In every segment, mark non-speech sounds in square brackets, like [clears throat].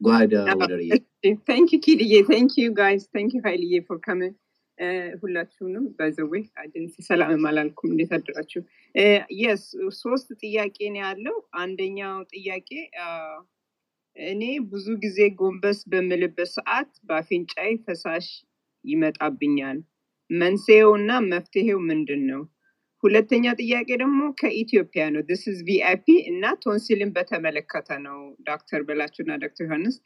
Go ahead, uh, thank you ኪድዬ. thank you guys thank you ሀይልዬ for coming ሁላችሁንም by the way አድንስ ሰላም አላልኩም። እንዴት አደራችሁ? yes ሶስት ጥያቄ ነው ያለው። አንደኛው ጥያቄ እኔ ብዙ ጊዜ ጎንበስ በምልበት ሰዓት በአፍንጫዬ ፈሳሽ ይመጣብኛል። መንስኤው እና መፍትሄው ምንድን ነው ሁለተኛ ጥያቄ ደግሞ ከኢትዮጵያ ነው። ስ ቪአይፒ እና ቶንሲልን በተመለከተ ነው ዶክተር በላቸው እና ዶክተር ዮሐንስ።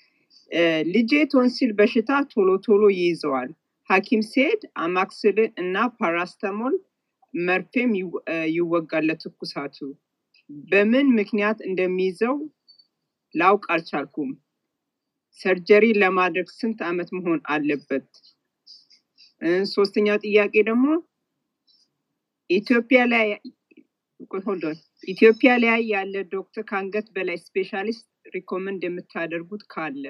ልጄ ቶንሲል በሽታ ቶሎ ቶሎ ይይዘዋል። ሀኪም ሲሄድ አማክስልን እና ፓራስተሞል መርፌም ይወጋል ለትኩሳቱ። በምን ምክንያት እንደሚይዘው ላውቅ አልቻልኩም። ሰርጀሪ ለማድረግ ስንት አመት መሆን አለበት? እ፣ ሶስተኛው ጥያቄ ደግሞ ኢትዮጵያ ላይ ኢትዮጵያ ላይ ያለ ዶክተር ከአንገት በላይ specialist recommend የምታደርጉት ካለ?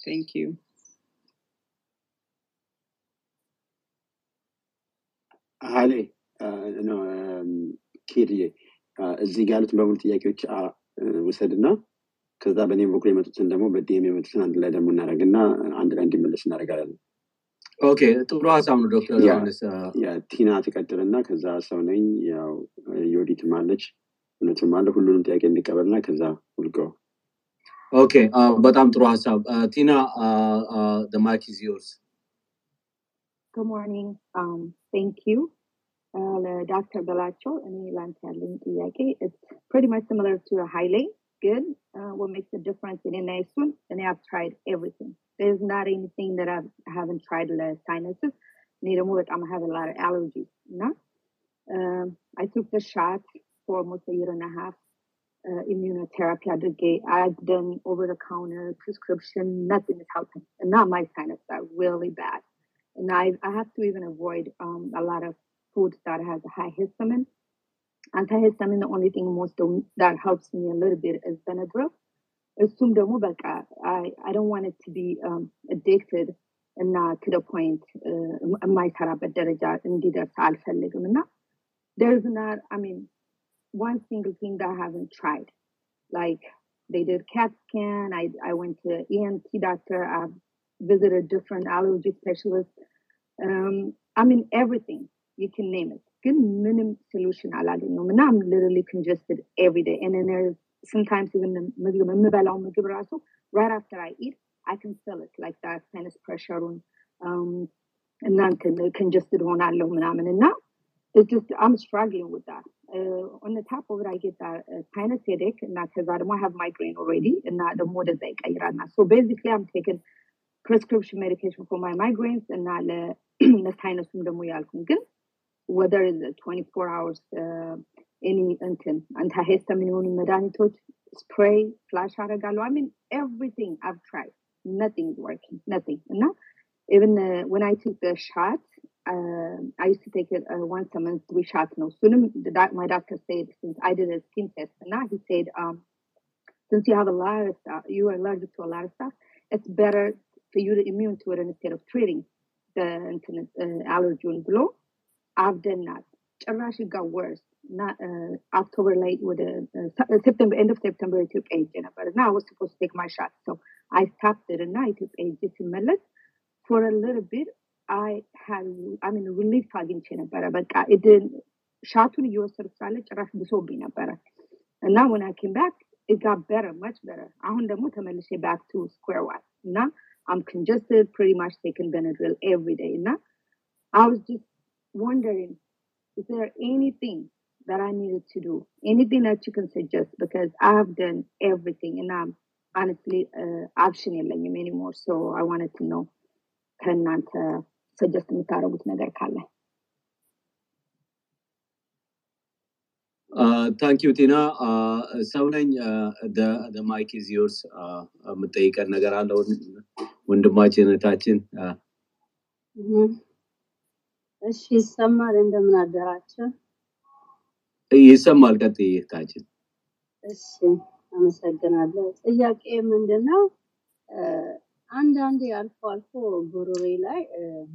thank you ኪድዬ አ፣ እዚህ ያሉትን በሙሉ ጥያቄዎች አ፣ ውሰድ እና ከዛ በእኔም በኩል የመጡትን ደግሞ በ DM የመጡትን አንድ ላይ ደግሞ እናደርግና አንድ ላይ እንዲመለስ እናደርጋለን። ኦኬ ጥሩ ሀሳብ ነው ዶክተር yeah ዮሐንስ። አ፣ የቲና ትቀጥልና ከዛ ሰው ነኝ። ያው ዮዲትም አለች እውነትም አለ። ሁሉንም ጥያቄ እንዲቀበልና ከዛ ውልቀው okay አ፣ በጣም ጥሩ ሀሳብ። አ፣ ቲና mic is yours Good morning. Um, thank you. Uh, ለዶክተር በላቸው እኔ ላንተ ያለኝ ጥያቄ it's pretty much similar to ሀይሌ. Good. uh, what makes the difference? in እኔና እሱን እኔ I've tried everything there's not anything that I've, I have not tried the sinuses. Needlewood, I'm having a lot of allergies. No, um, I took the shot for almost a year and a half. Uh, immunotherapy. I did get, I've done over the counter prescription. Nothing is helping, and not my sinuses are really bad. And I, I have to even avoid um, a lot of foods that has high histamine. Antihistamine, the only thing most that helps me a little bit is Benadryl እሱም ደግሞ በቃ I, I don't want it to be um, addicted እና to the point uh, የማይሰራበት ደረጃ እንዲደርስ አልፈልግም እና there's not I mean one single thing that I haven't tried like they did CAT scan I, I went to ENT doctor I've visited different allergy specialists um, I mean everything you can name it ግን ምንም solution አላገኘሁም እና I'm literally congested every day and then there's sometimes even the ምግብ የምበላው ምግብ ራሱ right after I eat I can feel it like that sinus pressure um, እናንተ congested ሆናለሁ ምናምን እና it's just I'm struggling with that. Uh, on the top of it, I get that uh, sinus headache, and that because I don't have migraine already, and that the more that they get So basically, I'm taking prescription medication for my migraines, and not the [clears throat] sinus from the muyalkum. Whether it's 24 hours, uh, any until antihistamine የሆኑ መድኃኒቶች spray, flash አደርጋለሁ. I mean, everything I've tried, nothing is working, nothing. And now, even uh, when I took the shot, uh, I used to take it uh, once a month, three shots. No, soon the doc- my doctor said since I did a skin test, and now he said, um, since you have a lot of stuff, you are allergic to a lot of stuff, it's better for you to immune to it instead of treating the internet, uh, allergy and blow. I've done that. ጭራሽ it got worse. Not uh, October late with a uh, Se- September end of September ኢትዮጵያ ሄጄ ነበር እና I was supposed to take my shot so I stopped it እና ኢትዮጵያ ሄጄ ሲመለስ for a little bit I had I mean relief አግኝቼ ነበረ በቃ it didn't ሻቱን እየወሰድኩ ሳለ ጭራሽ ብሶብኝ ነበረ እና when I came back it got better much better አሁን ደግሞ ተመልሼ back to square one እና I'm congested pretty much taking Benadryl every day እና I was just wondering is there anything that I needed to do? Anything that you can suggest? Because I've done everything and I'm honestly uh, option የለኝም anymore. So I wanted to know ከእናንተ suggest የምታደርጉት ነገር ካለ ታንክ ዩ ቲና ሰው ነኝ ማይክ ኢዝ ዮርስ የምጠይቀን ነገር አለ ወን- ወንድማችን እህታችን እሺ ይሰማል። እንደምን አደራችሁ? ይሰማል ቀጥይ እህታችን እሺ አመሰግናለሁ። ጥያቄ ምንድን ነው? አንዳንዴ አልፎ አልፎ ጉሮሬ ላይ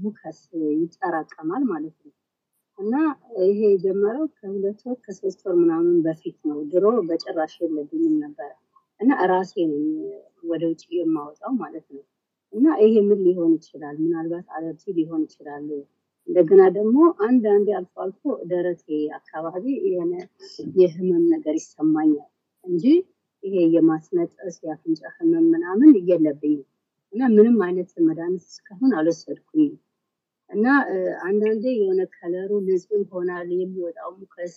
ሙከስ ይጠራቀማል ማለት ነው እና ይሄ የጀመረው ከሁለት ወር ከሶስት ወር ምናምን በፊት ነው። ድሮ በጭራሽ የለብኝም ነበረ እና ራሴ ነኝ ወደ ውጭ የማወጣው ማለት ነው። እና ይሄ ምን ሊሆን ይችላል? ምናልባት አለርጂ ሊሆን ይችላል። እንደገና ደግሞ አንዳንዴ አልፎ አልፎ ደረቴ አካባቢ የሆነ የህመም ነገር ይሰማኛል እንጂ ይሄ የማስነጠስ የአፍንጫ ህመም ምናምን የለብኝም እና ምንም አይነት መድኃኒት እስካሁን አልወሰድኩኝም። እና አንዳንዴ የሆነ ከለሩ ንጹህ ይሆናል የሚወጣው ሙከስ፣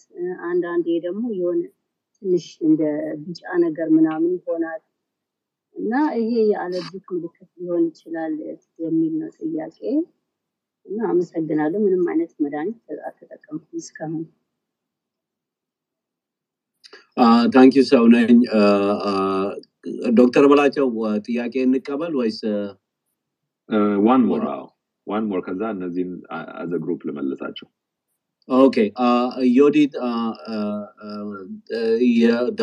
አንዳንዴ ደግሞ የሆነ ትንሽ እንደ ቢጫ ነገር ምናምን ይሆናል እና ይሄ የ allergic ምልክት ሊሆን ይችላል የሚል ነው ጥያቄ። እና አመሰግናለሁ። ምንም አይነት መድኃኒት አልተጠቀምኩም እስካሁን። Thank you ሰው ነኝ። ዶክተር በላቸው ጥያቄ እንቀበል ወይስ? One more አዎ. One more ከዛ እነዚህን as a group ልመልሳቸው። Okay። ዮዲት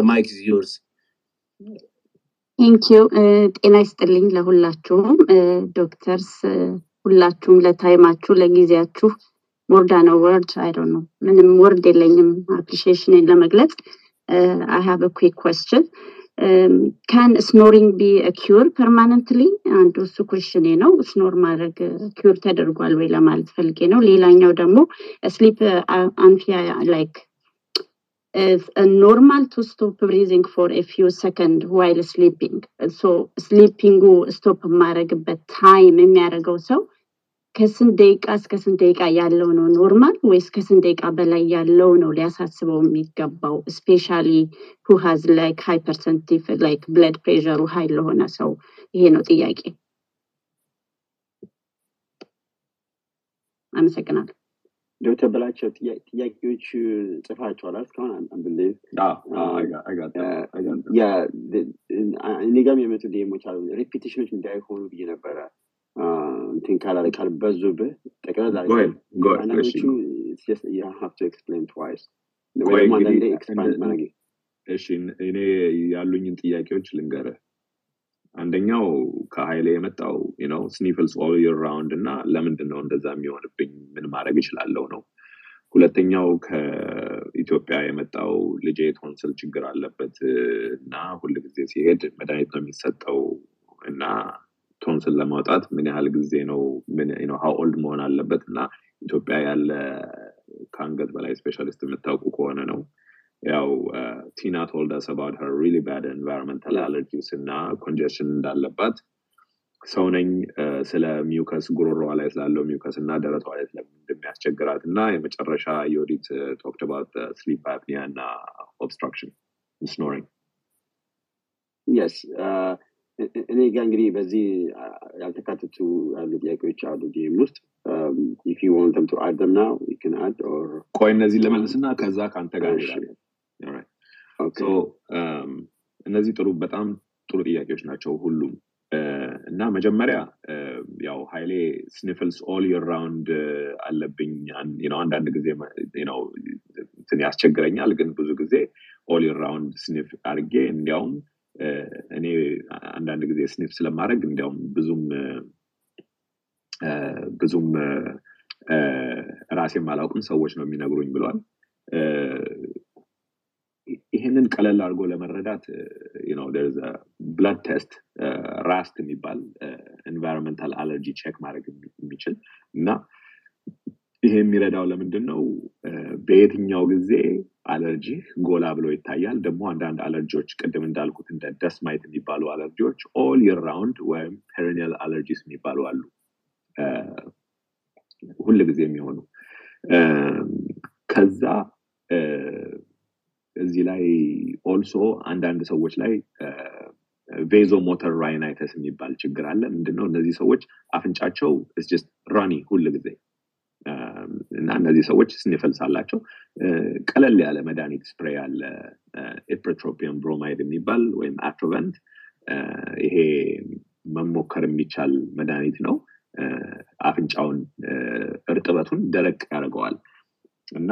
mic yours Thank you ጤና ይስጥልኝ ለሁላችሁም። doctors ሁላችሁም ለ time አችሁ ለጊዜያችሁ more than a word I don't know ምንም word የለኝም appreciation ን ለመግለጽ። I have quick question can snoring be cure permanently አንዱ እሱ question ኤ ነው። snore ማድረግ cure ተደርጓል ወይ ለማለት ፈልጌ ነው። ሌላኛው ደግሞ sleep apnea like is uh, normal to stop breathing for a few seconds while sleeping. So sleeping stop ማድረግበት time የሚያደርገው ሰው ከስንት ደቂቃ እስከ ስንት ደቂቃ ያለው ነው normal ወይስ ከስንት ደቂቃ በላይ ያለው ነው ሊያሳስበው የሚገባው especially who has like hypertensive like blood pressure ኡ high ለሆነ ሰው ይሄ ነው ጥያቄ አመሰግናለሁ ዶክተር በላቸው ጥያ- ጥያቄዎች ጽፋቸዋል እስካሁን አንብሌ እኔ ጋም የመጡ ዴሞች አሉ። repetition ኦች እንዳይሆኑ ብዬ ነበረ። እንትን ካላለ ካልበዙብህ ahead, አንዳንዶቹ አንዳንዴ expand ማድረግ እሺ እኔ ያሉኝን ጥያቄዎች ልንገርህ አንደኛው ከሀይሌ የመጣው ነው sniffles all year round እና ለምንድን ነው እንደዛ የሚሆንብኝ? ምን ማድረግ እችላለሁ ነው? ሁለተኛው ከኢትዮጵያ የመጣው ልጄ ቶንስል ችግር አለበት እና ሁል ጊዜ ሲሄድ መድኃኒት ነው የሚሰጠው እና ቶንስል ለማውጣት ምን ያህል ጊዜ ነው? how old መሆን አለበት? እና ኢትዮጵያ ያለ ከአንገት በላይ specialist የምታውቁ ከሆነ ነው ያው ቲና told us about her really bad environmental allergies እና congestion እንዳለባት ሰው ነኝ እ፣ ስለ mucus ጉሮሮዋ ላይ ስላለው mucus እና ደረቷ ላይ እንደሚያስቸግራት እና የመጨረሻ ዮዲት talked about sleep apnea እና obstruction snoring Yes እኔ ጋር እንግዲህ በዚህ አ፣ ያልተካተቱ ያሉ ጥያቄዎች አሉ ጌም ውስጥ. if you want to add them now you can add or ቆይ እነዚህ ልመልስና ከዛ ከአንተ ጋር um, እነዚህ ጥሩ በጣም ጥሩ ጥያቄዎች ናቸው ሁሉም. እ፣ እና መጀመሪያ እ፣ ያው ሀይሌ sniffles all year round አለብኝ አንዳንድ ጊዜ እንትን ያስቸግረኛል ግን ብዙ ጊዜ all year round sniff አድርጌ እንዲያውም እ፣ እኔ አንዳንድ ጊዜ sniff ስለማድረግ እንዲያውም ብዙም እ፣ ብዙም ራሴም አላውቅም ሰዎች ነው የሚነግሩኝ ብሏል ይህንን ቀለል አድርጎ ለመረዳት blood test RAST የሚባል environmental allergy check ማድረግ የሚ- የሚችል እና ይሄ የሚረዳው ለምንድን ነው እ፣ በየትኛው ጊዜ አለርጂ ጎላ ብሎ ይታያል? ደግሞ አንዳንድ አለርጂዎች ቅድም እንዳልኩት እንደ dust mite የሚባሉ አለርጂዎች all year round ወይም perennial allergies የሚባሉ አሉ። እ፣ ሁል ጊዜ የሚሆኑ። እም፣ ከዛ እ፣ እዚህ ላይ also አንዳንድ ሰዎች ላይ vasomotor rhinitis የሚባል ችግር አለ። ምንድነው? እነዚህ ሰዎች አፍንጫቸው is runny ሁል ጊዜ። እና እነዚህ ሰዎች sniffles አላቸው። እ፣ ቀለል ያለ መድኃኒት spray አለ። ipratropium bromide የሚባል ወይም Atrovent ይሄ መሞከር የሚቻል መድኃኒት ነው። አፍንጫውን እርጥበቱን ደረቅ ያደርገዋል። እና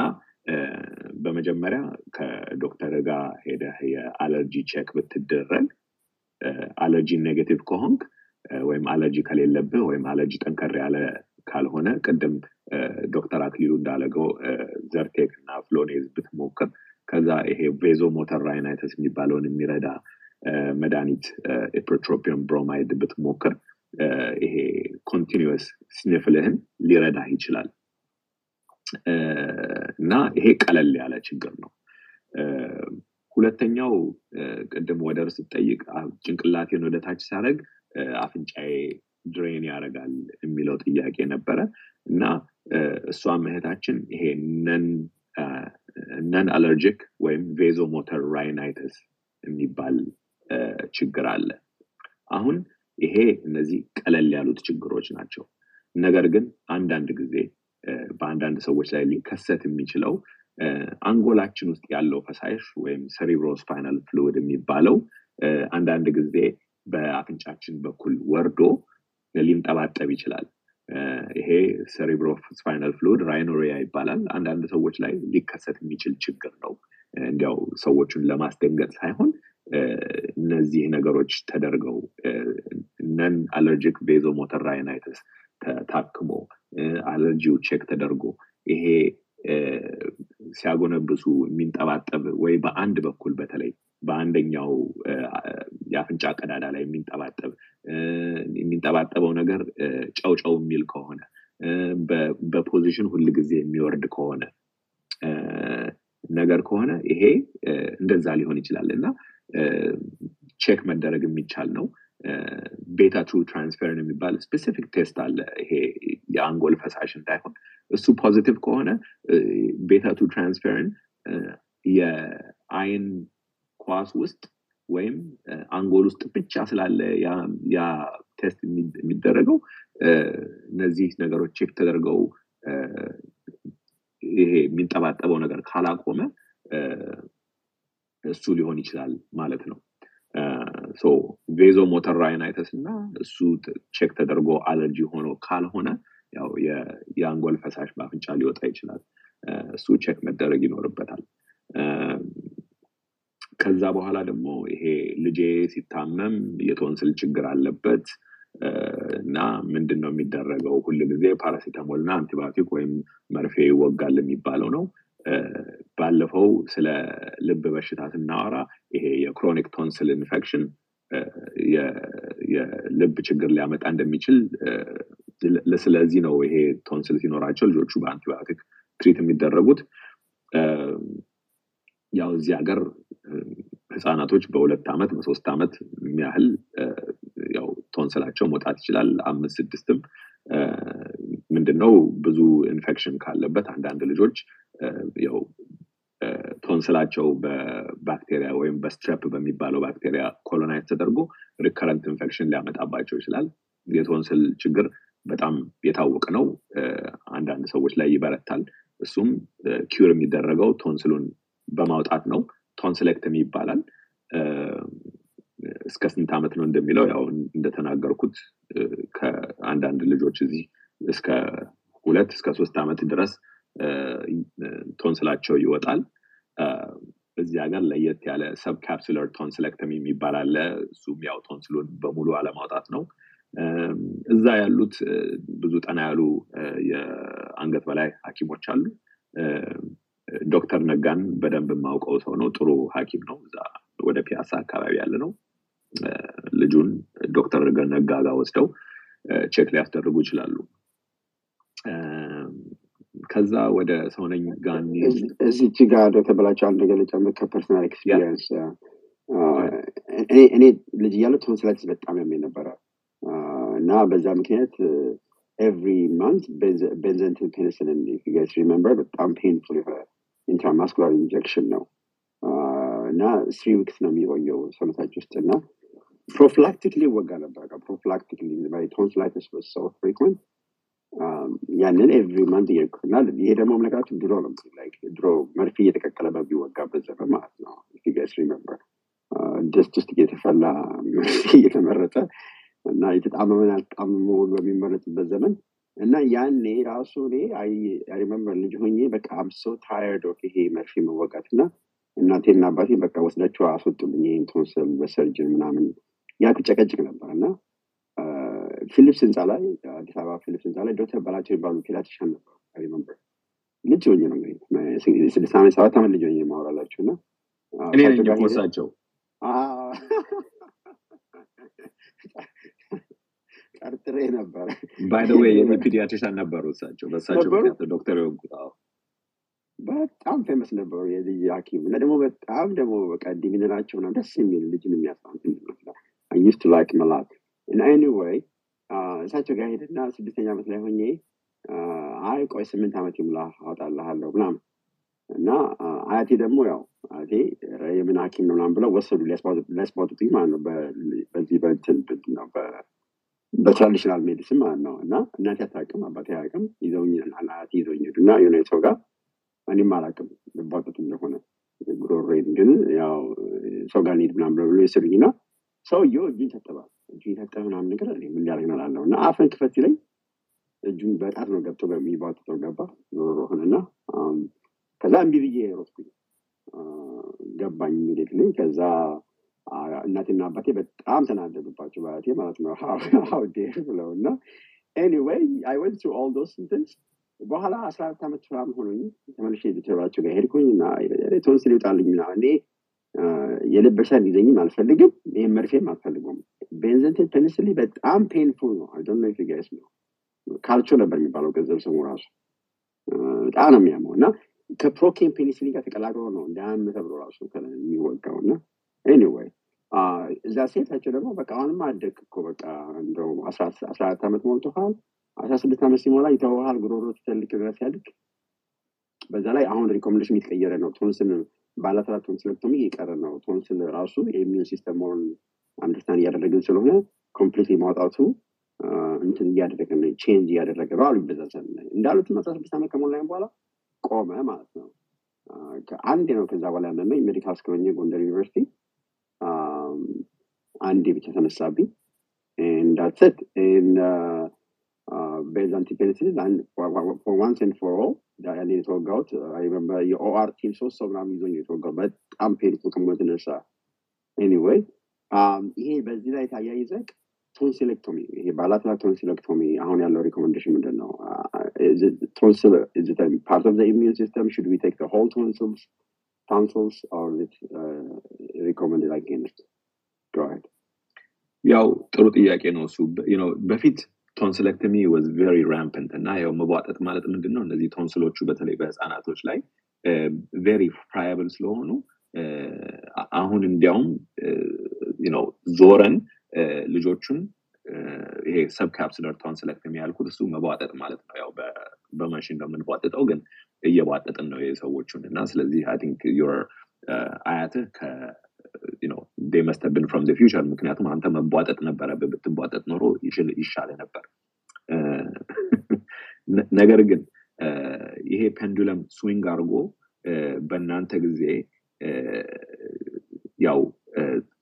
በመጀመሪያ ከዶክተር ጋር ሄደህ የአለርጂ check ብትደረግ አለርጂ negative ከሆንክ ወይም አለርጂ ከሌለብህ ወይም አለርጂ ጠንከር ያለ ካልሆነ ቅድም ዶክተር አክሊሉ እንዳለገው Zyrtec እና Flonase ብትሞክር ከዛ ይሄ vasomotor rhinitis የሚባለውን የሚረዳ መድኃኒት ipratropium bromide ብትሞክር ይሄ continuous sniffle ህን ሊረዳህ ይችላል እና ይሄ ቀለል ያለ ችግር ነው። ሁለተኛው ቅድም ወደ እርስ ጠይቅ ጭንቅላቴን ወደ ታች ሳደረግ አፍንጫዬ drain ያደርጋል የሚለው ጥያቄ ነበረ። እና እሷም እህታችን ይሄ non allergic ወይም vasomotor rhinitis የሚባል ችግር አለ። አሁን ይሄ እነዚህ ቀለል ያሉት ችግሮች ናቸው። ነገር ግን አንዳንድ ጊዜ በአንዳንድ ሰዎች ላይ ሊከሰት የሚችለው አንጎላችን ውስጥ ያለው ፈሳሽ ወይም cerebrospinal fluid የሚባለው አንዳንድ ጊዜ በአፍንጫችን በኩል ወርዶ ሊንጠባጠብ ይችላል። ይሄ cerebrospinal fluid rhinorrhea ይባላል። አንዳንድ ሰዎች ላይ ሊከሰት የሚችል ችግር ነው። እንዲያው ሰዎቹን ለማስደንገጥ ሳይሆን እነዚህ ነገሮች ተደርገው non allergic vasomotor rhinitis ታክሞ allergy ው check ተደርጎ ይሄ ሲያጎነብሱ የሚንጠባጠብ ወይ በአንድ በኩል በተለይ በአንደኛው የአፍንጫ ቀዳዳ ላይ የሚንጠባጠብ የሚንጠባጠበው ነገር ጨውጨው የሚል ከሆነ በ position ሁል ጊዜ የሚወርድ ከሆነ ነገር ከሆነ ይሄ እንደዛ ሊሆን ይችላል እና check መደረግ የሚቻል ነው beta two transferrin የሚባል specific test አለ። ይሄ የአንጎል ፈሳሽ እንዳይሆን። እሱ positive ከሆነ beta two transferrin የአይን ኳስ ውስጥ ወይም አንጎል ውስጥ ብቻ ስላለ ያ test የሚደረገው እነዚህ ነገሮች check ተደርገው ይሄ የሚንጠባጠበው ነገር ካላቆመ እሱ ሊሆን ይችላል ማለት ነው vasomotor rhinitis እና እሱ check ተደርጎ አለርጂ ሆኖ ካልሆነ ያው የአንጎል ፈሳሽ በአፍንጫ ሊወጣ ይችላል። እሱ check መደረግ ይኖርበታል። ከዛ በኋላ ደግሞ ይሄ ልጄ ሲታመም የቶንስል ችግር አለበት። እና ምንድን ነው የሚደረገው? ሁል ጊዜ ፓራሲታሞል እና ወይም መርፌ ይወጋል የሚባለው ነው ባለፈው ስለ ልብ በሽታ ስናወራ ይሄ የ chronic tonsil infection የልብ ችግር ሊያመጣ እንደሚችል ስለዚህ ነው ይሄ ቶንስል ሲኖራቸው ልጆቹ በ antibiotic treat የሚደረጉት። ያው እዚህ ሀገር ህፃናቶች በሁለት ዓመት በሶስት ዓመት የሚያህል ያው ቶንስላቸው መውጣት ይችላል። አምስት ስድስትም ምንድነው ብዙ ኢንፌክሽን ካለበት አንዳንድ ልጆች ቶንስላቸው በባክቴሪያ ወይም በ strep በሚባለው ባክቴሪያ colonize ተደርጎ recurrent infection ሊያመጣባቸው ይችላል። የቶንስል ችግር በጣም የታወቀ ነው። አንዳንድ ሰዎች ላይ ይበረታል። እሱም cure የሚደረገው ቶንስሉን በማውጣት ነው። tonsillectomy ይባላል። እስከ ስንት ዓመት ነው እንደሚለው ያው እንደተናገርኩት ከአንዳንድ ልጆች እዚህ እስከ ሁለት እስከ ሶስት ዓመት ድረስ ቶንስላቸው ይወጣል። እዚህ ሀገር ለየት ያለ ሰብ ካፕሱለር ቶንስሌክተሚ የሚባል አለ። እሱም ያው ቶንስሉን በሙሉ አለማውጣት ነው። እዛ ያሉት ብዙ ጠና ያሉ የአንገት በላይ ሀኪሞች አሉ። ዶክተር ነጋን በደንብ የማውቀው ሰው ነው። ጥሩ ሀኪም ነው። እዛ ወደ ፒያሳ አካባቢ ያለ ነው። ልጁን ዶክተር ነጋ ጋር ወስደው check ሊያስደርጉ ይችላሉ ከዛ ወደ ሰውነኝ ጋር እዚች ጋር ዶክተር በላቸው አንድ ነገር ልጨምር ከ personal experience። እኔ ልጅ እያለሁ tonsillitis በጣም ያመኝ ነበረ። እና በዛ ምክንያት every month benzathine penicillin guys remember በጣም painful የሆነ intramuscular injection ነው። እና three weeks ነው የሚቆየው ሰውነታችን ውስጥ እና prophylactically ይወጋ ነበር prophylactically tonsillitis ሰው frequent ያንን every month እየሄድኩና ይሄ ደግሞ ምነግራችሁ ድሮ ነው። ድሮ መርፌ እየተቀቀለ በሚወጋበት ዘመን ማለት ነው። guys remember ድስት ውስጥ እየተፈላ መርፌ እየተመረጠ እና የተጣመመን አልጣመመ ሁሉ በሚመረጥበት ዘመን እና ያኔ ራሱ እኔ remember ልጅ ሆኜ በቃ I'm so tired of ይሄ መርፌ መወጋት እና እናቴና አባቴ በቃ ወስዳቸው አስወጡልኝ ይህን tonsil በ surgeon ምናምን እያልኩ እጨቀጭቅ ነበር እና ፊሊፕስ ህንፃ ላይ አዲስ አበባ ፊሊፕስ ህንፃ ላይ ዶክተር በላቸው የሚባሉ pediatrician ነበሩ። remember። ልጅ ሆኜ ነው እንግዲህ ስድስት ዓመት ሰባት ዓመት ልጅ ሆኜ ማወራላችሁ እና እኔ ነኝ እኮ እሳቸው አዎ። ጠርጥሬ ነበረ by the way የኔ pediatrician ነበሩ እሳቸው። በእሳቸው ምክንያት ዶክተር የሆንኩት። አዎ። በጣም famous ነበሩ የልጅ ሐኪም እና ደግሞ በጣም ደግሞ በቃ demeanor ኣቸው ነው ደስ የሚል ልጅን ይመስላል used to like መላት እና anyway እሳቸው ጋር ሄድና ስድስተኛ ዓመት ላይ ሆኜ አይ ቆይ ስምንት ዓመት ይሙላ አወጣልሃለሁ ምናምን። እና አያቴ ደግሞ ያው አያቴ የምን ሐኪም ነው ምናምን ብለው ወሰዱ። ሊያስቧጡትኝ ማለት ነው። በዚህ በእንትን ነው በ traditional medicine ማለት ነው። እና እናቴ አታውቅም አባቴ አያውቅም። ይዘውኝ አያቴ ይዘውኝ ሄዱ። እና የሆነ ሰው ጋር እኔም አላውቅም ልቧጠጥ እንደሆነ። ጉሮሮዬን ግን ያው ሰው ጋር እንሂድ ምናምን ብለው የወሰዱኝ እና ሰውየው እጁን ታጠባል እጁን ታጠበ ምናምን ነገር ምን ሊያደርግ እና አፍን ክፈት ሲለኝ እጁን በጣት ነው ገብቶ በሚቧጥጠው ገባ። እና አም፣ ከዛ እምቢ ብዬ ሮጥኩኝ። ገባኝ immediately። ከዛ አ፣ እናቴና አባቴ በጣም ተናደዱባቸው በአያቴ ማለት ነው። [laughs] how dare ብለው እና anyway I went through all those እንትንስ በኋላ አስራ አራት ዓመት ምናምን ሆኖኝ ተመልሼ ቤተሰባቸው ጋር ሄድኩኝ እና ቶንስል ይውጣልኝ ምናምን በሽታ እንዲዘኝም አልፈልግም። ይህም መርፌም አልፈልግም benzathine penicillin በጣም painful ነው። I don't know guys ነው ካልቾ ነበር የሚባለው ገንዘብ ስሙ ራሱ። በጣም ነው የሚያመው። እና ከፕሮኬን ፔኒሲሊን ጋር ተቀላቅሎ ነው እንዳያም ተብሎ ራሱ የሚወጋው እና ኤኒዌይ እዛ ሴታቸው ደግሞ በቃ አሁንም አደግ እኮ በቃ እንደው አስራ አራት ዓመት ሞልቶሃል። አስራ ስድስት ዓመት ሲሞላ ይተውሃል። ጉሮሮ ትልቅ ድረስ ያድግ በዛ ላይ አሁን ሪኮሜንዴሽን የተቀየረ ነው። ቶንስል ባላተራል ቶንስለክቶሚ የቀረ ነው። ቶንስል ራሱ የኢሚዩን ሲስተሙን አንደርስታንድ እያደረግን ስለሆነ ኮምፕሊትሊ ማውጣቱ እንትን እያደረገ ነው ቼንጅ እያደረገ ነው አሉ ይበዛሰል እንዳሉትም አስራ ስድስት ዓመት ከሞላኝ በኋላ ቆመ ማለት ነው። አ፣ ከአንዴ ነው ከዛ በኋላ ያመመኝ ሜዲካል ሆኜ ጎንደር ዩኒቨርሲቲ አንዴ ብቻ ተነሳብኝ። እንዳትሰጥ ቤዛንቲ ፔኒሲሊን ዋንስ ኤንድ ፎር ኦል ያኔ የተወጋሁት የኦአር ቲም ሶስት ሰው ምናምን ይዞኝ የተወጋው በጣም ፔንፉል ከመሆኑ የተነሳ anyway ይሄ በዚህ ላይ ታያይዘህ tonsillectomy ይሄ bilateral tonsillectomy አሁን ያለው recommendation ምንድን ነው tonsil part of immune system should we take whole tonsils against? Go ahead. ያው ጥሩ ጥያቄ ነው እሱ። በፊት tonsillectomy was very rampant እና ያው መቧጠጥ ማለት ምንድን ነው እነዚህ ቶንስሎቹ በተለይ በህፃናቶች ላይ ቬሪ ፍራያብል ስለሆኑ አሁን እንዲያውም know ዞረን ልጆቹን ይሄ ሰብ ካፕስለር ቶንስለክተሚ ያልኩት እሱ መቧጠጥ ማለት ነው። ያው በማሽን ነው የምንቧጥጠው ግን እየቧጠጥን ነው የሰዎቹን። እና ስለዚህ አይ ቲንክ ዮር አያትህ from the future. ምክንያቱም አንተ መቧጠጥ ነበረብህ ብትቧጠጥ ኖሮ ይሻለ ነበር። ነገር ግን ይሄ pendulum swing አድርጎ በእናንተ ጊዜ ያው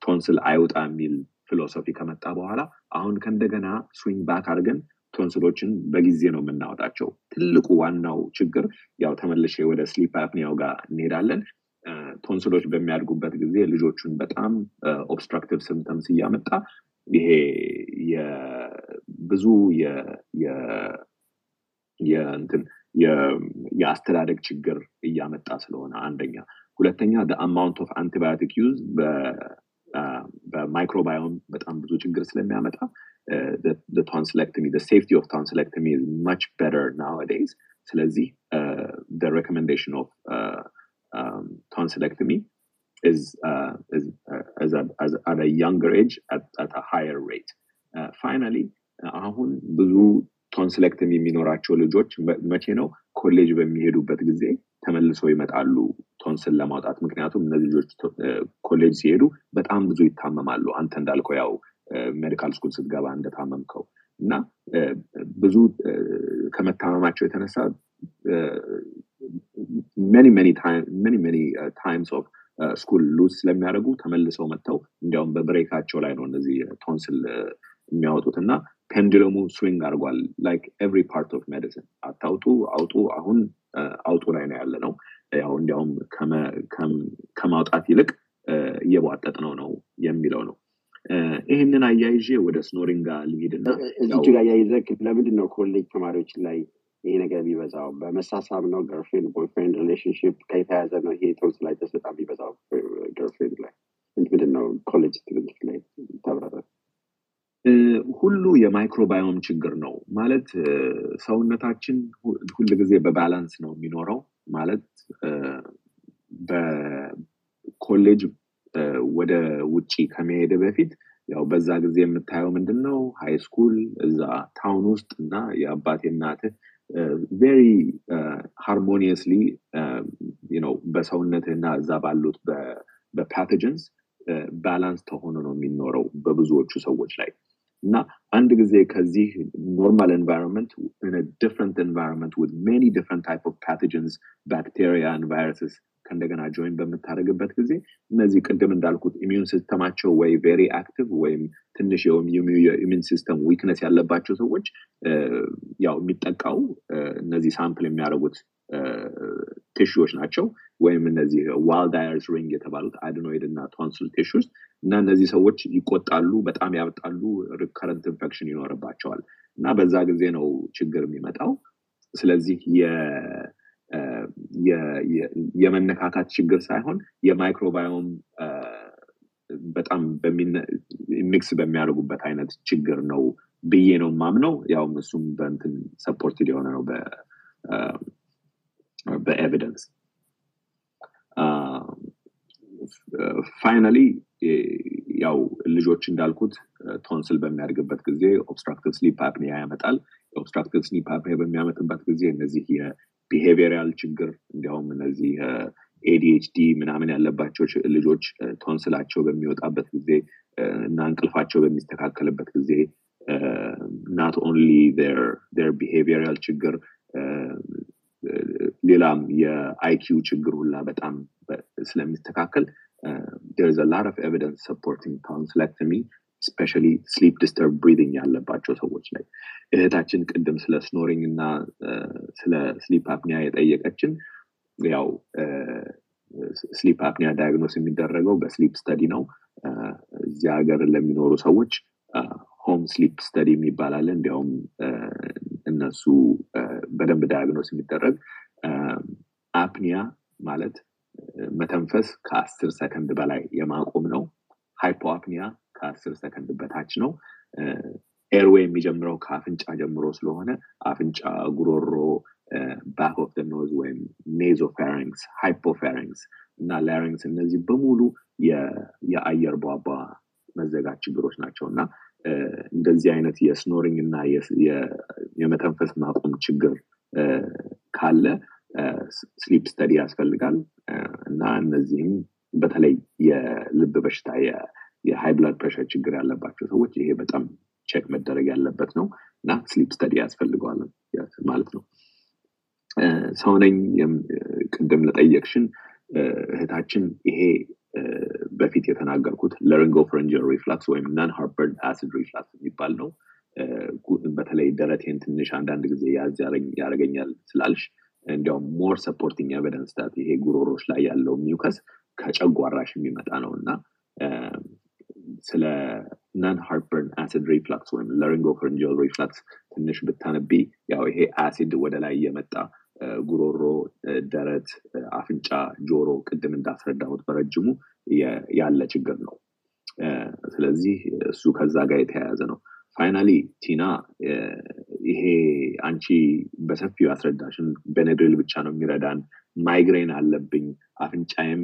ቶንስል አይውጣ የሚል philosophy ከመጣ በኋላ አሁን ከእንደገና swing back አድርገን ቶንስሎችን በጊዜ ነው የምናወጣቸው። ትልቁ ዋናው ችግር ያው ተመልሼ ወደ sleep apnea ው ጋር እንሄዳለን ቶንስሎች በሚያድጉበት ጊዜ ልጆቹን በጣም obstructive symptoms እያመጣ ይሄ የ- የአስተዳደግ ችግር እያመጣ ስለሆነ አንደኛ። ሁለተኛ amount of antibiotic use በ microbiome በጣም ብዙ ችግር ስለሚያመጣ tonsillectomy safety of is much better nowadays ስለዚህ of uh, um, tonsillectomy is uh, is uh, as a, as at a younger age at, at a higher rate. Uh, finally አሁን ብዙ tonsillectomy የሚኖራቸው ልጆች መቼ ነው? ኮሌጅ በሚሄዱበት ጊዜ ተመልሰው ይመጣሉ ቶንስል ለማውጣት። ምክንያቱም እነዚህ ልጆች ኮሌጅ ሲሄዱ በጣም ብዙ ይታመማሉ። አንተ እንዳልከው ያው medical school ስትገባ እንደታመምከው እና ብዙ ከመታመማቸው የተነሳ many many many many times of school lose ስለሚያደርጉ ተመልሰው መጥተው እንዲያውም በ break ኣቸው ላይ ነው እነዚህ ቶንስል የሚያወጡት እና pendulum ኡ swing አድርጓል። like every part of medicine አታውጡ አውጡ። አሁን እ፣ አውጡ ላይ ነው ያለ ነው ያው እንዲያውም ከማውጣት ይልቅ እየቧጠጥ ነው ነው የሚለው ነው። ይህንን አያይዤ ወደ snoring ጋር ልሂድና ያው ጋር ያይዘክ ለምንድን ነው ኮሌጅ ተማሪዎች ላይ ይሄ ነገር የሚበዛው በመሳሳብ ነው girlfriend boyfriend relationship ከተያዘ ነው ይሄ tonsillitis በጣም የሚበዛው ገርፍሬንድ ላይ? ምንድን ነው ኮሌጅ ትምህርት ላይ እ፣ ሁሉ የማይክሮባዮም ችግር ነው ማለት ሰውነታችን ሁል ጊዜ በባላንስ ነው የሚኖረው ማለት በኮሌጅ ወደ ውጪ ከመሄድ በፊት ያው በዛ ጊዜ የምታየው ምንድን ነው ሃይ ስኩል እዛ ታውን ውስጥ እና የአባቴ እናትህ very harmoniously ነው በሰውነትህ እና እዛ ባሉት በ pathogens balance ተሆኖ ነው የሚኖረው በብዙዎቹ ሰዎች ላይ እና አንድ ጊዜ ከዚህ normal environment different environment with many different type of pathogens bacteria viruses ከእንደገና join በምታደርግበት ጊዜ እነዚህ ቅድም እንዳልኩት immune system ኣቸው ወይ very active ወይም ትንሽ የ immune system weakness ያለባቸው ሰዎች ያው የሚጠቃው እነዚህ sample የሚያደርጉት tissue ዎች ናቸው ወይም እነዚህ Waldeyer's ring የተባሉት adenoid እና tonsil tissues እና እነዚህ ሰዎች ይቆጣሉ፣ በጣም ያብጣሉ፣ recurrent infection ይኖርባቸዋል እና በዛ ጊዜ ነው ችግር የሚመጣው። ስለዚህ የመነካካት ችግር ሳይሆን የ microbiome በጣም mix በሚያደርጉበት አይነት ችግር ነው ብዬ ነው ማምነው። ያውም እሱም በእንትን supported የሆነ ነው በ- እ፣ በ evidence finally ያው ልጆች እንዳልኩት ቶንስል በሚያድግበት ጊዜ obstructive sleep apnea ያመጣል። obstructive sleep apnea በሚያመጣበት ጊዜ እነዚህ የ behavioral ችግር እንዲያውም እነዚህ ADHD ምናምን ያለባቸው ልጆች ቶንስላቸው በሚወጣበት ጊዜ እና እንቅልፋቸው በሚስተካከልበት ጊዜ not only behavioral ችግር ሌላም የ IQ ችግር ሁላ በጣም ስለሚስተካከል a lot of evidence supporting tonsillectomy especially sleep disturbed breathing ያለባቸው ሰዎች ላይ. እህታችን ቅድም ስለ snoring እና እ፣ ስለ sleep apnea የጠየቀችን ያው sleep apnea diagnose የሚደረገው በ sleep study ነው. እ፣ እዚህ ሀገር ለሚኖሩ ሰዎች home sleep study የሚባል እንዲያውም እነሱ በደንብ diagnose የሚደረግ apnea ማለት መተንፈስ ከአስር ሰከንድ በላይ የማቆም ነው። hypoapnea ከአስር ሰከንድ በታች ነው። airway የሚጀምረው ከአፍንጫ ጀምሮ ስለሆነ አፍንጫ ጉሮሮ back of nose ወይም nasopharynx hypopharynx እና larynx እነዚህ በሙሉ የአየር ቧንቧ መዘጋት ችግሮች ናቸው እና እንደዚህ አይነት የ snoring እና የመተንፈስ ማቆም ችግር ካለ sleep study ያስፈልጋል እና እነዚህም በተለይ የልብ በሽታ የ high blood pressure ችግር ያለባቸው ሰዎች ይሄ በጣም check መደረግ ያለበት ነው እና sleep study ያስፈልገዋል ማለት ነው። ሰውነኝ ቅድም ለጠየቅሽን እህታችን ይሄ በፊት የተናገርኩት laryngopharyngeal reflux ወይም non-heartburn acid reflux የሚባል ነው። በተለይ ደረቴን ትንሽ አንዳንድ ጊዜ ያዝ ያደርገኛል ስላልሽ እንዲያውም more supporting evidence that ይሄ ጉሮሮሽ ላይ ያለው mucus ከጨጓራሽ የሚመጣ ነው እና ስለ non-heartburn acid reflux ወይም laryngopharyngeal reflux ትንሽ ብታነቢ ያው ይሄ አሲድ ወደ ላይ እየመጣ ጉሮሮ፣ ደረት፣ አፍንጫ፣ ጆሮ ቅድም እንዳስረዳሁት በረጅሙ ያለ ችግር ነው። ስለዚህ እሱ ከዛ ጋር የተያያዘ ነው። finally ቲና ይሄ አንቺ በሰፊው ያስረዳሽን Benadryl ብቻ ነው የሚረዳን፣ ማይግሬን አለብኝ አፍንጫዬም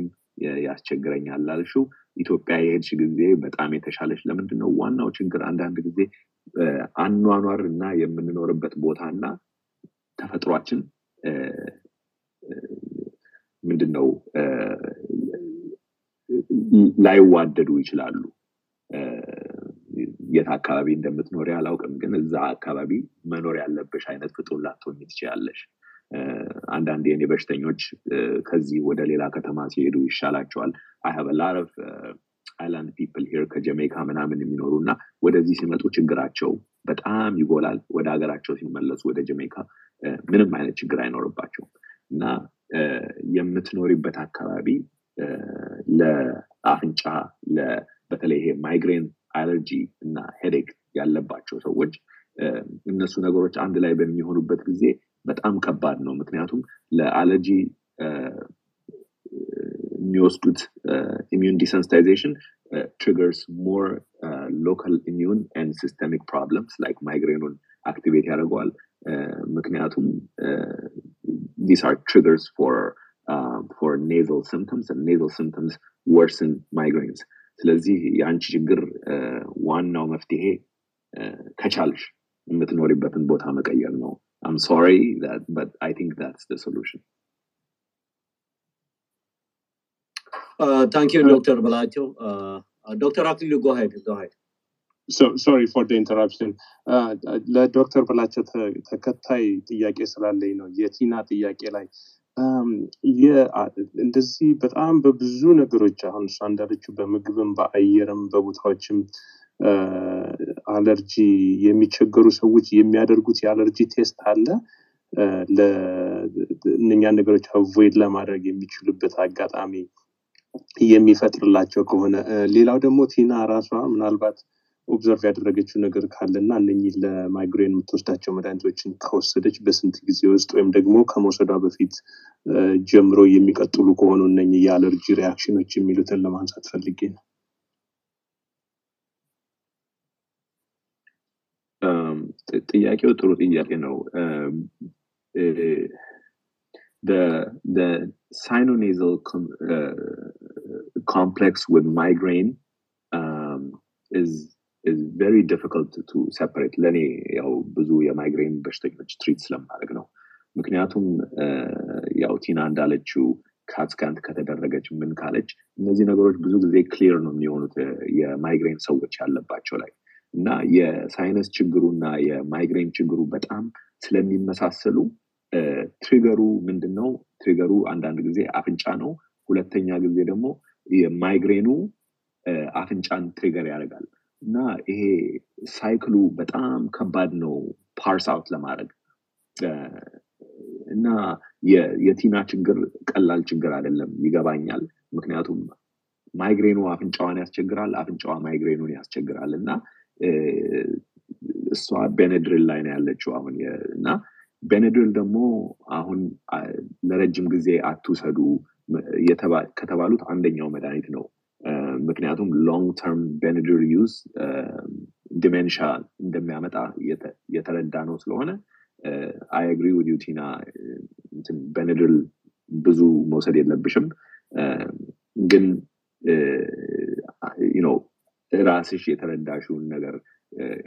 ያስቸግረኛል አልሽው። ኢትዮጵያ የሄድሽ ጊዜ በጣም የተሻለች ለምንድን ነው? ዋናው ችግር አንዳንድ ጊዜ አኗኗር እና የምንኖርበት ቦታ እና ተፈጥሯችን ምንድን ነው ላይዋደዱ ይችላሉ። የት አካባቢ እንደምትኖሪ አላውቅም፣ ግን እዛ አካባቢ መኖር ያለብሽ አይነት ፍጡር ላትሆኚ ትችያለሽ። እ፣ አንዳንድ የኔ በሽተኞች ከዚህ ወደ ሌላ ከተማ ሲሄዱ ይሻላቸዋል። I have lot of island people here ከጀሜይካ ምናምን የሚኖሩ እና ወደዚህ ሲመጡ ችግራቸው በጣም ይጎላል። ወደ ሀገራቸው ሲመለሱ ወደ ጀሜይካ እ፣ ምንም አይነት ችግር አይኖርባቸውም እና የምትኖሪበት አካባቢ ለአፍንጫ በተለይ ይሄ migraine allergy እና headache ያለባቸው ሰዎች እነሱ ነገሮች አንድ ላይ በሚሆኑበት ጊዜ በጣም ከባድ ነው። ምክንያቱም ለአለርጂ የሚወስዱት ኢሚዩን ዲሰንሲታይዜሽን triggers more uh, local immune and systemic problems like migraine activate ያደርገዋል ምክንያቱም these are triggers for uh, for nasal symptoms and nasal symptoms worsen migraines ስለዚህ የአንቺ ችግር ዋናው መፍትሄ ከቻልሽ የምትኖሪበትን ቦታ መቀየር ነው I'm sorry that but I think that's the solution Uh, thank you, Dr. Balacho. Uh, uh, Dr. Aklilu, go ahead. Go ahead. So, sorry for the interruption. ለዶክተር በላቸው ተከታይ ጥያቄ ስላለኝ ነው የቲና ጥያቄ ላይ እንደዚህ በጣም በብዙ ነገሮች አሁን እሷ እንዳለችው በምግብም በአየርም በቦታዎችም አለርጂ የሚቸገሩ ሰዎች የሚያደርጉት የ allergy test አለ እነኛን ነገሮች avoid ለማድረግ የሚችሉበት አጋጣሚ የሚፈጥርላቸው ከሆነ። ሌላው ደግሞ ቲና ራሷ ምናልባት observe ያደረገችው ነገር ካለና እነኚህ ለማይግሬን የምትወስዳቸው መድኃኒቶችን ከወሰደች በስንት ጊዜ ውስጥ ወይም ደግሞ ከመውሰዷ በፊት ጀምሮ የሚቀጥሉ ከሆኑ እነኚህ የአለርጂ ሪያክሽኖች የሚሉትን ለማንሳት ፈልጌ ነው። ጥያቄው ጥሩ ጥያቄ ነው sinonasal com, uh, complex with migraine um, is is very difficult to separate. ለእኔ ያው ብዙ የማይግሬን በሽተኞች ትሪት ስለማድረግ ነው። ምክንያቱም ያው ቲና እንዳለችው ካትስካንት ከተደረገች ምን ካለች እነዚህ ነገሮች ብዙ ጊዜ ክሊር ነው የሚሆኑት የማይግሬን ሰዎች ያለባቸው ላይ እና የ sinus ችግሩ እና የማይግሬን ችግሩ በጣም ስለሚመሳሰሉ trigger ኡ ምንድን ነው trigger ኡ አንዳንድ ጊዜ አፍንጫ ነው። ሁለተኛ ጊዜ ደግሞ የማይግሬኑ አፍንጫን trigger ያደርጋል። እና ይሄ cycle ኡ በጣም ከባድ ነው parse out ለማድረግ። እና የቲና ችግር ቀላል ችግር አይደለም ይገባኛል። ምክንያቱም ማይግሬኑ አፍንጫዋን ያስቸግራል አፍንጫዋ ማይግሬኑን ያስቸግራል። እና እሷ Benadryl ላይ ነው ያለችው አሁን እና Benadryl ደግሞ አሁን ለረጅም ጊዜ አትውሰዱ ከተባሉት አንደኛው መድኃኒት ነው። ምክንያቱም long term Benadryl use dementia እንደሚያመጣ የተረዳ ነው ስለሆነ I agree with you ቲና Benadryl ብዙ መውሰድ የለብሽም። ግን ራስሽ የተረዳሽውን ነገር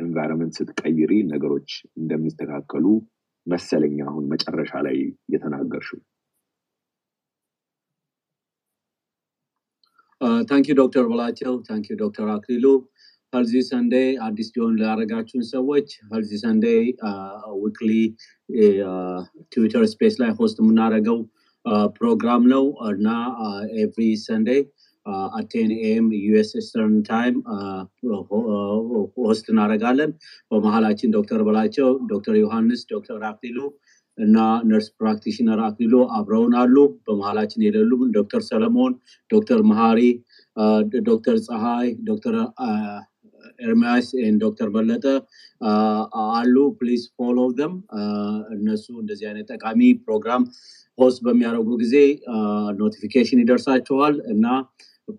environment ስትቀይሪ ነገሮች እንደሚስተካከሉ መሰለኝ አሁን መጨረሻ ላይ የተናገርሽው። thank you ዶክተር በላቸው thank you ዶክተር አክሊሉ Healthy Sunday አዲስ ሊሆን ላደረጋችሁን ሰዎች Healthy Sunday weekly Twitter Space ላይ host የምናደርገው ፕሮግራም ነው እና every Sunday at 10 AM US Eastern Time host እናደረጋለን በመሀላችን ዶክተር በላቸው ዶክተር ዮሐንስ ዶክተር አክሊሉ እና nurse practitioner አክሊሉ አብረውን አሉ። በመሀላችን የሌሉ ዶክተር ሰለሞን ዶክተር መሀሪ ዶክተር ፀሐይ ዶክተር ኤርሚያስ ዶክተር በለጠ አሉ። please follow them እነሱ እንደዚህ አይነት ጠቃሚ ፕሮግራም host በሚያደርጉ ጊዜ notification ይደርሳችኋል እና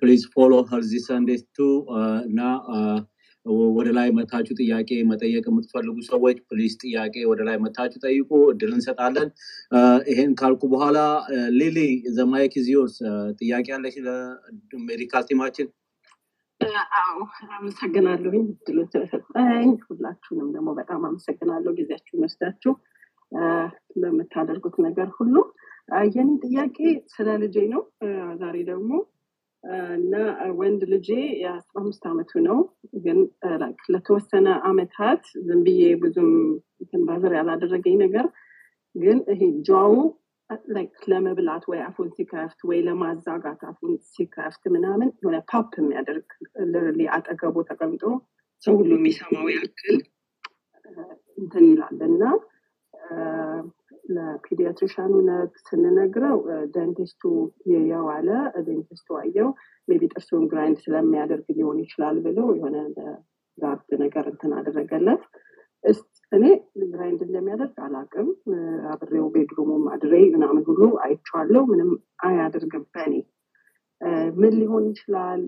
please follow Healthy Sunday too እና ወደ ላይ መታችሁ ጥያቄ መጠየቅ የምትፈልጉ ሰዎች please ጥያቄ ወደ ላይ መታችሁ ጠይቁ እድል እንሰጣለን። ይሄን ካልኩ በኋላ ሊሊ the mic is yours ጥያቄ ያለሽ ለ medical team ኣችን? አዎ አመሰግናለሁኝ እድሉ ስለሰጠኝ ሁላችሁንም ደግሞ በጣም አመሰግናለሁ ጊዜያችሁን ወስዳችሁ ለምታደርጉት ነገር ሁሉ። የኔ ጥያቄ ስለ ልጄ ነው። ዛሬ ደግሞ እና ወንድ ልጄ የአስራ አምስት አመቱ ነው። ግን ለተወሰነ አመታት ዝም ብዬ ብዙም bother ያላደረገኝ ነገር ግን ይሄ jawው ለመብላት ወይ አፉን ሲከፍት ወይ ለማዛጋት አፉን ሲከፍት ምናምን የሆነ pop የሚያደርግ አጠገቡ ተቀምጦ ሰው ሁሉ የሚሰማው ያክል እንትን ይላል እና ለ pediatricianኑ ስንነግረው dentistቱ የዋለ dentistቱ አየው maybe ጥርሱን grind ስለሚያደርግ ሊሆን ይችላል ብለው የሆነ guard ነገር እንትን አደረገለት። እኔ grind እንደሚያደርግ አላቅም አብሬው bedroomኡም አድሬ ምናምን ሁሉ አይቼዋለሁ። ምንም አያደርግም በእኔ። ምን ሊሆን ይችላል?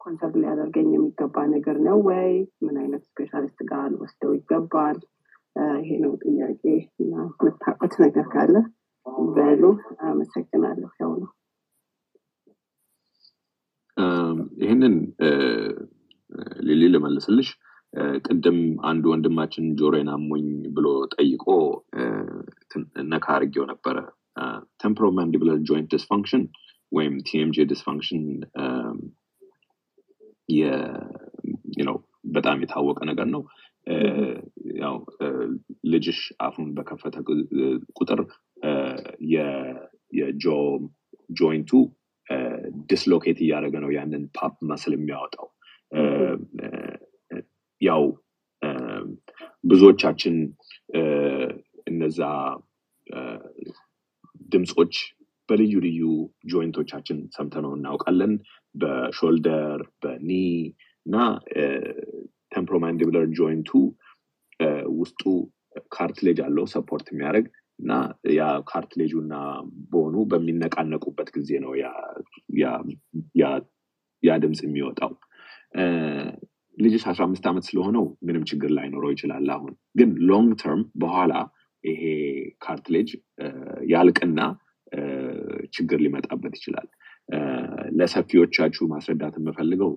concerned ሊያደርገኝ የሚገባ ነገር ነው ወይ? ምን አይነት specialist ጋር ወስደው ይገባል ይሄ ነው ጥያቄ እና የምታውቁት ነገር ካለ በሉ። አመሰግናለሁ። ያው ነው። ይህንን ሊሊ ልመልስልሽ። ቅድም አንድ ወንድማችን ጆሮዬን አሞኝ ብሎ ጠይቆ ነካ አርጌው ነበረ። temporomandibular joint dysfunction ወይም TMJ dysfunction በጣም የታወቀ ነገር ነው ያው ልጅሽ አፉን በከፈተ ቁጥር የ jaw jointቱ dislocate እያደረገ ነው ያንን pop መሰል የሚያወጣው። ያው ብዙዎቻችን እነዛ ድምፆች በልዩ ልዩ jointኦቻችን ሰምተነው እናውቃለን። በ shoulder በ knee እና temporomandibular jointቱ ውስጡ cartilage አለው support የሚያደርግ እና ያ cartilageኡ እና boneኑ በሚነቃነቁበት ጊዜ ነው ያ ድምፅ የሚወጣው። ልጅሽ አስራ አምስት ዓመት ስለሆነው ምንም ችግር ላይኖረው ይችላል አሁን። ግን long term በኋላ ይሄ cartilage ያልቅና ችግር ሊመጣበት ይችላል። ለሰፊዎቻችሁ ማስረዳት የምፈልገው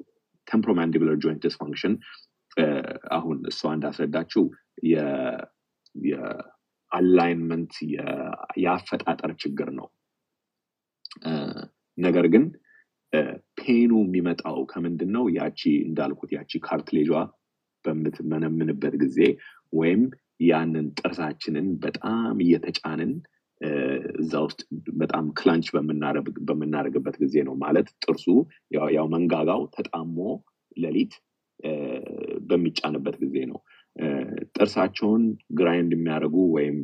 temporomandibular joint dysfunction አሁን እሷ እንዳስረዳችው የ alignment የአፈጣጠር ችግር ነው። ነገር ግን painኑ የሚመጣው ከምንድን ነው ያቺ እንዳልኩት ያቺ cartilageኧዋ በምትመነምንበት ጊዜ ወይም ያንን ጥርሳችንን በጣም እየተጫንን እዛ ውስጥ በጣም clench በምናደርግበት ጊዜ ነው ማለት ጥርሱ ያው መንጋጋው ተጣሞ ሌሊት በሚጫንበት ጊዜ ነው። ጥርሳቸውን grind የሚያደርጉ ወይም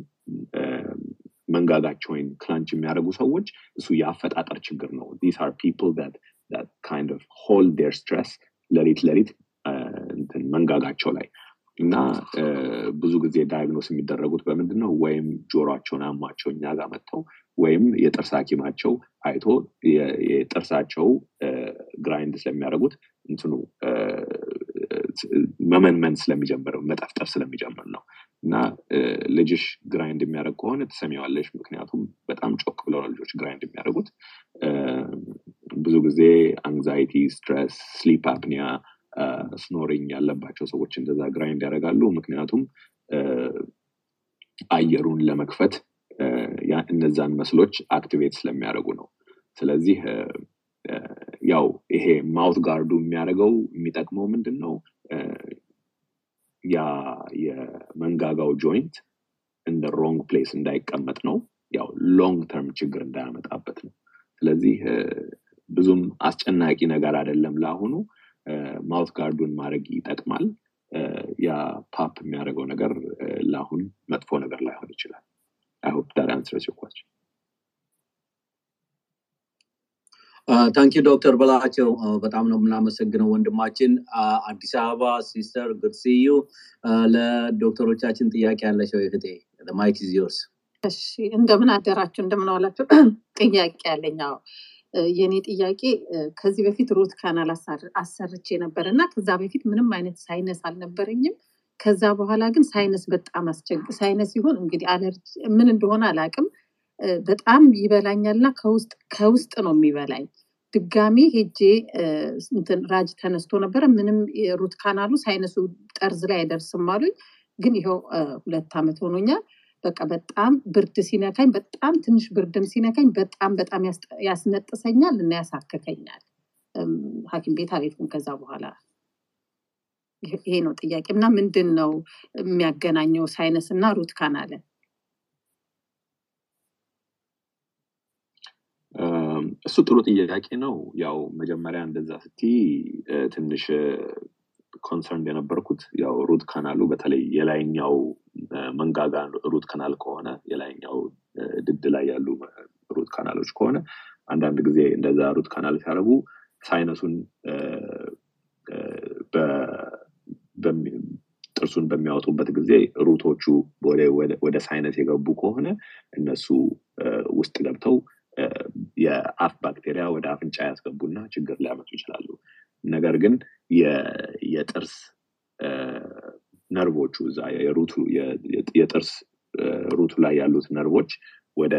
መንጋጋቸውን clench የሚያደርጉ ሰዎች እሱ የአፈጣጠር ችግር ነው። these are people kind of hold their stress ለሊት ለሊት መንጋጋቸው ላይ እና ብዙ ጊዜ diagnose የሚደረጉት በምንድን ነው ወይም ጆሮቸውን አሟቸው እኛ ጋር መጥተው ወይም የጥርስ ሀኪማቸው አይቶ የጥርሳቸው grind ስለሚያደርጉት እንትኑ መመንመን ስለሚጀምር መጠፍጠር ስለሚጀምር ነው። እና ልጅሽ grind የሚያደርግ ከሆነ ትሰሚዋለሽ። ምክንያቱም በጣም ጮክ ብለው ልጆች grind የሚያደርጉት። ብዙ ጊዜ anxiety stress sleep apnea snoring ያለባቸው ሰዎች እንደዛ grind ያደርጋሉ። ምክንያቱም አየሩን ለመክፈት እነዛን muscleኦች activate ስለሚያደርጉ ነው። ስለዚህ ያው ይሄ mouth guardኡ የሚያደርገው የሚጠቅመው ምንድን ነው ያ የመንጋጋው joint እንደ wrong place እንዳይቀመጥ ነው። ያው long term ችግር እንዳያመጣበት ነው። ስለዚህ ብዙም አስጨናቂ ነገር አይደለም ለአሁኑ። mouth guardኡን ማድረግ ይጠቅማል። ያ pop የሚያደርገው ነገር ለአሁን መጥፎ ነገር ላይሆን ይችላል። I hope that answers your question thank you ዶክተር በላቸው። በጣም ነው የምናመሰግነው ወንድማችን። አዲስ አበባ sister ግርስዩ ለዶክተሮቻችን ጥያቄ ያለቸው እህቴ mic is yours እሺ እንደምን አደራችሁ? እንደምን ዋላችሁ? [clears throat] ጥያቄ ያለኝ የኔ ጥያቄ ከዚህ በፊት root canal አሰርቼ ነበር እና ከዛ በፊት ምንም አይነት sinus አልነበረኝም። ከዛ በኋላ ግን sinus በጣም አስቸግ sinus ሲሆን እንግዲህ ምን እንደሆነ አላቅም በጣም ይበላኛል እና ከውስጥ ከውስጥ ነው የሚበላኝ። ድጋሚ ሄጄ ራጅ ተነስቶ ነበረ። ምንም ሩት ካናሉ ሳይነሱ ጠርዝ ላይ አይደርስም አሉኝ። ግን ይኸው ሁለት ዓመት ሆኖኛል። በቃ በጣም ብርድ ሲነካኝ በጣም ትንሽ ብርድም ሲነካኝ በጣም በጣም ያስነጥሰኛል እና ያሳክከኛል። ሀኪም ቤት አልሄድኩም ከዛ በኋላ። ይሄ ነው ጥያቄ። እና ምንድን ነው የሚያገናኘው sinus እና root canalን እሱ ጥሩ ጥያቄ ነው። ያው መጀመሪያ እንደዛ ስቲ ትንሽ concern የነበርኩት ያው root canalኡ በተለይ የላይኛው መንጋጋ root canal ከሆነ የላይኛው ድድ ላይ ያሉ root canalኦች ከሆነ አንዳንድ ጊዜ እንደዛ root canal ሲያደርጉ sinusኡን ጥርሱን በሚያወጡበት ጊዜ root ኦቹ ወደ ሳይነስ የገቡ ከሆነ እነሱ ውስጥ ገብተው የአፍ ባክቴሪያ ወደ አፍንጫ ያስገቡና ችግር ሊያመጡ ይችላሉ። ነገር ግን የጥርስ ነርቮቹ እዛ የጥርስ root ኡ ላይ ያሉት ነርቮች ወደ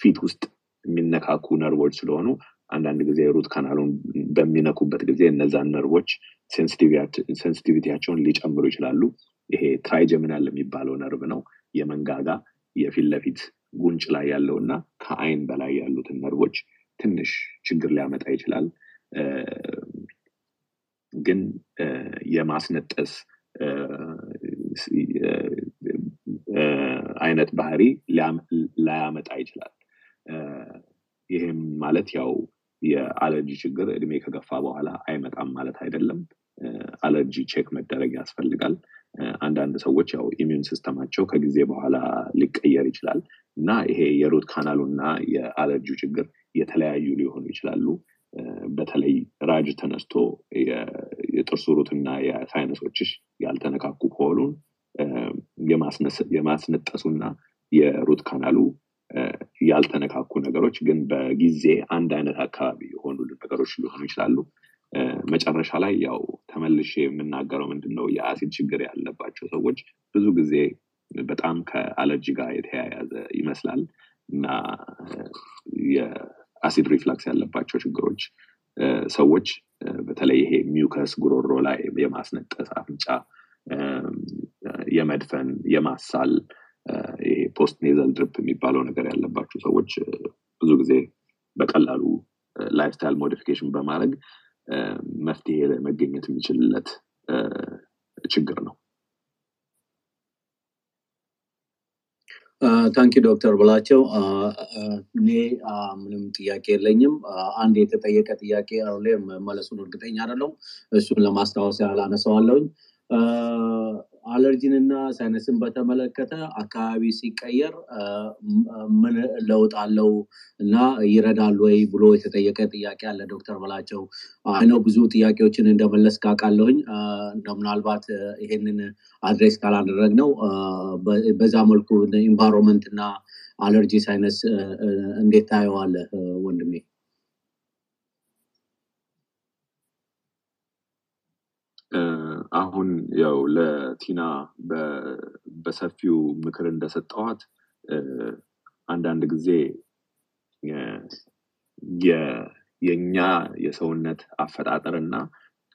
ፊት ውስጥ የሚነካኩ ነርቮች ስለሆኑ አንዳንድ ጊዜ root canal ኡን በሚነኩበት ጊዜ እነዛን ነርቮች ሴንሲቲቪቲያቸውን ሊጨምሩ ይችላሉ። ይሄ ትራይጀሚናል የሚባለው ነርቭ ነው። የመንጋጋ የፊት ለፊት ጉንጭ ላይ ያለው እና ከአይን በላይ ያሉትን ነርቮች ትንሽ ችግር ሊያመጣ ይችላል። ግን የማስነጠስ አይነት ባህሪ ላያመጣ ይችላል። ይህም ማለት ያው የአለርጂ ችግር እድሜ ከገፋ በኋላ አይመጣም ማለት አይደለም። አለርጂ check መደረግ ያስፈልጋል። አንዳንድ ሰዎች ያው immune system ኣቸው ከጊዜ በኋላ ሊቀየር ይችላል እና ይሄ የ root canal ኡ እና የአለርጂው ችግር የተለያዩ ሊሆኑ ይችላሉ። በተለይ ራጅ ተነስቶ የጥርሱ root እና የሳይነሶችሽ ያልተነካኩ ከሆኑ እ፣ የማስነስ- የማስነጠሱና የ root canal ኡ ያልተነካኩ ነገሮች ግን በጊዜ አንድ አይነት አካባቢ የሆኑ ነገሮች ሊሆኑ ይችላሉ። መጨረሻ ላይ ያው ተመልሼ የምናገረው ምንድን ነው የአሲድ ችግር ያለባቸው ሰዎች ብዙ ጊዜ በጣም ከአለርጂ ጋር የተያያዘ ይመስላል እና የ acid reflux ያለባቸው ችግሮች ሰዎች በተለይ ይሄ mucus ጉሮሮ ላይ የማስነጠስ አፍንጫ የመድፈን የማሳል ይሄ post nasal drip የሚባለው ነገር ያለባቸው ሰዎች ብዙ ጊዜ በቀላሉ lifestyle modification በማድረግ መፍትሄ መገኘት የሚችልለት ችግር ነው። Thank you ዶክተር በላቸው እኔ ምንም ጥያቄ የለኝም። አንድ የተጠየቀ ጥያቄ አለ መመለሱን እርግጠኛ አይደለሁም። እሱን ለማስታወስ ያህል አነሳዋለሁኝ። አ፣ አለርጂንና ሳይነስን በተመለከተ አካባቢ ሲቀየር ምን ለውጥ አለው እና ይረዳል ወይ ብሎ የተጠየቀ ጥያቄ አለ ዶክተር በላቸው። I know ብዙ ጥያቄዎችን እንደመለስክ አውቃለሁኝ አ፣ እንደው ምናልባት ይሄንን address ካላደረግነው በዛ መልኩ environment እና አለርጂ ሳይነስ እንዴት ታየዋለህ ወንድሜ? አሁን ያው ለቲና በሰፊው ምክር እንደሰጠዋት አንዳንድ ጊዜ የእኛ የሰውነት አፈጣጠር እና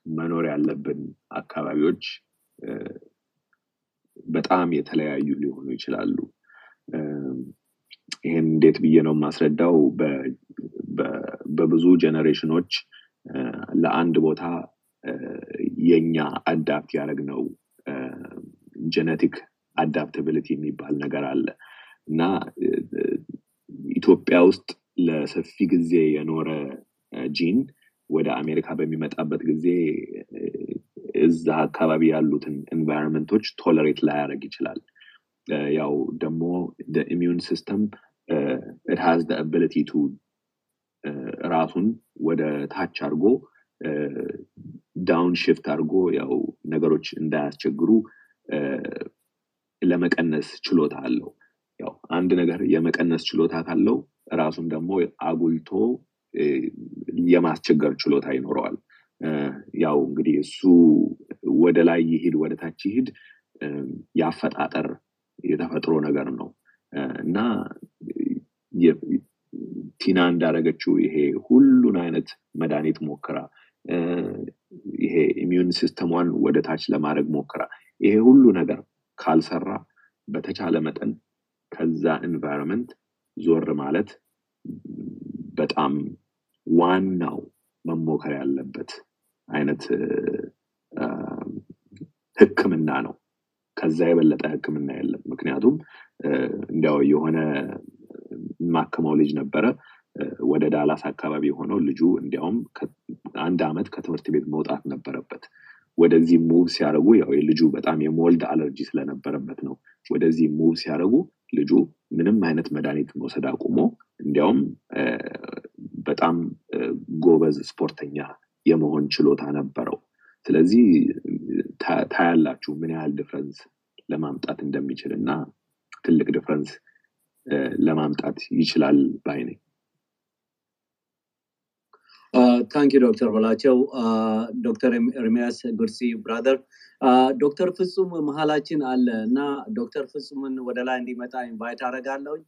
መኖር ያለብን አካባቢዎች በጣም የተለያዩ ሊሆኑ ይችላሉ። ይህን እንዴት ብዬ ነው የማስረዳው? በብዙ ጀኔሬሽኖች እ፣ ለአንድ ቦታ የኛ adapt ያደረግነው genetic adaptability የሚባል ነገር አለ እና ኢትዮጵያ ውስጥ ለሰፊ ጊዜ የኖረ ጂን ወደ አሜሪካ በሚመጣበት ጊዜ እዛ አካባቢ ያሉትን environment ኦች tolerate ላያደርግ ይችላል። ያው ደግሞ immune system it has to ራሱን ወደ ታች አድርጎ down shift አድርጎ ያው ነገሮች እንዳያስቸግሩ ለመቀነስ ችሎታ አለው። ያው አንድ ነገር የመቀነስ ችሎታ ካለው ራሱን ደግሞ አጉልቶ የማስቸገር ችሎታ ይኖረዋል። ያው እንግዲህ እሱ ወደ ላይ ይሂድ ወደ ታች ይሂድ እ፣ የአፈጣጠር የተፈጥሮ ነገር ነው እና ቲና እንዳደረገችው ይሄ ሁሉን አይነት መድኃኒት ሞክራ ይሄ immune system ኧን ወደ ታች ለማድረግ ሞክራ ይሄ ሁሉ ነገር ካልሰራ በተቻለ መጠን ከዛ environment ዞር ማለት በጣም ዋናው መሞከር ያለበት አይነት ህክምና ነው። ከዛ የበለጠ ህክምና የለም። ምክንያቱም እንዲያው የሆነ የማክመው ልጅ ነበረ ወደ ዳላስ አካባቢ ሆነው ልጁ እንዲያውም አንድ አመት ከትምህርት ቤት መውጣት ነበረበት። ወደዚህ move ሲያደርጉ ያው የልጁ በጣም የ mold አለርጂ ስለነበረበት ነው። ወደዚህ move ሲያደርጉ ልጁ ምንም አይነት መድኃኒት መውሰድ አቁሞ እንዲያውም በጣም ጎበዝ ስፖርተኛ የመሆን ችሎታ ነበረው። ስለዚህ ታያላችሁ ምን ያህል difference ለማምጣት እንደሚችል እና ትልቅ difference ለማምጣት ይችላል ባይ ነኝ። Thank ዶክተር በላቸው ዶክተር ኤርሚያስ ጉርሲ brother ዶክተር ፍጹም መሀላችን አለ እና ዶክተር ፍጹምን ወደ ላይ እንዲመጣ invite አደርጋለሁኝ።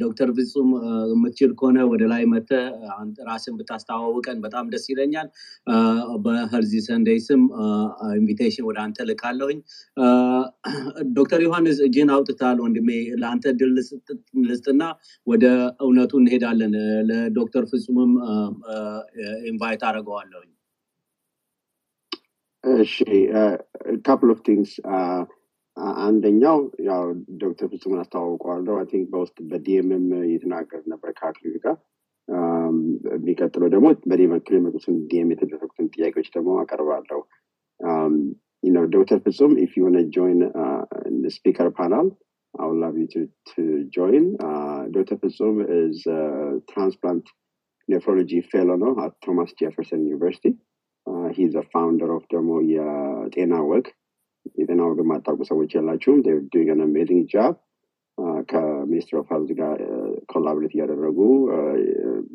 ዶክተር ፍጹም የምትችል ከሆነ ወደ ላይ መተህ ራስህን ብታስተዋውቀን በጣም ደስ ይለኛል። በህርዚ Sunday ስም invitation ወደ አንተ ልካለሁኝ። ዶክተር ዮሐንስ እጁን አውጥቷል ወንድሜ። ለአንተ እድል ልስጥና ወደ እውነቱ እንሄዳለን። ለዶክተር ፍጹምም invite አደርገዋለሁኝ እሺ couple of things አንደኛው ያው ዶክተር ፍጹምን አስተዋውቀዋለሁ I think በውስጥ በ DM ም እየተናገር ነበር ከአክሊሉ ጋር የሚቀጥለው ደግሞ በኔ በኩል የመጡትን DM የተደረጉትን ጥያቄዎች ደግሞ አቀርባለሁ ዶክተር ፍጹም if you wanna join speaker panel I would love you to, to join. Uh, Dr. Fitsum is a transplant nephrology fellow ነው, at Thomas Jefferson University. Uh, he's a founder of ደግሞ የጤና ወግ የጤና ወግ የማታውቁ ሰዎች ያላችሁም doing an amazing job. ከ Ministry of Health ጋር collaborate እያደረጉ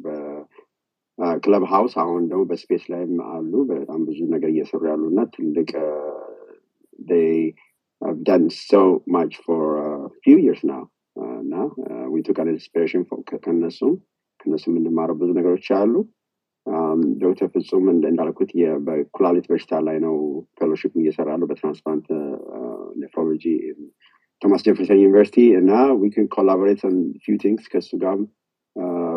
በ Clubhouse አሁን ደግሞ በ Space ላይም አሉ በጣም ብዙ ነገር እየሰሩ ያሉ እና ትልቅ I've done so much for a few years now uh, now uh, we took an inspiration from ከነሱም ከነሱ የምንማረው ብዙ ነገሮች አሉ ዶክተር ፍጹም እንዳልኩት በኩላሊት በሽታ ላይ ነው fellowship እየሰራ ያለው በ transplant nephrology Thomas Jefferson University እና we can collaborate few things ከእሱ ጋርም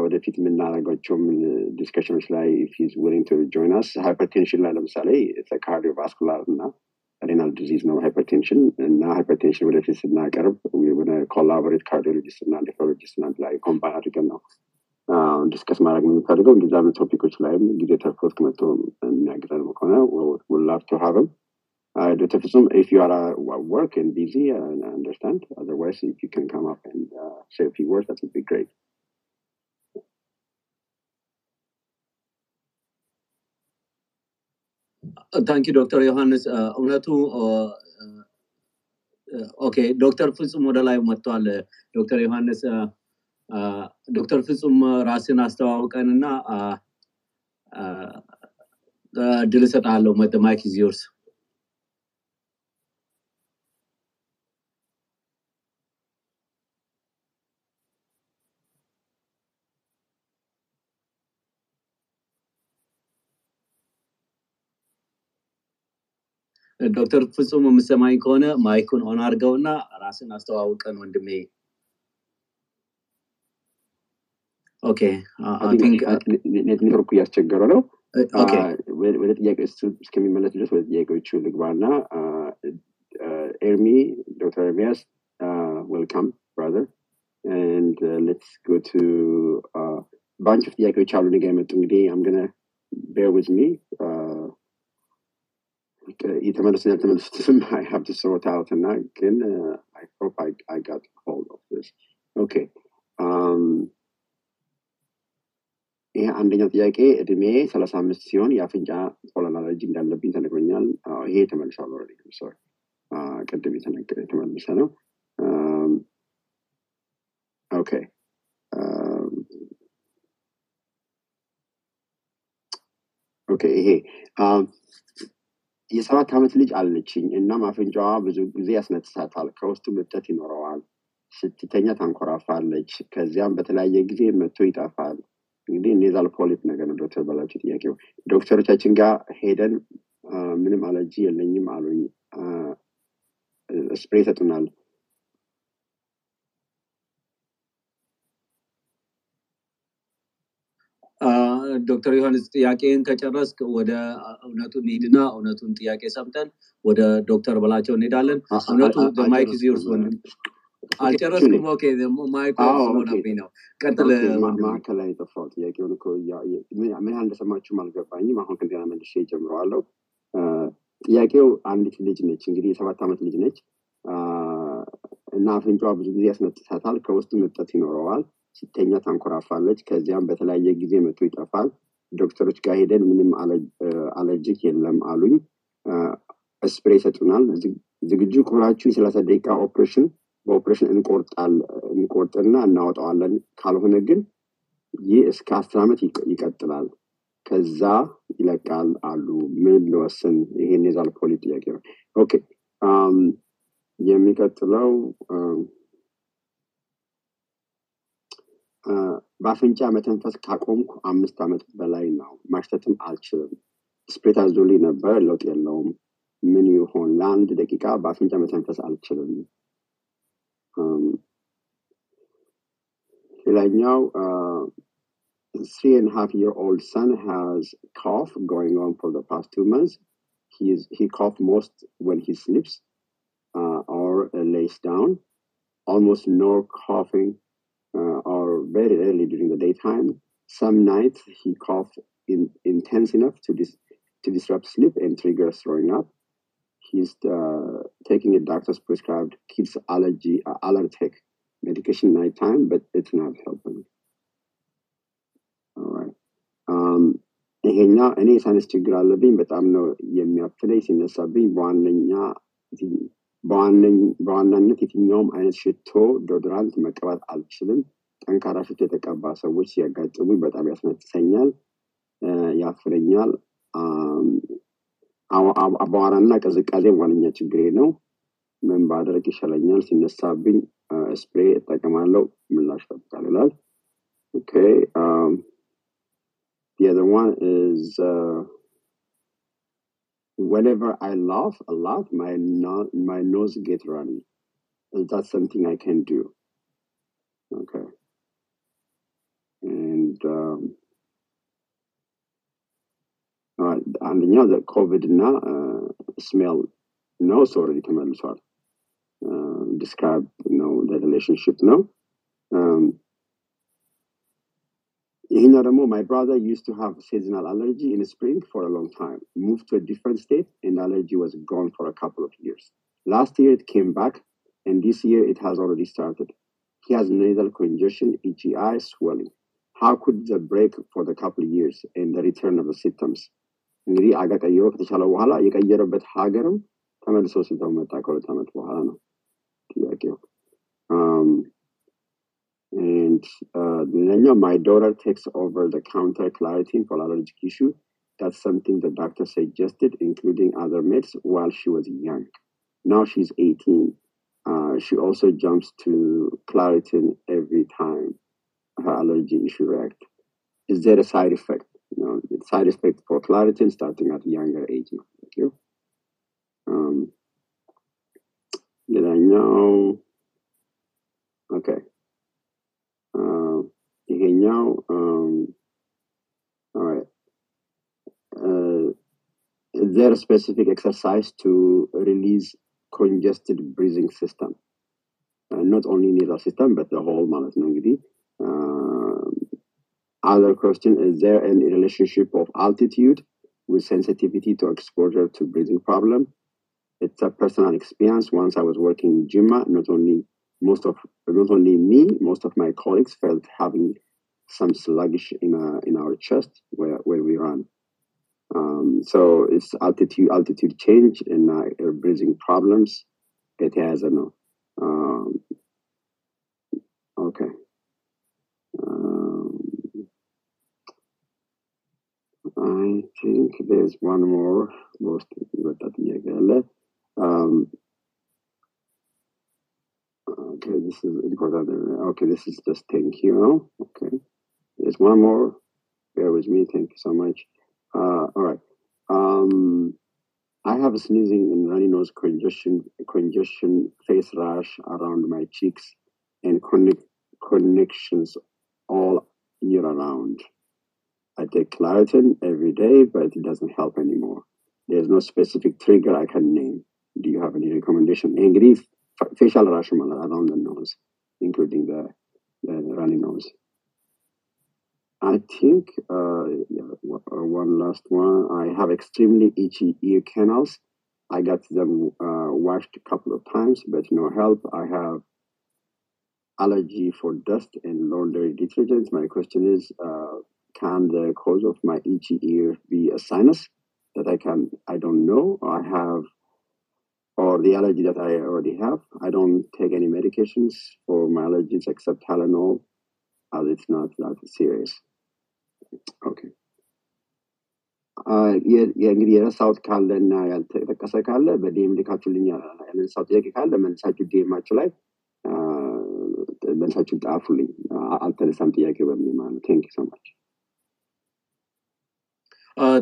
ወደፊት የምናደርጋቸውም discussion ኦች ላይ if he's willing to join us hypertension ላይ ለምሳሌ cardiovascular እና renal disease ነው hypertension እና hypertension ወደፊት ስናቀርብ collaborate cardiologist እና nephrologist ላይ combine አድርገን ነው discuss ማድረግ የምንፈልገው እንደዚ አይነት topic ኦች ላይም ጊዜ ተርፎት መጥቶ የሚያግዘን ከሆነ we'd love to have him ዶክተር ፍጹም if you are uh, work and busy uh, I understand. Otherwise if you can come up and uh, say a few words that would be great. Thank you ዶክተር ዮሐንስ እውነቱ okay ዶክተር ፍጹም ወደ ላይ መጥቷል. ዶክተር ዮሐንስ ዶክተር ፍጹም ራስን አስተዋውቀን እና እድል እሰጥሃለሁ። mic is yours ዶክተር ፍጹም የምሰማኝ ከሆነ ማይኩን on አድርገውና ራስን አስተዋውቀን ወንድሜ okay ኔትወርኩ እያስቸገረ ነው ወደ ጥያቄ እስከሚመለስ ድረስ ወደ ጥያቄዎቹ ልግባና ኤርሚ ዶክተር ኤርሚያስ welcome brother and uh, let's go to a uh, bunch of ጥያቄዎች አሉ እኔጋ የመጡ እንግዲህ I'm gonna bear with me uh, የተመለሱን ያልተመለሱትም [laughs] I have to sort out እና ግን I hope I, I got hold of this. Okay um, ይሄ አንደኛው ጥያቄ እድሜ ሰላሳ አምስት ሲሆን የአፍንጫ pollen allergy እንዳለብኝ ተነግሮኛል። ይሄ ተመልሷል sorry ቅድም የተመለሰ ነው። okay okay ይሄ የሰባት ዓመት ልጅ አለችኝ እናም አፍንጫዋ ብዙ ጊዜ ያስነጥሳታል ከውስጡ እብጠት ይኖረዋል። ስትተኛ ታንኮራፋለች ከዚያም በተለያየ ጊዜ መጥቶ ይጠፋል እንግዲህ nasal polyp ነገር ነው ዶክተር በላቸው ጥያቄው። ዶክተሮቻችን ጋር ሄደን ምንም አለርጂ የለኝም አሉኝ። spray ይሰጡናል ዶክተር ዮሐንስ ጥያቄን ከጨረስክ ወደ እውነቱ እንሂድና እውነቱን ጥያቄ ሰምተን ወደ ዶክተር በላቸው እንሄዳለን። እውነቱ mic is yours ወንድም አልጨረስኩም okay ማይክ ስለሆነብኝ ነው ቀጥል ማዕከል ላይ የጠፋው ጥያቄውን ምን ያህል እንደሰማችሁም አልገባኝም አሁን ከዚያ መልሼ ጀምረዋለሁ ጥያቄው አንዲት ልጅ ነች እንግዲህ የሰባት ዓመት ልጅ ነች እና አፍንጫዋ ብዙ ጊዜ ያስነጥሳታል ከውስጥ እብጠት ይኖረዋል ሲተኛ ታንኮራፋለች ከዚያም በተለያየ ጊዜ መቶ ይጠፋል ዶክተሮች ጋር ሄደን ምንም allergic የለም አሉኝ spray ይሰጡናል ዝግጁ ከሆናችሁ የሰላሳ ደቂቃ ኦፕሬሽን በኦፕሬሽን እንቆርጥና እናወጣዋለን። ካልሆነ ግን ይህ እስከ አስር ዓመት ይቀ- ይቀጥላል። ከዛ ይለቃል አሉ። ምን ልወስን? ይሄ የ nasal polyp ጥያቄ ነው። okay የሚቀጥለው በአፍንጫ መተንፈስ ካቆምኩ አምስት ዓመት በላይ ነው። ማሽተትም አልችልም። ስፕሬት አዞልኝ ነበር፣ ለውጥ የለውም። ምን ይሆን? ለአንድ ደቂቃ በአፍንጫ መተንፈስ አልችልም። Um, like now, uh, three and a half year old son has cough going on for the past two months. He is he coughs most when he sleeps uh, or uh, lays down. Almost no coughing uh, or very rarely during the daytime. Some nights he coughs in, intense enough to dis- to disrupt sleep and trigger throwing up. he's uh, taking a doctor's prescribed kids allergy uh, allergic medication nighttime, but it's not helping. Alright. Um, ይሄኛው እኔ sinus ችግር አለብኝ በጣም ነው የሚያፍነኝ ሲነሳብኝ በዋነኛ በዋናነት የትኛውም አይነት ሽቶ deodorant መቀባት አልችልም ጠንካራ ሽቶ የተቀባ ሰዎች ሲያጋጥሙኝ በጣም ያስነጥሰኛል እ፣ አቧራና ቅዝቃዜ ዋነኛ ችግሬ ነው ምን ባደርግ ይሻለኛል ሲነሳብኝ ስፕሬ እጠቀማለሁ ምላሽ ጠብቃል ይላል ኦኬ um, The other one is uh, whenever I laugh a lot, my no- my nose get runny. Is that something I can do? Okay. And um, አንደኛው the COVID እና uh, smell ነው እሱ already ተመልሷል። Uh, describe ነው the relationship ነው። Um, ይሄኛው ደግሞ my brother used to have seasonal allergy in spring for a long time moved to a different state and allergy was gone for a couple of years last year it came back and this year it has already started he has nasal congestion itchy eyes swelling how could the break for the couple of years and the return of the symptoms እንግዲህ አገ ቀይሮ ከተቻለ በኋላ የቀየረበት ሀገርም ተመልሶ ሲተው መጣ ከሁለት ዓመት በኋላ ነው ጥያቄው um, And uh, ሌላኛው my daughter takes over the counter Claritin for allergic issue. That's something the doctor suggested, including other meds, while she was young. Now she's 18. Uh, she also jumps to Claritin every time her allergy issue react. Is there a side effect? You know, the side effect for Claritin starting at a younger age. No, thank you. Um, ሌላኛው okay. Uh, ይሄኛው um, all right. Uh, is there a specific exercise to release congested breathing system? Uh, not only nasal system, but the whole ማለት ነው እንግዲህ Um, other question, is there any relationship of altitude with sensitivity to exposure to breathing problem? It's a personal experience. Once I was working in Jimma, not only most of not only me, most of my colleagues felt having some sluggish in uh, in our chest where where we run. Um, so it's altitude altitude change and uh, breathing problems. It has a no. Um, okay. Um, I think there's one more. Most um, okay, this is important. Okay, this is just thank you. Okay, there's one more. Bear with me. Thank you so much. Uh, all right. Um, I have a sneezing and runny nose congestion, congestion, face rash around my cheeks, and connect, connections all year around. I take Claritin every day, but it doesn't help anymore. There's no specific trigger I can name. Do you have any recommendation? Angry facial rash around the nose, including the, the runny nose. I think uh, uh, one last one. I have extremely itchy ear canals. I got them uh, washed a couple of times, but no help. I have allergy for dust and laundry detergents. My question is, uh, can the cause of my itchy ear be a sinus that I can I don't know? I have or the allergy that I already have. I don't take any medications for my allergies except Tylenol, as it's not that serious. Okay. እንግዲህ የረሳሁት ካለ እና ያልተጠቀሰ ካለ በዲኤም ልካችሁልኝ ያነሳው ጥያቄ ካለ መልሳችሁ ዲኤማችሁ ላይ መልሳችሁ ጣፉልኝ። አልተነሳም ጥያቄ በምን ማለት ቴንክ ሶ ማች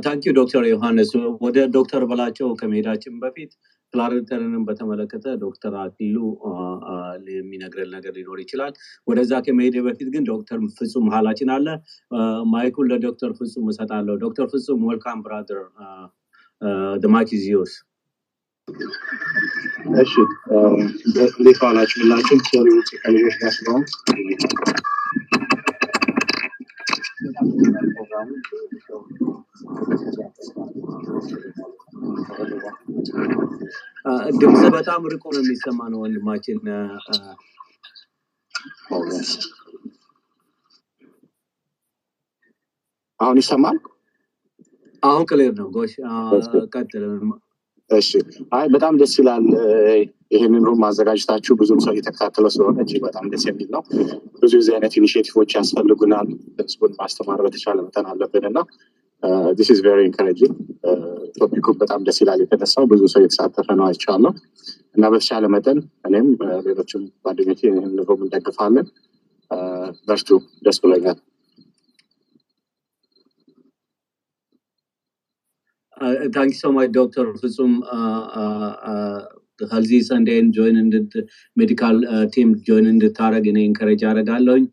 thank you ዶክተር ዮሐንስ ወደ ዶክተር በላቸው ከመሄዳችን በፊት Claritin ን በተመለከተ ዶክተር አክሊሉ የሚነግረን ነገር ሊኖር ይችላል። ወደዛ ከመሄድ በፊት ግን ዶክተር ፍጹም መሀላችን አለ። ማይኩን ለዶክተር ፍጹም እሰጣለሁ። ዶክተር ፍጹም welcome brother ዮርስ እሺ እንዴት ዋላችሁ ሁላችሁም ሶሪ ውጭ ከልጆች ጋር ስለሆን ድምፅ በጣም ርቆ ነው የሚሰማ ነው ወንድማችን አሁን ይሰማል? አሁን clear ነው። ጎሽ ቀጥል። እሺ። አይ በጣም ደስ ይላል ይህንን room ማዘጋጀታችሁ ብዙም ሰው እየተከታተለ ስለሆነ እጅግ በጣም ደስ የሚል ነው። ብዙ ጊዜ አይነት initiative ኦች ያስፈልጉናል ህዝቡን ማስተማር በተቻለ መጠን አለብን እና this is very encouraging topic ኡ በጣም ደስ ይላል የተነሳው። ብዙ ሰው የተሳተፈ ነው አይቻለሁ። እና በተቻለ መጠን እኔም ሌሎችም ጓደኞቼ ይህን room እንደግፋለን። በርቱ። ደስ ብሎኛል። thanks so much ዶክተር ፍጹም ከዚ Sunday ን join medical team join እንድታደረግ እኔ encourage አደርጋለሁኝ።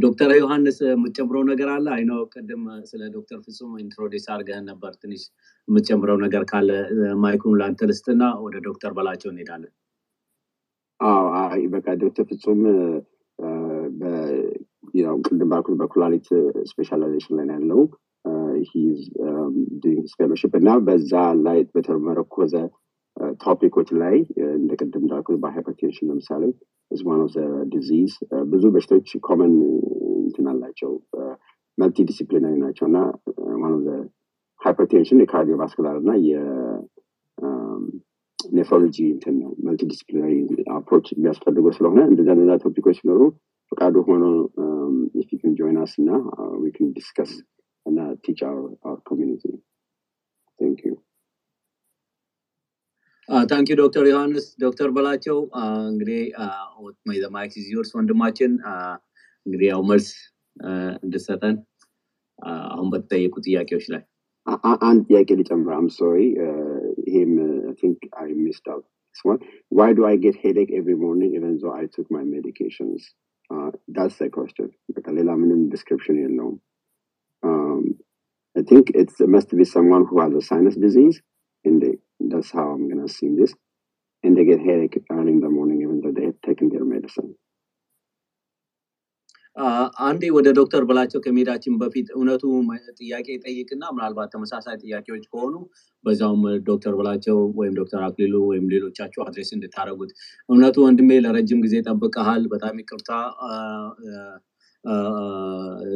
ዶክተር ዮሐንስ የምትጨምረው ነገር አለ? አይነው ቅድም ስለ ዶክተር ፍጹም introduce አድርገህን ነበር። ትንሽ የምትጨምረው ነገር ካለ ማይኩን ለአንተ ልስጥና ወደ ዶክተር በላቸው እንሄዳለን። በቃ ዶክተር ፍጹም ቅድም ባልኩት በኩላሊት specialization ላይ ያለው። doing fellowship እና በዛ ላይ በተመረኮዘ topic ኦች ላይ እንደ ቅድም እንዳልኩት በ hypertension ለምሳሌ of disease ብዙ በሽቶች common እንትን አላቸው multidisciplinary ናቸው እና one of hypertension የ cardiovascular እና የ nephrology እንትን ነው multidisciplinary approach የሚያስፈልገው ስለሆነ እንደዛ እንደዛ topic ኦች ሲኖሩ ፈቃዱ ሆኖ you can join us እና we can discuss and uh, teach our, our community. Thank you. ታንክ ዩ ዶክተር ዮሐንስ ዶክተር በላቸው እንግዲህ ማይክ ዚዮርስ ወንድማችን እንግዲህ ያው መልስ እንድሰጠን አሁን በተጠየቁ ጥያቄዎች ላይ አንድ ጥያቄ ሊጨምር አም ሶሪ ይሄም ቲንክ አይ ሚስድ አውት this one why do i get headache every morning even though i took my medications uh, that's the question በቃ ሌላ ምንም description የለውም um, I think it's, it must be someone who has a sinus disease, and they, that's how I'm to assume this. And they get headache early in the morning, even though they have taken their medicine. አንዴ ወደ ዶክተር በላቸው ከመሄዳችን በፊት እውነቱ ጥያቄ ጠይቅና ምናልባት ተመሳሳይ ጥያቄዎች ከሆኑ በዛውም ዶክተር በላቸው ወይም ዶክተር አክሊሉ ወይም ሌሎቻችሁ address እንድታደረጉት እውነቱ ወንድሜ ለረጅም ጊዜ ጠብቀሃል። በጣም ይቅርታ።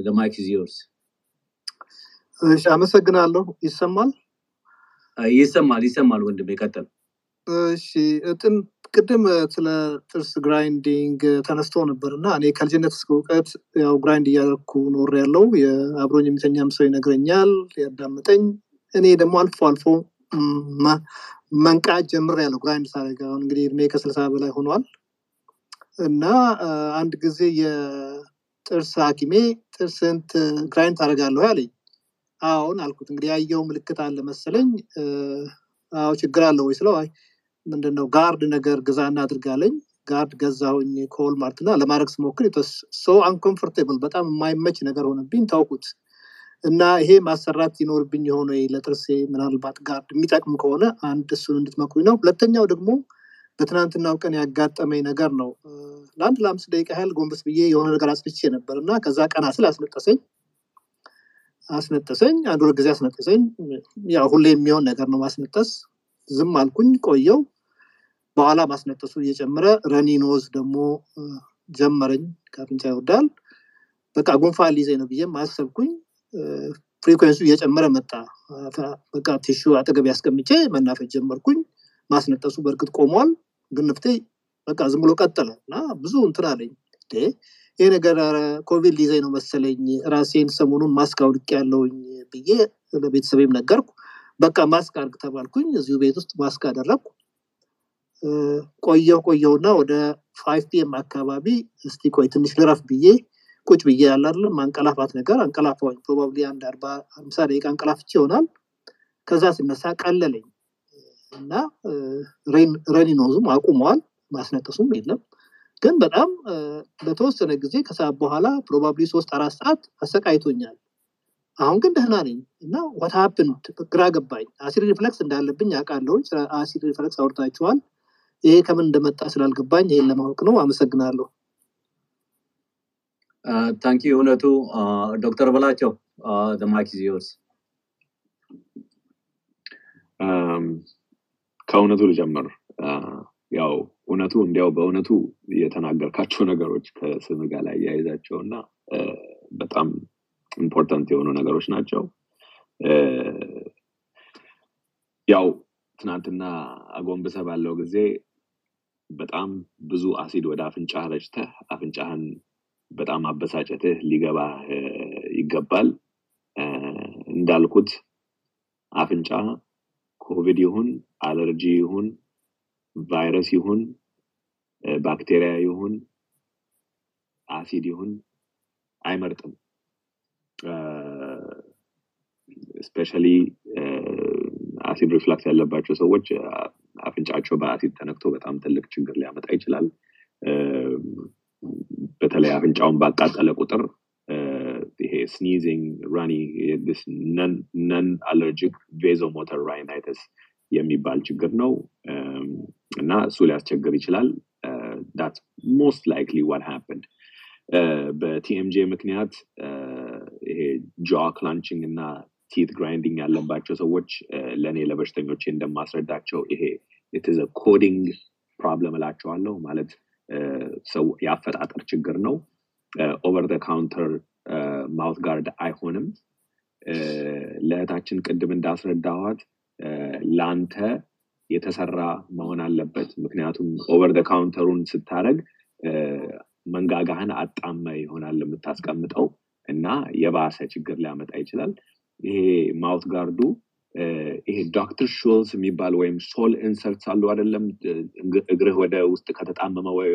the mic is yours እሺ አመሰግናለሁ። ይሰማል ይሰማል ይሰማል ወንድም ይቀጥል እሺ እጥን ቅድም ስለ ጥርስ grinding ተነስቶ ነበር እና እኔ ከልጅነት እስከ እውቀት ያው grind እያደረግኩ ኖሬያለሁ አብሮኝ የሚተኛም ሰው ይነግረኛል ያዳምጠኝ እኔ ደግሞ አልፎ አልፎ መንቃት ጀምሬያለሁ grind ሳደርግ። አሁን እንግዲህ እድሜ ከስልሳ በላይ ሆኗል። እና አንድ ጊዜ የጥርስ ሀኪሜ ጥርስህን grind ታደርጋለህ አለኝ አሁን አልኩት እንግዲህ ያየው ምልክት አለ መሰለኝ። አዎ ችግር አለ ወይ ስለው አይ guard ነገር ግዛና አድርግ አለኝ guard ገዛሁኝ ከ Walmart እና ለማድረግ ስሞክር ሰው uncomfortable በጣም የማይመች ነገር ሆነብኝ ታውቁት እና ይሄ ማሰራት ይኖርብኝ የሆነ ለጥርሴ ምናልባት guard የሚጠቅም ከሆነ አንድ እሱን እንድትመክሩኝ ነው። ሁለተኛው ደግሞ በትናንትናው ቀን ያጋጠመኝ ነገር ነው። ለአንድ ለአምስት ደቂቃ ያህል ጎንበስ ብዬ የሆነ ነገር አስልቼ ነበር እና ከዛ ቀና ስል አስነጠሰኝ አስነጠሰኝ አንድ ሁለት ጊዜ አስነጠሰኝ። ያው ሁሌ የሚሆን ነገር ነው ማስነጠስ። ዝም አልኩኝ ቆየው። በኋላ ማስነጠሱ እየጨመረ runny nose ደግሞ ጀመረኝ ከአፍንጫ ይወርዳል። በቃ ጉንፋን ሊይዘኝ ነው ብዬም አሰብኩኝ frequency ው እየጨመረ መጣ። በቃ tissue አጠገብ አስቀምጬ መናፈት ጀመርኩኝ። ማስነጠሱ በእርግጥ ቆሟል፣ ግን በቃ ዝም ብሎ ቀጠለ እና ብዙ እንትን አለኝ። ይሄ ነገር ኮቪድ ሊይዘኝ ነው መሰለኝ ራሴን ሰሞኑን ማስክ አውልቄያለሁኝ ብዬ ለቤተሰቤም ነገርኩ። በቃ ማስክ አድርግ ተባልኩኝ። እዚሁ ቤት ውስጥ ማስክ አደረግኩ። እ፣ ቆየሁ ቆየሁና ወደ five PM አካባቢ እስቲ ቆይ ትንሽ ልረፍ ብዬ ቁጭ ብዬ አይደለም ማንቀላፋት ነገር አንቀላፋሁኝ። probably አንድ አርባ አምሳ ደቂቃ አንቀላፍቼ ይሆናል። ከዛ ስነሳ ቀለለኝ እና runny nose ኡም አቁመዋል፣ ማስነጠሱም የለም። ግን በጣም እ፣ ለተወሰነ ጊዜ ከሰዓት በኋላ probably ሶስት አራት ሰዓት አሰቃይቶኛል። አሁን ግን ደህና ነኝ እና what happened ግራ ገባኝ። acid reflux እንዳለብኝ አውቃለሁኝ። ስለ acid reflux አውርታችኋል። ይሄ ከምን እንደመጣ ስላልገባኝ ይሄን ለማወቅ ነው። አመሰግናለሁ። thank you እውነቱ ዶክተር በላቸው mic is yours አም፣ ከእውነቱ ልጀምር። ያው እውነቱ እንዲያው በእውነቱ የተናገርካቸው ነገሮች ከስምህ ጋር ላያይዛቸው እና በጣም important የሆኑ ነገሮች ናቸው። ያው ትናንትና አጎንብሰህ ባለው ጊዜ በጣም ብዙ አሲድ ወደ አፍንጫህ ረጭተህ አፍንጫህን በጣም አበሳጨትህ ሊገባ ይገባል። እንዳልኩት አፍንጫ ኮቪድ ይሁን አለርጂ ይሁን ቫይረስ ይሁን ባክቴሪያ ይሁን አሲድ ይሁን አይመርጥም። especially acid reflux ያለባቸው ሰዎች አፍንጫቸው በአሲድ ተነክቶ በጣም ትልቅ ችግር ሊያመጣ ይችላል። በተለይ አፍንጫውን ባቃጠለ ቁጥር ይሄ sneezing runny non allergic vasomotor rhinitis የሚባል ችግር ነው እና እሱ ሊያስቸግር ይችላል። that most likely what happened በ TMJ ምክንያት ይሄ jaw clenching እና teeth grinding ያለባቸው ሰዎች ለእኔ ለበሽተኞቼ እንደማስረዳቸው ይሄ it's a coding problem እላቸዋለሁ ማለት ሰው የአፈጣጠር ችግር ነው። over the counter mouth guard አይሆንም። ለእህታችን ቅድም እንዳስረዳኋት ለአንተ የተሰራ መሆን አለበት። ምክንያቱም over the counter ኡን ስታረግ እ፣ መንጋጋህን አጣመህ ይሆናል የምታስቀምጠው እና የባሰ ችግር ሊያመጣ ይችላል። ይሄ mouth guard ኡ ይሄ Doctor Scholl's የሚባል ወይም sole inserts አሉ አይደለም? እግ- እግርህ ወደ ውስጥ ከተጣመመ ወይ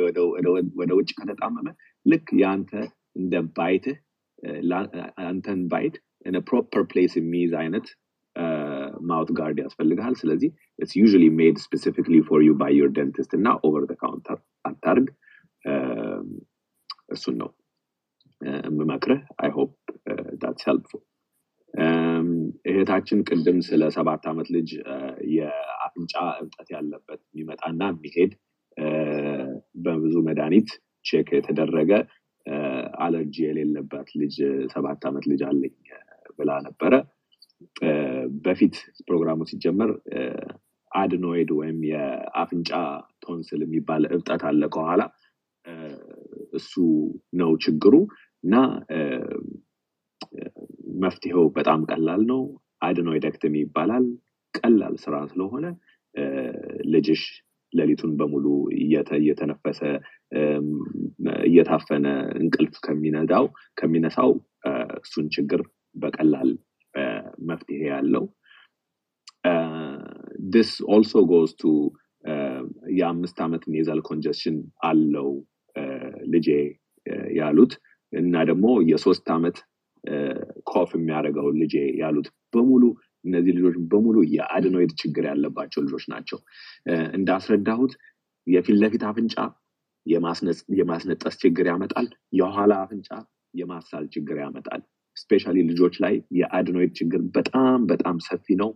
ወደ ውጭ ከተጣመመ ልክ የአንተ እንደ bite ህ አንተን bite proper place የሚይዝ አይነት mouth guard ያስፈልግሃል። ስለዚህ it's usually made specifically for you by your dentist እና over the counter አታርግ። እም፣ እሱን ነው እ፣ የምመክርህ። I hope That's helpful። እህታችን ቅድም ስለ ሰባት ዓመት ልጅ እ፣ የአፍንጫ እብጠት ያለበት የሚመጣና የሚሄድ በብዙ መድኃኒት check የተደረገ አለርጂ የሌለባት ልጅ ሰባት ዓመት ልጅ አለኝ ብላ ነበረ። በፊት ፕሮግራሙ ሲጀመር adenoid ወይም የአፍንጫ ቶንስል የሚባል እብጠት አለ ከኋላ እሱ ነው ችግሩ እና መፍትሄው በጣም ቀላል ነው። adenoidectomy ይባላል። ቀላል ስራ ስለሆነ ልጅሽ ሌሊቱን በሙሉ እየተ- እየተነፈሰ እየታፈነ እንቅልፍ ከሚነሳው ከሚነሳው እሱን ችግር በቀላል መፍትሄ ያለው this also goes to የአምስት ዓመት nasal congestion አለው ልጄ ያሉት እና ደግሞ የሶስት ዓመት cough የሚያደርገው ልጄ ያሉት በሙሉ እነዚህ ልጆች በሙሉ የ adenoid ችግር ያለባቸው ልጆች ናቸው። እንዳስረዳሁት የፊት ለፊት አፍንጫ የማስነጠስ ችግር ያመጣል። የኋላ አፍንጫ የማሳል ችግር ያመጣል። specially ልጆች ላይ የ adenoid ችግር በጣም በጣም ሰፊ ነው።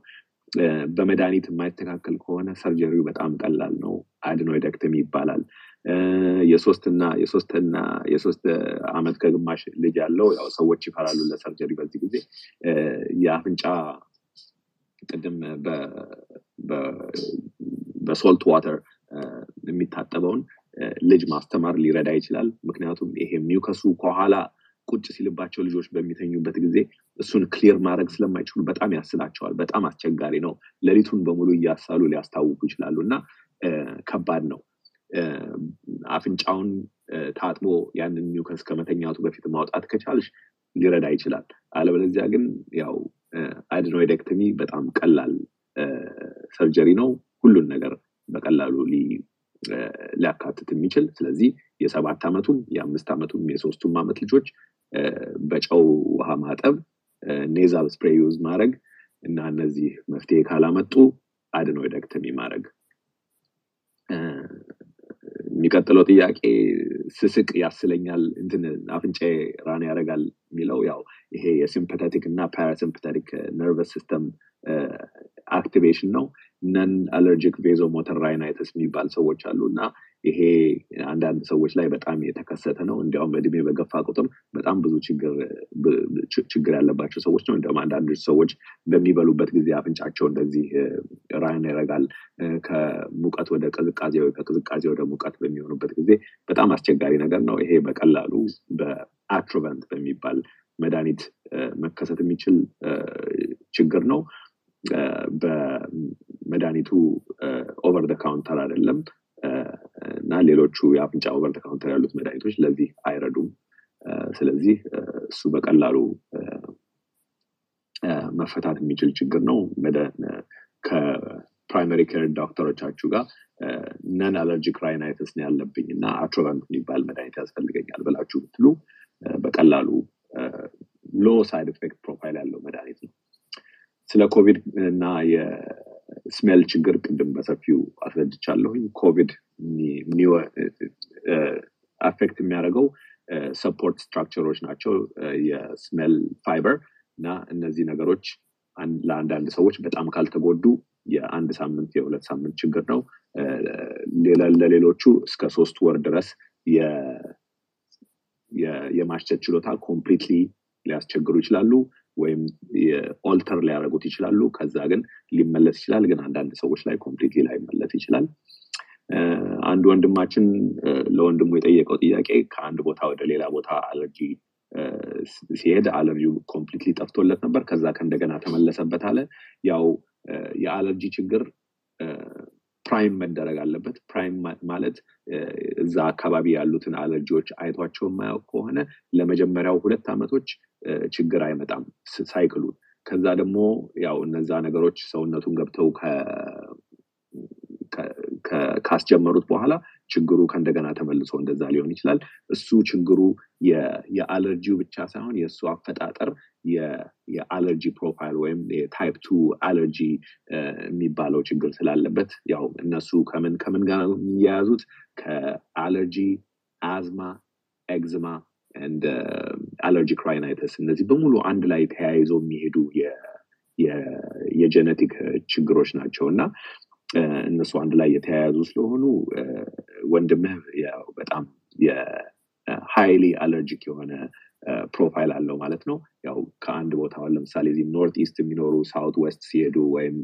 በመድኃኒት የማይስተካከል ከሆነ ሰርጀሪው በጣም ቀላል ነው። አድኖይደክተሚ ይባላል። የሶስትና የሶስትና የሶስት አመት ከግማሽ ልጅ ያለው ያው ሰዎች ይፈራሉ ለሰርጀሪ በዚህ ጊዜ የአፍንጫ ቅድም በሶልት ዋተር የሚታጠበውን ልጅ ማስተማር ሊረዳ ይችላል። ምክንያቱም ይሄ ሚውከሱ ከኋላ ቁጭ ሲልባቸው ልጆች በሚተኙበት ጊዜ እሱን clear ማድረግ ስለማይችሉ በጣም ያስላቸዋል። በጣም አስቸጋሪ ነው። ሌሊቱን በሙሉ እያሳሉ ሊያስታውቁ ይችላሉ እና ከባድ ነው። አፍንጫውን ታጥቦ ያንን mucus ከመተኛቱ በፊት ማውጣት ከቻልሽ ሊረዳ ይችላል። አለበለዚያ ግን ያው adenoidectomy በጣም ቀላል surgery ነው። ሁሉን ነገር በቀላሉ ሊያካትት የሚችል ስለዚህ የሰባት ዓመቱም የአምስት ዓመቱም የሶስቱም ዓመት ልጆች በጨው ውሃ ማጠብ nasal spray use ማድረግ እና እነዚህ መፍትሄ ካላመጡ adenoidectomy ማድረግ። የሚቀጥለው ጥያቄ ስስቅ ያስለኛል እንትን አፍንጫ run ያደርጋል የሚለው ያው ይሄ የ sympathetic እና parasympathetic nervous system activation ነው። non allergic vasomotor rhinitis የሚባል ሰዎች አሉ እና ይሄ አንዳንድ ሰዎች ላይ በጣም የተከሰተ ነው። እንዲያውም በእድሜ በገፋ ቁጥር በጣም ብዙ ችግር ያለባቸው ሰዎች ነው። እንዲሁም አንዳንድ ሰዎች በሚበሉበት ጊዜ አፍንጫቸው እንደዚህ ራይን ያደርጋል። ከሙቀት ወደ ቅዝቃዜ ወይ ከቅዝቃዜ ወደ ሙቀት በሚሆኑበት ጊዜ በጣም አስቸጋሪ ነገር ነው። ይሄ በቀላሉ በአትሮቨንት በሚባል መድኃኒት መከሰት የሚችል ችግር ነው በመድኃኒቱ over the counter አይደለም። እና ሌሎቹ የአፍንጫ over the counter ያሉት መድኃኒቶች ለዚህ አይረዱም። ስለዚህ እሱ በቀላሉ መፈታት የሚችል ችግር ነው። ከ primary care ዶክተሮቻችሁ ጋር non allergic rhinitis ነው ያለብኝ እና Atrovent የሚባል መድኃኒት ያስፈልገኛል ብላችሁ ብትሉ በቀላሉ low side effect profile ያለው መድኃኒት ነው ስለ ኮቪድ እና የ smell ችግር ቅድም በሰፊው አስረድቻለሁኝ። ኮቪድ affect የሚያደርገው support structure ኦች ናቸው። የ smell fiber እና እነዚህ ነገሮች ለአንዳንድ ሰዎች በጣም ካልተጎዱ የአንድ ሳምንት የሁለት ሳምንት ችግር ነው። ለሌሎቹ እስከ ሶስት ወር ድረስ የማሽተት ችሎታ completely ሊያስቸግሩ ይችላሉ ወይም alter ሊያደርጉት ይችላሉ። ከዛ ግን ሊመለስ ይችላል። ግን አንዳንድ ሰዎች ላይ completely ላይመለስ ይችላል። አንድ ወንድማችን ለወንድሙ የጠየቀው ጥያቄ ከአንድ ቦታ ወደ ሌላ ቦታ አለርጂ ሲሄድ allergy ው completely ጠፍቶለት ነበር። ከዛ ከእንደገና ተመለሰበት አለ። ያው የአለርጂ ችግር prime መደረግ አለበት። prime ማለት እዛ አካባቢ ያሉትን አለርጂዎች አይቷቸው የማያውቅ ከሆነ ለመጀመሪያው ሁለት ዓመቶች ችግር አይመጣም cycle ኡ። ከዛ ደግሞ ያው እነዛ ነገሮች ሰውነቱን ገብተው ካስጀመሩት በኋላ ችግሩ ከእንደገና ተመልሶ እንደዛ ሊሆን ይችላል። እሱ ችግሩ የአለርጂው ብቻ ሳይሆን የእሱ አፈጣጠር የ allergy profile ወይም የ type two allergy የሚባለው ችግር ስላለበት ያው እነሱ ከምን ከምን ጋር የሚያያዙት? ከ allergy asthma eczema እንደ allergic rhinitis እነዚህ በሙሉ አንድ ላይ ተያይዞ የሚሄዱ የ genetic ችግሮች ናቸው። እና እነሱ አንድ ላይ የተያያዙ ስለሆኑ ወንድምህ በጣም የ highly allergic የሆነ profile አለው ማለት ነው። ያው ከአንድ ቦታ ለምሳሌ እዚህ northeast የሚኖሩ southwest ሲሄዱ ወይም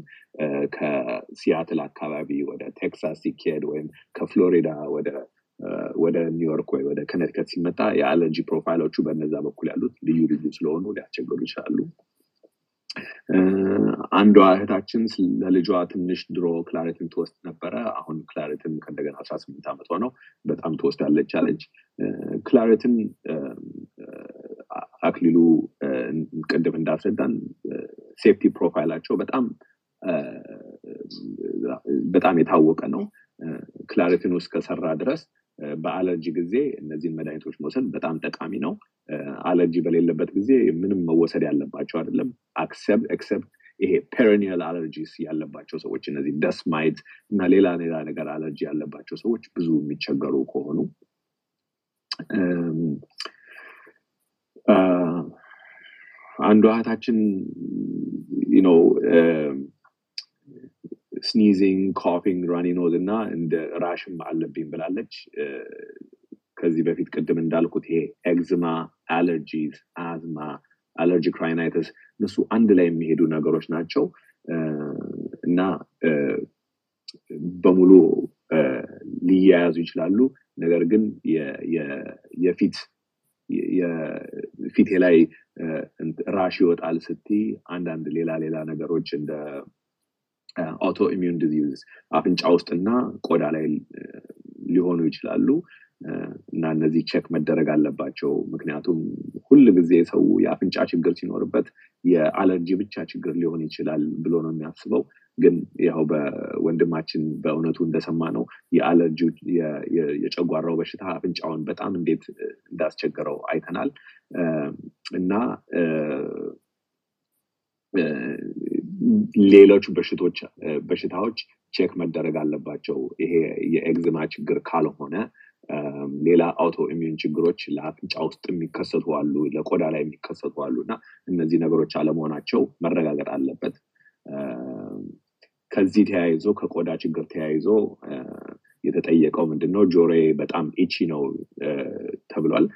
ከሲያትል አካባቢ ወደ ቴክሳስ ሲካሄድ ወይም ከፍሎሪዳ ወደ ወደ ኒውዮርክ ወይ ወደ ከነቲከት ሲመጣ የ allergy profile ኦቹ በነዛ በኩል ያሉት ልዩ ልዩ ስለሆኑ ሊያስቸግሩ ይችላሉ አንዷ እህታችን ለልጇ ትንሽ ድሮ Claritin ትወስድ ነበረ። አሁን Claritin ከእንደገና አስራ ስምንት ዓመቷ ነው። በጣም ትወስዳለች አለች። Claritin አክሊሉ ቅድም እንዳስረዳን safety profile ኣቸው በጣም በጣም የታወቀ ነው። Claritin ውስጥ ከሰራ ድረስ በአለርጂ ጊዜ እነዚህን መድኃኒቶች መውሰድ በጣም ጠቃሚ ነው። አለርጂ በሌለበት ጊዜ ምንም መወሰድ ያለባቸው አይደለም። except ይሄ perennial allergies ያለባቸው ሰዎች እነዚህ dust እና ሌላ ሌላ ነገር አለርጂ ያለባቸው ሰዎች ብዙ የሚቸገሩ ከሆኑ አንዱ እህታችን ነው sneezing coughing runny nose እና እንደ rash ም አለብኝ ብላለች። ከዚህ በፊት ቅድም እንዳልኩት ይሄ eczema allergies asthma allergic rhinitis እነሱ አንድ ላይ የሚሄዱ ነገሮች ናቸው። እና በሙሉ ሊያያዙ ይችላሉ። ነገር ግን የፊት ፊቴ ላይ rash ይወጣል ስቲ አንዳንድ ሌላ ሌላ ነገሮች እንደ autoimmune disease አፍንጫ ውስጥና ቆዳ ላይ ሊሆኑ ይችላሉ። እና እነዚህ check መደረግ አለባቸው። ምክንያቱም ሁል ጊዜ ሰው የአፍንጫ ችግር ሲኖርበት የአለርጂ ብቻ ችግር ሊሆን ይችላል ብሎ ነው የሚያስበው። ግን ያው በወንድማችን በእውነቱ እንደሰማ ነው የአለርጂ የጨጓራው በሽታ አፍንጫውን በጣም እንዴት እንዳስቸገረው አይተናል። እና ሌሎች በሽቶች በሽታዎች check መደረግ አለባቸው። ይሄ የ eczema ችግር ካልሆነ ሌላ autoimmune ችግሮች ለአፍንጫ ውስጥ የሚከሰቱ አሉ ለቆዳ ላይ የሚከሰቱ አሉ እና እነዚህ ነገሮች አለመሆናቸው መረጋገጥ አለበት። ከዚህ ተያይዞ ከቆዳ ችግር ተያይዞ የተጠየቀው ምንድነው? ጆሮ በጣም itchy ነው ተብሏል።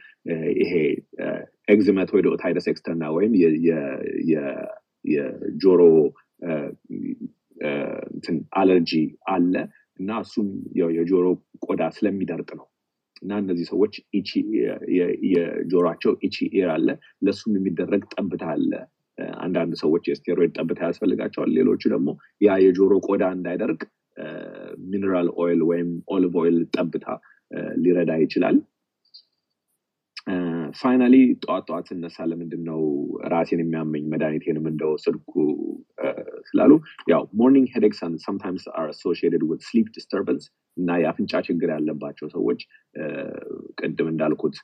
ይሄ eczematoid otitis externa ወይም የጆሮ አለርጂ አለ እና እሱም የጆሮ ቆዳ ስለሚደርቅ ነው እና እነዚህ ሰዎች የጆሮቸው itchy ear አለ። ለእሱም የሚደረግ ጠብታ አለ። አንዳንድ ሰዎች የስቴሮይድ ጠብታ ያስፈልጋቸዋል። ሌሎቹ ደግሞ ያ የጆሮ ቆዳ እንዳይደርቅ mineral oil ወይም olive oil ጠብታ ሊረዳ ይችላል finally ጠዋት ጠዋት ስነሳ ለምንድን ነው ራሴን የሚያመኝ? መድኃኒቴንም እንደወሰድኩ ስላሉ ያው morning headaches sometimes are associated with sleep disturbance እና የአፍንጫ ችግር ያለባቸው ሰዎች ቅድም እንዳልኩት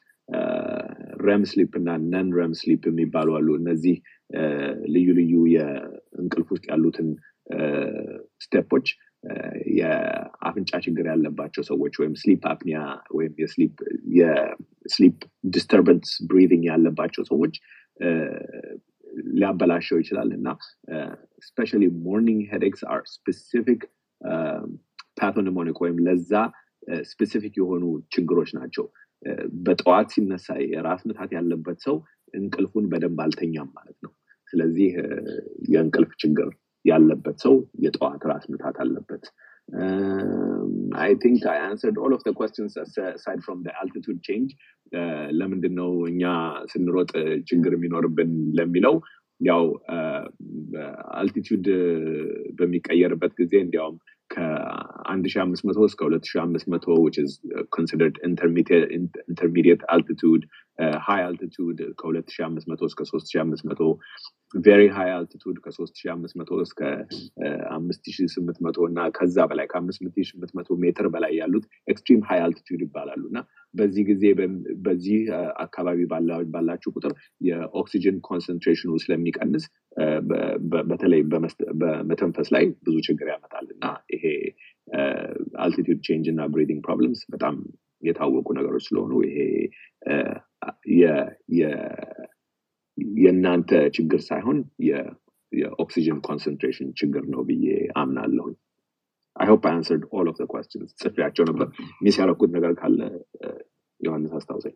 REM sleep እና non REM sleep የሚባሉ አሉ። እነዚህ ልዩ ልዩ የእንቅልፍ ውስጥ ያሉትን step ኦች የአፍንጫ ችግር ያለባቸው ሰዎች ወይም sleep apnea ወይም የ sleep disturbance breathing ያለባቸው ሰዎች ሊያበላሸው ይችላል እና specially morning headaches are specific pathognomonic ወይም ለዛ specific የሆኑ ችግሮች ናቸው። በጠዋት ሲነሳ የራስ ምታት ያለበት ሰው እንቅልፉን በደንብ አልተኛም ማለት ነው። ስለዚህ የእንቅልፍ ችግር ያለበት ሰው የጠዋት ራስ ምታት አለበት። I think I answered all of questions aside from the altitude change. ለምንድን ነው እኛ ስንሮጥ ችግር የሚኖርብን ለሚለው? ያው altitude በሚቀየርበት ጊዜ እንዲያውም ከ1500 እስከ 2500 which is considered high altitude ከ2500 እስከ 3500 very high altitude ከ3500 እስከ 5800 እና ከዛ በላይ ከ5800 ሜትር በላይ ያሉት extreme high altitude ይባላሉ እና በዚህ ጊዜ በዚህ አካባቢ ባላችሁ ቁጥር የኦክሲጅን concentration ኑ ስለሚቀንስ በተለይ በመተንፈስ ላይ ብዙ ችግር ያመጣል እና ይሄ altitude change እና breathing problems በጣም የታወቁ ነገሮች ስለሆኑ ይሄ የእናንተ ችግር ሳይሆን የኦክሲጅን concentration ችግር ነው ብዬ አምናለሁኝ። I hope I answered all of questions ጽፌያቸው ነበር። miss ያረኩት ነገር ካለ ዮሐንስ አስታውሰኝ።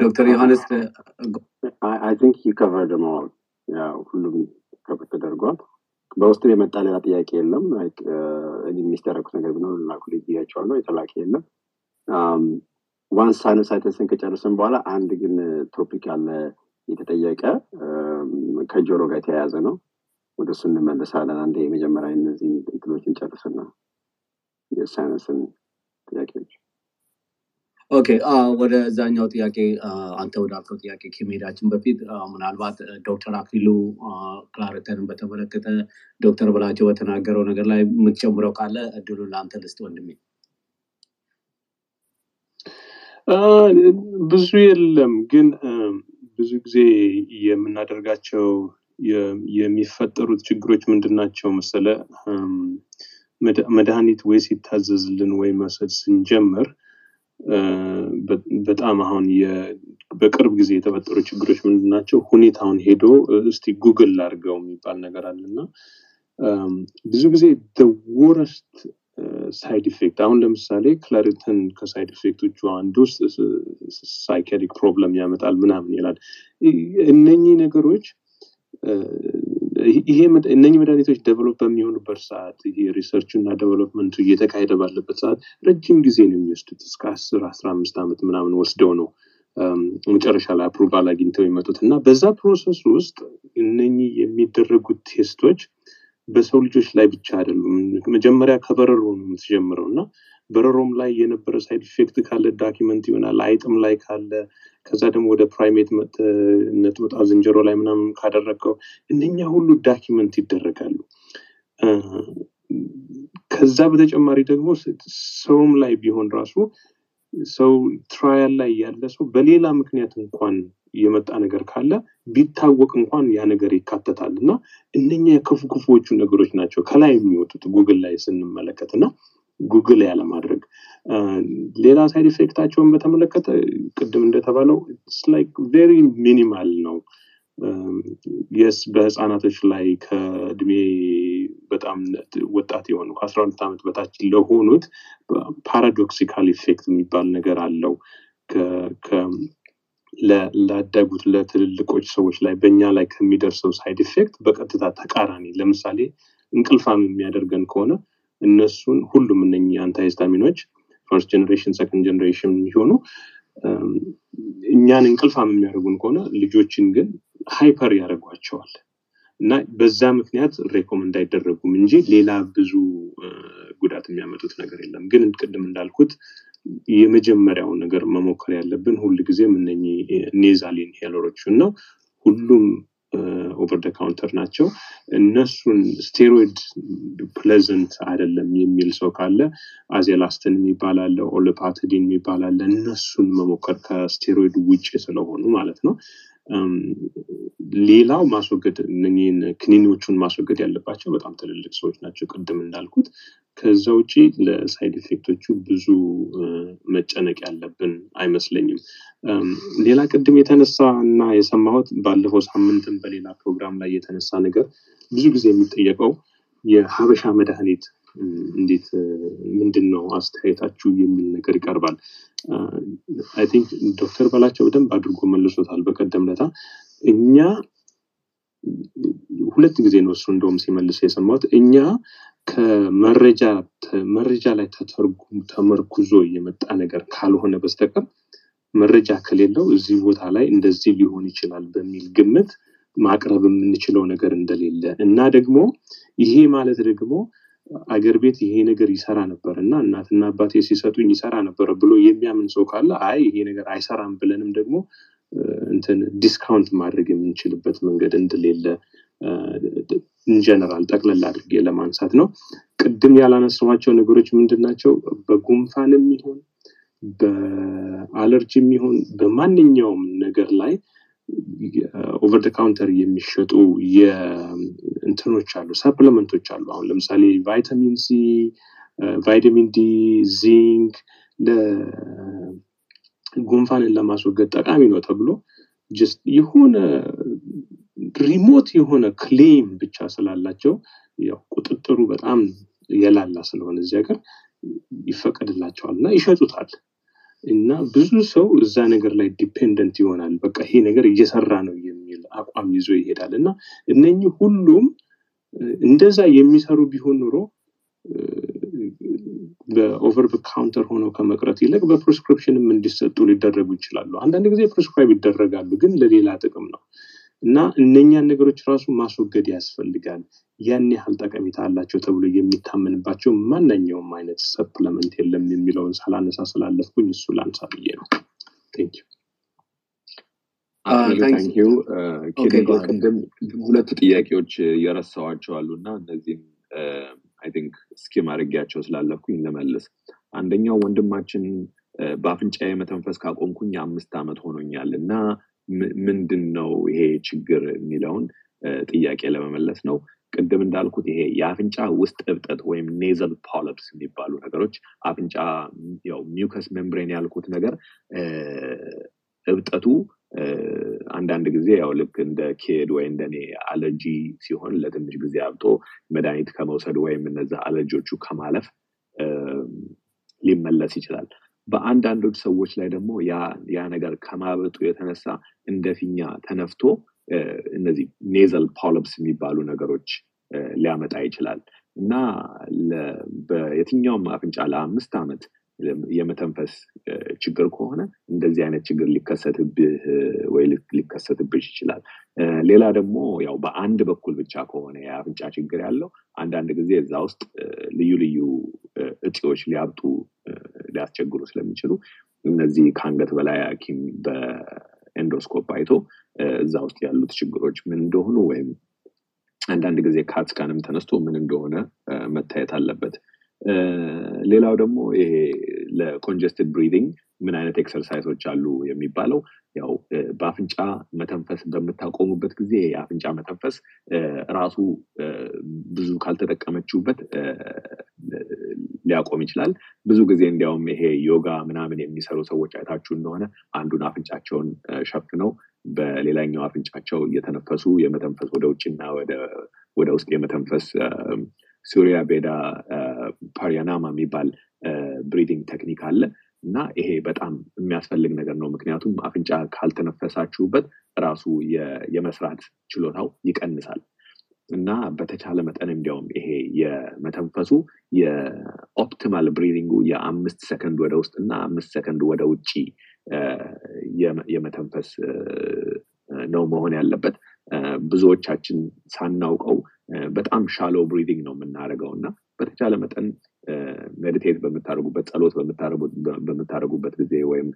ዶክተር ዮሐንስ አይ ቲንክ ዩ ከቨርድ ሞል ሁሉም ከብር ተደርጓል በውስጡ የመጣ ሌላ ጥያቄ የለም። የሚስተረኩት ነገር ቢኖር ላኩል ብያቸዋለሁ የተላከ የለም። ዋንስ ሳይነሳይተስን ከጨርስን በኋላ አንድ ግን ቶፒክ ያለ የተጠየቀ። ከጆሮ ጋር የተያያዘ ነው። ወደ እሱ እንመለሳለን። አንድ የመጀመሪያ እነዚህ እንትኖችን ጨርስና የሳይነስን ጥያቄዎች okay። ወደ እዛኛው ጥያቄ አንተ ወዳልከው ጥያቄ ከመሄዳችን በፊት ምናልባት ዶክተር አክሊሉ ክላሪቲንን በተመለከተ ዶክተር በላቸው በተናገረው ነገር ላይ የምትጨምረው ካለ እድሉ ለአንተ ልስጥ ወንድሜ። ብዙ የለም ግን ብዙ ጊዜ የምናደርጋቸው የሚፈጠሩት ችግሮች ምንድን ናቸው መሰለ መድኃኒት ወይ ሲታዘዝልን ወይ መውሰድ ስንጀምር በጣም አሁን በቅርብ ጊዜ የተፈጠሩ ችግሮች ምንድን ናቸው? ሁኔታውን ሄዶ እስቲ ጉግል ላድርገው የሚባል ነገር አለና ብዙ ጊዜ worst side effect አሁን ለምሳሌ ክላሪትን ከ side effect ኦቹ አንዱ ውስጥ psychiatric problem ያመጣል ምናምን ይላል። እነኚህ ነገሮች ይሄ እነኚህ መድኃኒቶች develop በሚሆኑበት ሰዓት ይሄ research ኡ እና development ኡ እየተካሄደ ባለበት ሰዓት ረጅም ጊዜ ነው የሚወስዱት። እስከ አስር አስራ አምስት ዓመት ምናምን ወስደው ነው መጨረሻ ላይ approval አግኝተው የመጡት እና በዛ process ውስጥ እነኚህ የሚደረጉት test ኦች በሰው ልጆች ላይ ብቻ አይደሉም። መጀመሪያ ከበረሮ ነው የምትጀምረው እና በረሮም ላይ የነበረ side effect ካለ document ይሆናል። አይጥም ላይ ካለ ከዛ ደግሞ ወደ primate ነጥብጣ ዝንጀሮ ላይ ምናምን ካደረገው እነኛ ሁሉ document ይደረጋሉ። ከዛ በተጨማሪ ደግሞ ሰውም ላይ ቢሆን ራሱ ሰው trial ላይ ያለ ሰው በሌላ ምክንያት እንኳን የመጣ ነገር ካለ ቢታወቅ እንኳን ያ ነገር ይካተታል እና እነኛ የክፉ ክፉዎቹ ነገሮች ናቸው ከላይ የሚወጡት ጉግል ላይ ስንመለከት እና ጉግል ያለማድረግ ሌላ side effect ኣቸውን በተመለከተ ቅድም እንደተባለው like very minimal ነው። Yes በህፃናቶች ላይ ከእድሜ በጣም ወጣት የሆኑ ከአስራ ሁለት ዓመት በታች ለሆኑት paradoxical effect የሚባል ነገር አለው። ላደጉት ለትልልቆች ሰዎች ላይ በእኛ ላይ ከሚደርሰው side effect በቀጥታ ተቃራኒ ለምሳሌ እንቅልፋም የሚያደርገን ከሆነ እነሱን ሁሉም እነኚህ antihistamine ኖች first generation second generation የሚሆኑ እኛን እንቅልፋም የሚያደርጉን ከሆነ ልጆችን ግን hyper ያደርጓቸዋል እና በዛ ምክንያት recommend አይደረጉም እንጂ ሌላ ብዙ ጉዳት የሚያመጡት ነገር የለም። ግን ቅድም እንዳልኩት የመጀመሪያው ነገር መሞከር ያለብን ሁል ጊዜም እነኚህ nasal inhaler ኦችን ነው። ሁሉም Over the counter ናቸው። እነሱን steroid pleasant አይደለም የሚል ሰው ካለ azelastine የሚባል አለ፣ olopatadine የሚባል እነሱን መሞከር ከስቴሮይድ ውጭ ስለሆኑ ማለት ነው። ሌላው ማስወገድ እነኚህን ክኒኒዎቹን ማስወገድ ያለባቸው በጣም ትልልቅ ሰዎች ናቸው፣ ቅድም እንዳልኩት። ከዛ ውጪ ለ side effect ኦቹ ብዙ መጨነቅ ያለብን አይመስለኝም። ሌላ ቅድም የተነሳ እና የሰማሁት ባለፈው ሳምንትም በሌላ ፕሮግራም ላይ የተነሳ ነገር ብዙ ጊዜ የሚጠየቀው የሀበሻ መድኃኒት እንዴት ምንድን ነው አስተያየታችሁ የሚል ነገር ይቀርባል። I think ዶክተር በላቸው በደንብ አድርጎ መልሶታል በቀደም ለታ እኛ ሁለት ጊዜ ነው እሱ እንደውም ሲመልስ የሰማሁት እኛ ከመረጃ መረጃ ላይ ተተርጉ- ተመርኩዞ የመጣ ነገር ካልሆነ በስተቀር መረጃ ከሌለው እዚህ ቦታ ላይ እንደዚህ ሊሆን ይችላል በሚል ግምት ማቅረብ የምንችለው ነገር እንደሌለ እና ደግሞ ይሄ ማለት ደግሞ አገር ቤት ይሄ ነገር ይሰራ ነበር እና እናትና አባቴ ሲሰጡኝ ይሰራ ነበረ ብሎ የሚያምን ሰው ካለ አይ ይሄ ነገር አይሰራም ብለንም ደግሞ እንትን discount ማድረግ የምንችልበት መንገድ እንደሌለ in general ጠቅለል አድርጌ ለማንሳት ነው። ቅድም ያላነሳኋቸው ነገሮች ምንድን ናቸው? በጉንፋንም ይሁን በአለርጂም ይሁን በማንኛውም ነገር ላይ over the counter የሚሸጡ የእንትኖች አሉ፣ supplement ኦች አሉ። አሁን ለምሳሌ vitamin C፣ vitamin D፣ zinc ለጉንፋንን ለማስወገድ ጠቃሚ ነው ተብሎ just የሆነ remote የሆነ claim ብቻ ስላላቸው ያው ቁጥጥሩ በጣም የላላ ስለሆነ እዚህ ሀገር ይፈቀድላቸዋል እና ይሸጡታል እና ብዙ ሰው እዛ ነገር ላይ dependent ይሆናል። በቃ ይሄ ነገር እየሰራ ነው የሚል አቋም ይዞ ይሄዳል እና እነኚህ ሁሉም እንደዛ የሚሰሩ ቢሆን ኖሮ በ over counter ሆነው ከመቅረት ይልቅ በ prescription ም እንዲሰጡ ሊደረጉ ይችላሉ። አንዳንድ ጊዜ prescribe ይደረጋሉ፣ ግን ለሌላ ጥቅም ነው እና እነኛን ነገሮች ራሱ ማስወገድ ያስፈልጋል። ያን ያህል ጠቀሜታ አላቸው ተብሎ የሚታመንባቸው ማንኛውም አይነት supplement የለም የሚለውን ሳላነሳ ስላለፍኩኝ እሱ ላንሳ ብዬ ነው። ቅድም ሁለት ጥያቄዎች የረሳዋቸው አሉ እና እነዚህም I think skim አድርጌያቸው ስላለፍኩኝ ልመልስ። አንደኛው ወንድማችን እ፣ በአፍንጫዬ መተንፈስ ካቆምኩኝ አምስት ዓመት ሆኖኛል እና ምንድን ነው ይሄ ችግር የሚለውን ጥያቄ ለመመለስ ነው። ቅድም እንዳልኩት ይሄ የአፍንጫ ውስጥ እብጠት ወይም nasal polyps የሚባሉ ነገሮች አፍንጫ mucus membrane ያልኩት ነገር እብጠቱ አንዳንድ ጊዜ ያው ልክ እንደ ኬድ ወይ እንደኔ አለርጂ ሲሆን ለትንሽ ጊዜ አብጦ መድኃኒት ከመውሰድ ወይም እነዛ አለርጂዎቹ ከማለፍ ሊመለስ ይችላል። በአንዳንዶች ሰዎች ላይ ደግሞ ያ ነገር ከማበጡ የተነሳ እንደ ፊኛ ተነፍቶ እነዚህ ኔዘል ፖሎፕስ የሚባሉ ነገሮች ሊያመጣ ይችላል። እና በየትኛውም አፍንጫ ለአምስት ዓመት የመተንፈስ ችግር ከሆነ እንደዚህ አይነት ችግር ሊከሰትብህ ወይ ሊከሰትብሽ ይችላል። ሌላ ደግሞ ያው በአንድ በኩል ብቻ ከሆነ የአፍንጫ ችግር ያለው አንዳንድ ጊዜ እዛ ውስጥ ልዩ ልዩ እጢዎች ሊያብጡ ሊያስቸግሩ ስለሚችሉ እነዚህ ከአንገት በላይ ሐኪም በ endoscope አይቶ እዛ ውስጥ ያሉት ችግሮች ምን እንደሆኑ ወይም አንዳንድ ጊዜ CAT scan ም ተነስቶ ምን እንደሆነ መታየት አለበት። ሌላው ደግሞ ይሄ ለ congested breathing ምን አይነት exercise ኦች አሉ የሚባለው ያው በአፍንጫ መተንፈስ በምታቆሙበት ጊዜ የአፍንጫ መተንፈስ ራሱ ብዙ ካልተጠቀመችውበት ሊያቆም ይችላል። ብዙ ጊዜ እንዲያውም ይሄ ዮጋ ምናምን የሚሰሩ ሰዎች አይታችሁ እንደሆነ አንዱን አፍንጫቸውን ሸፍነው በሌላኛው አፍንጫቸው እየተነፈሱ የመተንፈስ ወደ ውጭና ወደ ውስጥ የመተንፈስ ሱሪያ ቤዳ ፓሪያናማ የሚባል ብሪዲንግ ቴክኒክ አለ እና ይሄ በጣም የሚያስፈልግ ነገር ነው። ምክንያቱም አፍንጫ ካልተነፈሳችሁበት ራሱ የመስራት ችሎታው ይቀንሳል እና በተቻለ መጠን እንዲያውም ይሄ የመተንፈሱ የ optimal breathing ኡ የአምስት ሰከንድ ወደ ውስጥ እና አምስት ሰከንድ ወደ ውጭ የመተንፈስ ነው መሆን ያለበት። ብዙዎቻችን ሳናውቀው በጣም shallow breathing ነው የምናደርገው እና በተቻለ መጠን meditate በምታደርጉበት ጸሎት በምታደርጉበት ጊዜ ወይም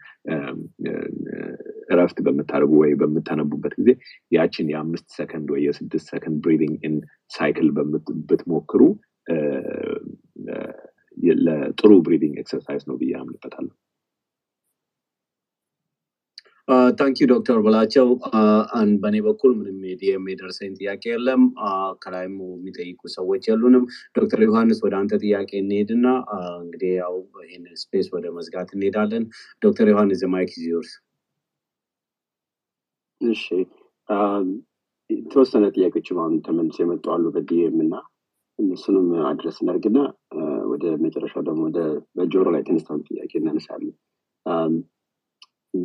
እረፍት በምታደርጉ ወይ በምታነቡበት ጊዜ ያችን የአምስት ሰከንድ ወይ የስድስት ሰከንድ breathing in cycle ብትሞክሩ ለጥሩ breathing exercise ነው ብዬ አምንበታለሁ። Thank you ዶክተር በላቸው በእኔ በኩል ምንም የደረሰኝ ጥያቄ የለም። ከላይም የሚጠይቁ ሰዎች የሉንም። ዶክተር ዮሐንስ ወደ አንተ ጥያቄ እንሄድና እንግዲህ ያው ይህን space ወደ መዝጋት እንሄዳለን። ዶክተር ዮሐንስ mic is yours። እሺ የተወሰነ ጥያቄዎችም አሁን ተመልሶ የመጡ አሉ በ DM እና እነሱንም address እናድርግና ወደ መጨረሻው ደግሞ ወደ በጆሮ ላይ የተነሳውን ጥያቄ እናነሳለን።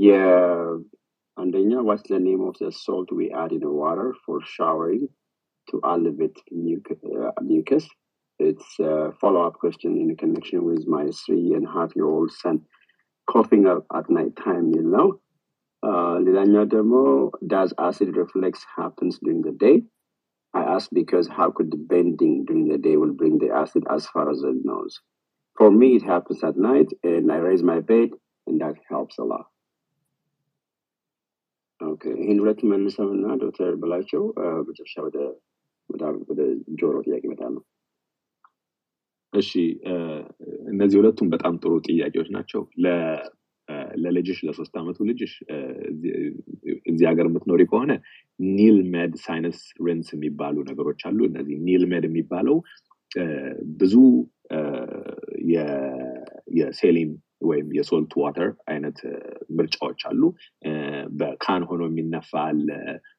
የአንደኛ ዋትስ the name of the salt we add in the water for showering to elevate mucus? It's a follow-up question in connection with my three and a half year old son coughing up at night time, you know. ሌላኛው ደግሞ does acid reflex happens during the day? I ask because how could the bending during the day will bring the acid as far as the nose? For me, it happens at night, and I raise my bed, and that helps a lot. Okay ይህን መልሰም እና ዶክተር በላቸው መጨረሻ ወደ ጆሮ ጥያቄ ይመጣል ነው። እሺ እነዚህ ሁለቱም በጣም ጥሩ ጥያቄዎች ናቸው። ለልጅሽ ለሶስት ዓመቱ ልጅሽ እዚህ ሀገር የምትኖሪ ከሆነ NeilMed sinus rinse የሚባሉ ነገሮች አሉ። እነዚህ Neil የሚባለው ብዙ የ saline ወይም የ salt water አይነት ምርጫዎች አሉ። በ can ሆኖ የሚነፋ አለ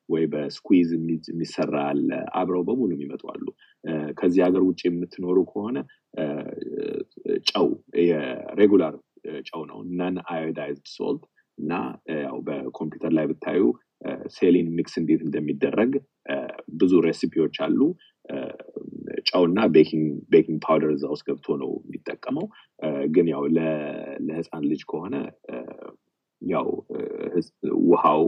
ወይ በ squeeze የሚሰራ አለ። አብረው በሙሉ የሚመጡ አሉ። ከዚህ ሀገር ውጭ የምትኖሩ ከሆነ ጨው የ regular ጨው ነው non iodized salt እና ያው በኮምፒውተር ላይ ብታዩ saline mix እንዴት እንደሚደረግ ብዙ recipe ዎች አሉ። ጨውና baking powder እዛ ውስጥ ገብቶ ነው የሚጠቀመው። ግን ያው ለህፃን ልጅ ከሆነ ያው ውሃው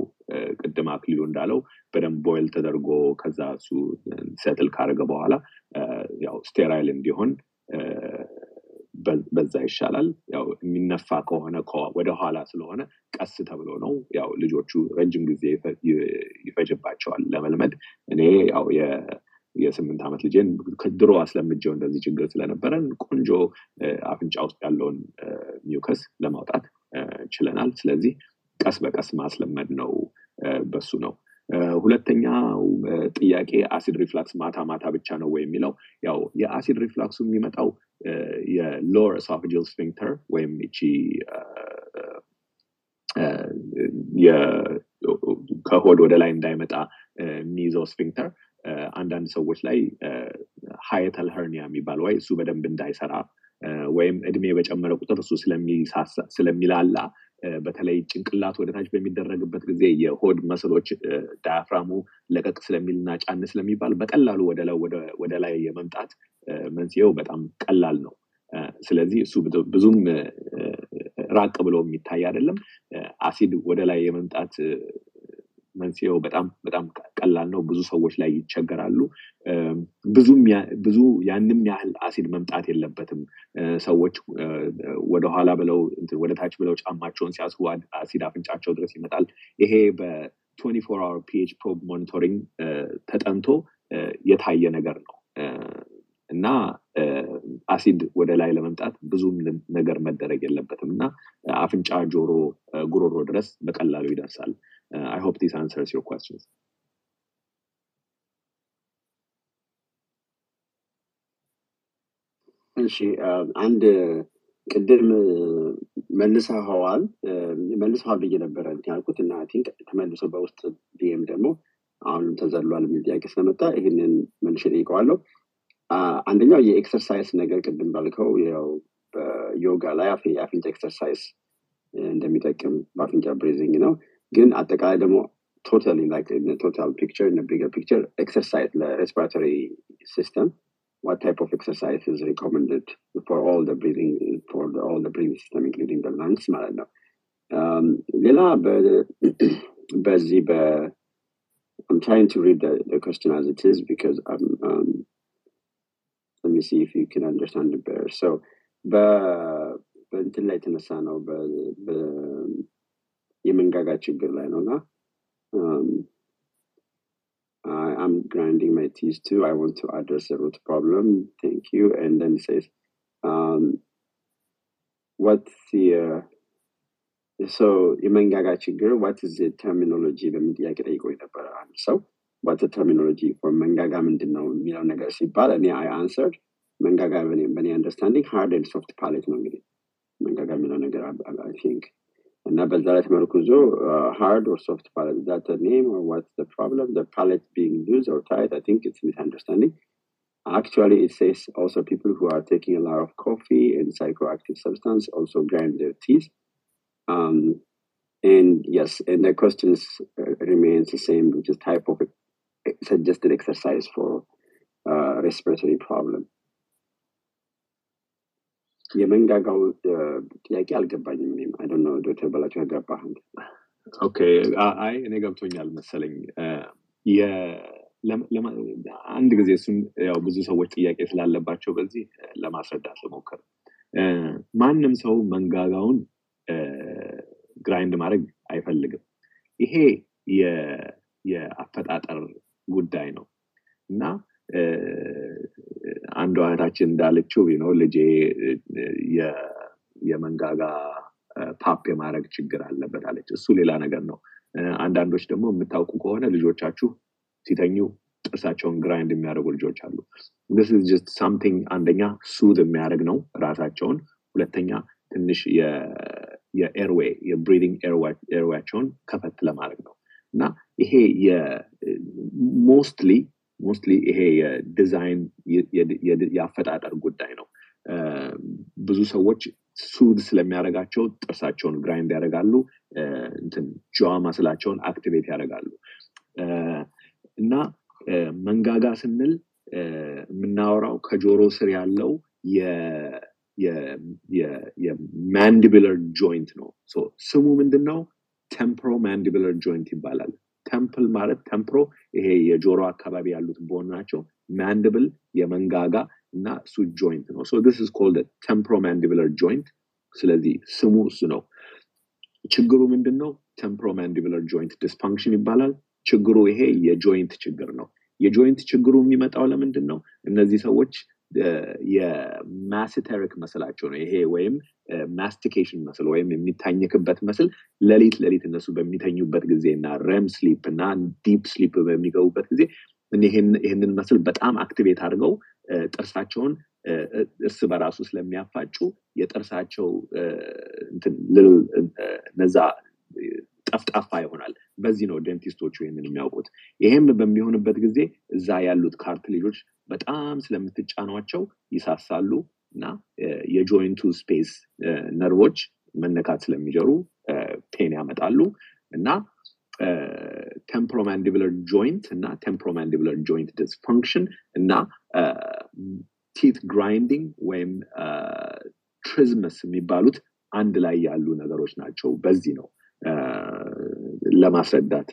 ቅድም አክሊሉ እንዳለው በደንብ boil ተደርጎ ከዛ እሱ settle ካደረገ በኋላ ያው sterile እንዲሆን በዛ ይሻላል። ያው የሚነፋ ከሆነ ወደ ኋላ ስለሆነ ቀስ ተብሎ ነው። ያው ልጆቹ ረጅም ጊዜ ይፈጅባቸዋል ለመልመድ። እኔ ያው የስምንት ዓመት ልጄን ከድሮ አስለምጀው እንደዚህ ችግር ስለነበረን ቆንጆ አፍንጫ ውስጥ ያለውን mucus ለማውጣት ችለናል። ስለዚህ ቀስ በቀስ ማስለመድ ነው በሱ ነው። ሁለተኛው ጥያቄ acid reflux ማታ ማታ ብቻ ነው ወይ የሚለው ያው የ acid reflux ኡ የሚመጣው የ lower esophageal sphincter ወይም እቺ ከሆድ ወደ ላይ እንዳይመጣ የሚይዘው ስፊንክተር አንዳንድ ሰዎች ላይ ሃየተል ሄርኒያ የሚባል ወይ እሱ በደንብ እንዳይሰራ ወይም እድሜ በጨመረ ቁጥር እሱ ስለሚላላ በተለይ ጭንቅላት ወደታች በሚደረግበት ጊዜ የሆድ መስሎች ዳያፍራሙ ለቀቅ ስለሚል እና ጫን ስለሚባል በቀላሉ ወደ ላይ የመምጣት መንስኤው በጣም ቀላል ነው። ስለዚህ እሱ ብዙም ራቅ ብሎ የሚታይ አይደለም። አሲድ ወደ ላይ የመምጣት መንስኤው በጣም በጣም ቀላል ነው። ብዙ ሰዎች ላይ ይቸገራሉ። ብዙ ያንም ያህል አሲድ መምጣት የለበትም። ሰዎች ወደኋላ ብለው ወደ ታች ብለው ጫማቸውን ሲያስሩ አሲድ አፍንጫቸው ድረስ ይመጣል። ይሄ በ twenty four hour pH probe monitoring ተጠንቶ የታየ ነገር ነው እና አሲድ ወደ ላይ ለመምጣት ብዙም ነገር መደረግ የለበትም እና አፍንጫ፣ ጆሮ፣ ጉሮሮ ድረስ በቀላሉ ይደርሳል። I hope this answers your questions. እሺ አንድ ቅድም መልሰኸዋል መልሰዋል ብዬ ነበረ ያልኩት I think ተመልሶ በውስጥ DM ደግሞ አሁንም ተዘሏል የሚል ጥያቄ ስለመጣ ይህንን መልሼ ጠይቀዋለሁ። አንደኛው የ exercise ነገር ቅድም ባልከው ያው በዮጋ ላይ የአፍንጫ exercise እንደሚጠቅም በአፍንጫ breathing ነው። ግን አጠቃላይ ደግሞ ቶታሊ ላይክ ቶታል ፒክቸር in a bigger picture exercise ለሬስፒራቶሪ ሲስተም what type of exercise is recommended for all the breathing for the, all the breathing system including the lungs ማለት ነው um, ሌላ [clears throat] በዚህ በ I'm trying to read the, the question as it is because I'm um, let me see if you can understand it better so በእንትን ላይ የተነሳ ነው የመንጋጋ ችግር ላይ ነው እና I'm grinding my teeth too. I want to address the root problem. Thank you. And then it says, um, what's the, uh, so የመንጋጋ ችግር what is the terminology በምን ጥያቄ ጠይቆ ነበረ አንድ ሰው what's the terminology for መንጋጋ ምንድን ነው የሚለው ነገር ሲባል እኔ I answered መንጋጋ በእኔ አንደርስታንዲንግ ሃርድ ኤንድ ሶፍት ፓሌት ነው እንግዲህ መንጋጋ የሚለው ነገር I and the palate Markuzo, hard or soft palate. Is that a name or what's the problem? The palate being loose or tight? I think it's misunderstanding. Actually, it says also people who are taking a lot of coffee and psychoactive substance also grind their teeth. Um, and yes, and the question uh, remains the same, which is type of uh, suggested exercise for uh, respiratory problem. የመንጋጋው ጥያቄ አልገባኝም እኔም። አይ ዶክተር በላቸው የገባህ Okay አይ እኔ ገብቶኛል መሰለኝ። አንድ ጊዜ እሱም ያው ብዙ ሰዎች ጥያቄ ስላለባቸው በዚህ ለማስረዳት ልሞክር። ማንም ሰው መንጋጋውን grind ማድረግ አይፈልግም። ይሄ የአፈጣጠር ጉዳይ ነው። እና አንዷ እህታችን እንዳለችው ነው። ልጄ የመንጋጋ pop የማድረግ ችግር አለበት አለች። እሱ ሌላ ነገር ነው። አንዳንዶች ደግሞ የምታውቁ ከሆነ ልጆቻችሁ ሲተኙ ጥርሳቸውን grind የሚያደርጉ ልጆች አሉ። It's something አንደኛ soothe የሚያደርግ ነው ራሳቸውን። ሁለተኛ ትንሽ የ airway የ breathing airway ያቸውን ከፈት ለማድረግ ነው። እና ይሄ mostly mostly ይሄ የዲዛይን የአፈጣጠር ጉዳይ ነው። ብዙ ሰዎች soothe ስለሚያደርጋቸው ጥርሳቸውን grind ያደርጋሉ እንትን jaw muscle ኣቸውን activate ያደርጋሉ። እና መንጋጋ ስንል የምናወራው ከጆሮ ስር ያለው የ mandibular joint ነው። ስሙ ምንድን ነው temporo mandibular joint ይባላል temple ማለት temporo ይሄ የጆሮ አካባቢ ያሉት bone ናቸው። mandible የመንጋጋ እና እሱ joint ነው። ስ temporomandibular joint ስለዚህ ስሙ እሱ ነው። ችግሩ ምንድን ነው temporomandibular joint dysfunction ይባላል። ችግሩ ይሄ የ joint ችግር ነው። የ joint ችግሩ የሚመጣው ለምንድን ነው እነዚህ ሰዎች የ masseteric muscle ኣቸው ነው። ይሄ ወይም mastication muscle ወይም የሚታኘክበት muscle ለሊት ለሊት እነሱ በሚተኙበት ጊዜ እና REM sleep እና deep sleep በሚገቡበት ጊዜ ይህንን muscle በጣም activate አድርገው ጥርሳቸውን እርስ በራሱ ስለሚያፋጩ የጥርሳቸው ነዛ ጠፍጣፋ ይሆናል። በዚህ ነው dentist ኦቹ ይህንን የሚያውቁት። ይሄም በሚሆንበት ጊዜ እዛ ያሉት cartilage ኦች በጣም ስለምትጫኗቸው ይሳሳሉ እና የ joint ኡ space ነርቮች መነካት ስለሚጀምሩ pain ያመጣሉ እና temporomandibular joint እና temporomandibular joint dysfunction እና teeth grinding ወይም trismus የሚባሉት አንድ ላይ ያሉ ነገሮች ናቸው። በዚህ ነው ለማስረዳት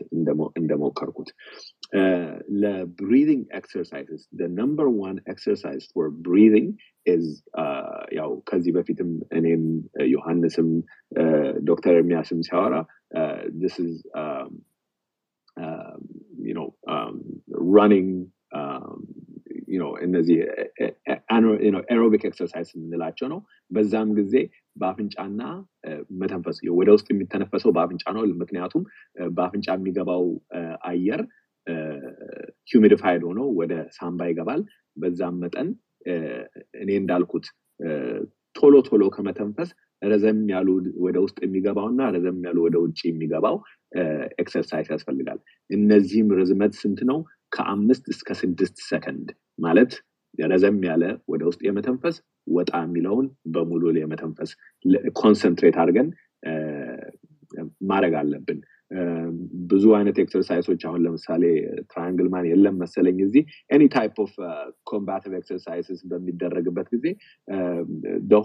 እንደሞከርኩት። ለ breathing exercises number one exercise for breathing ያው ከዚህ በፊትም እኔም ዮሐንስም ዶክተር ኤርሚያስም ሲያወራ you know እነዚህ aerobic exercise የምንላቸው ነው። በዛም ጊዜ በአፍንጫ መተንፈስ ወደ ውስጥ የሚተነፈሰው በአፍንጫ ነው። ምክንያቱም በአፍንጫ የሚገባው አየር humidified ሆኖ ወደ ሳምባ ይገባል። በዛም መጠን እኔ እንዳልኩት ቶሎ ቶሎ ከመተንፈስ ረዘም ያሉ ወደ ውስጥ የሚገባው እና ረዘም ያሉ ወደ ውጭ የሚገባው exercise ያስፈልጋል። እነዚህም ርዝመት ስንት ነው? ከአምስት እስከ ስድስት ሰከንድ ማለት ረዘም ያለ ወደ ውስጥ የመተንፈስ ወጣ የሚለውን በሙሉ የመተንፈስ concentrate አድርገን ማድረግ አለብን። ብዙ አይነት exercise ኦች አሁን ለምሳሌ triangle ማን የለም መሰለኝ እዚህ። any type of combative exercises በሚደረግበት ጊዜ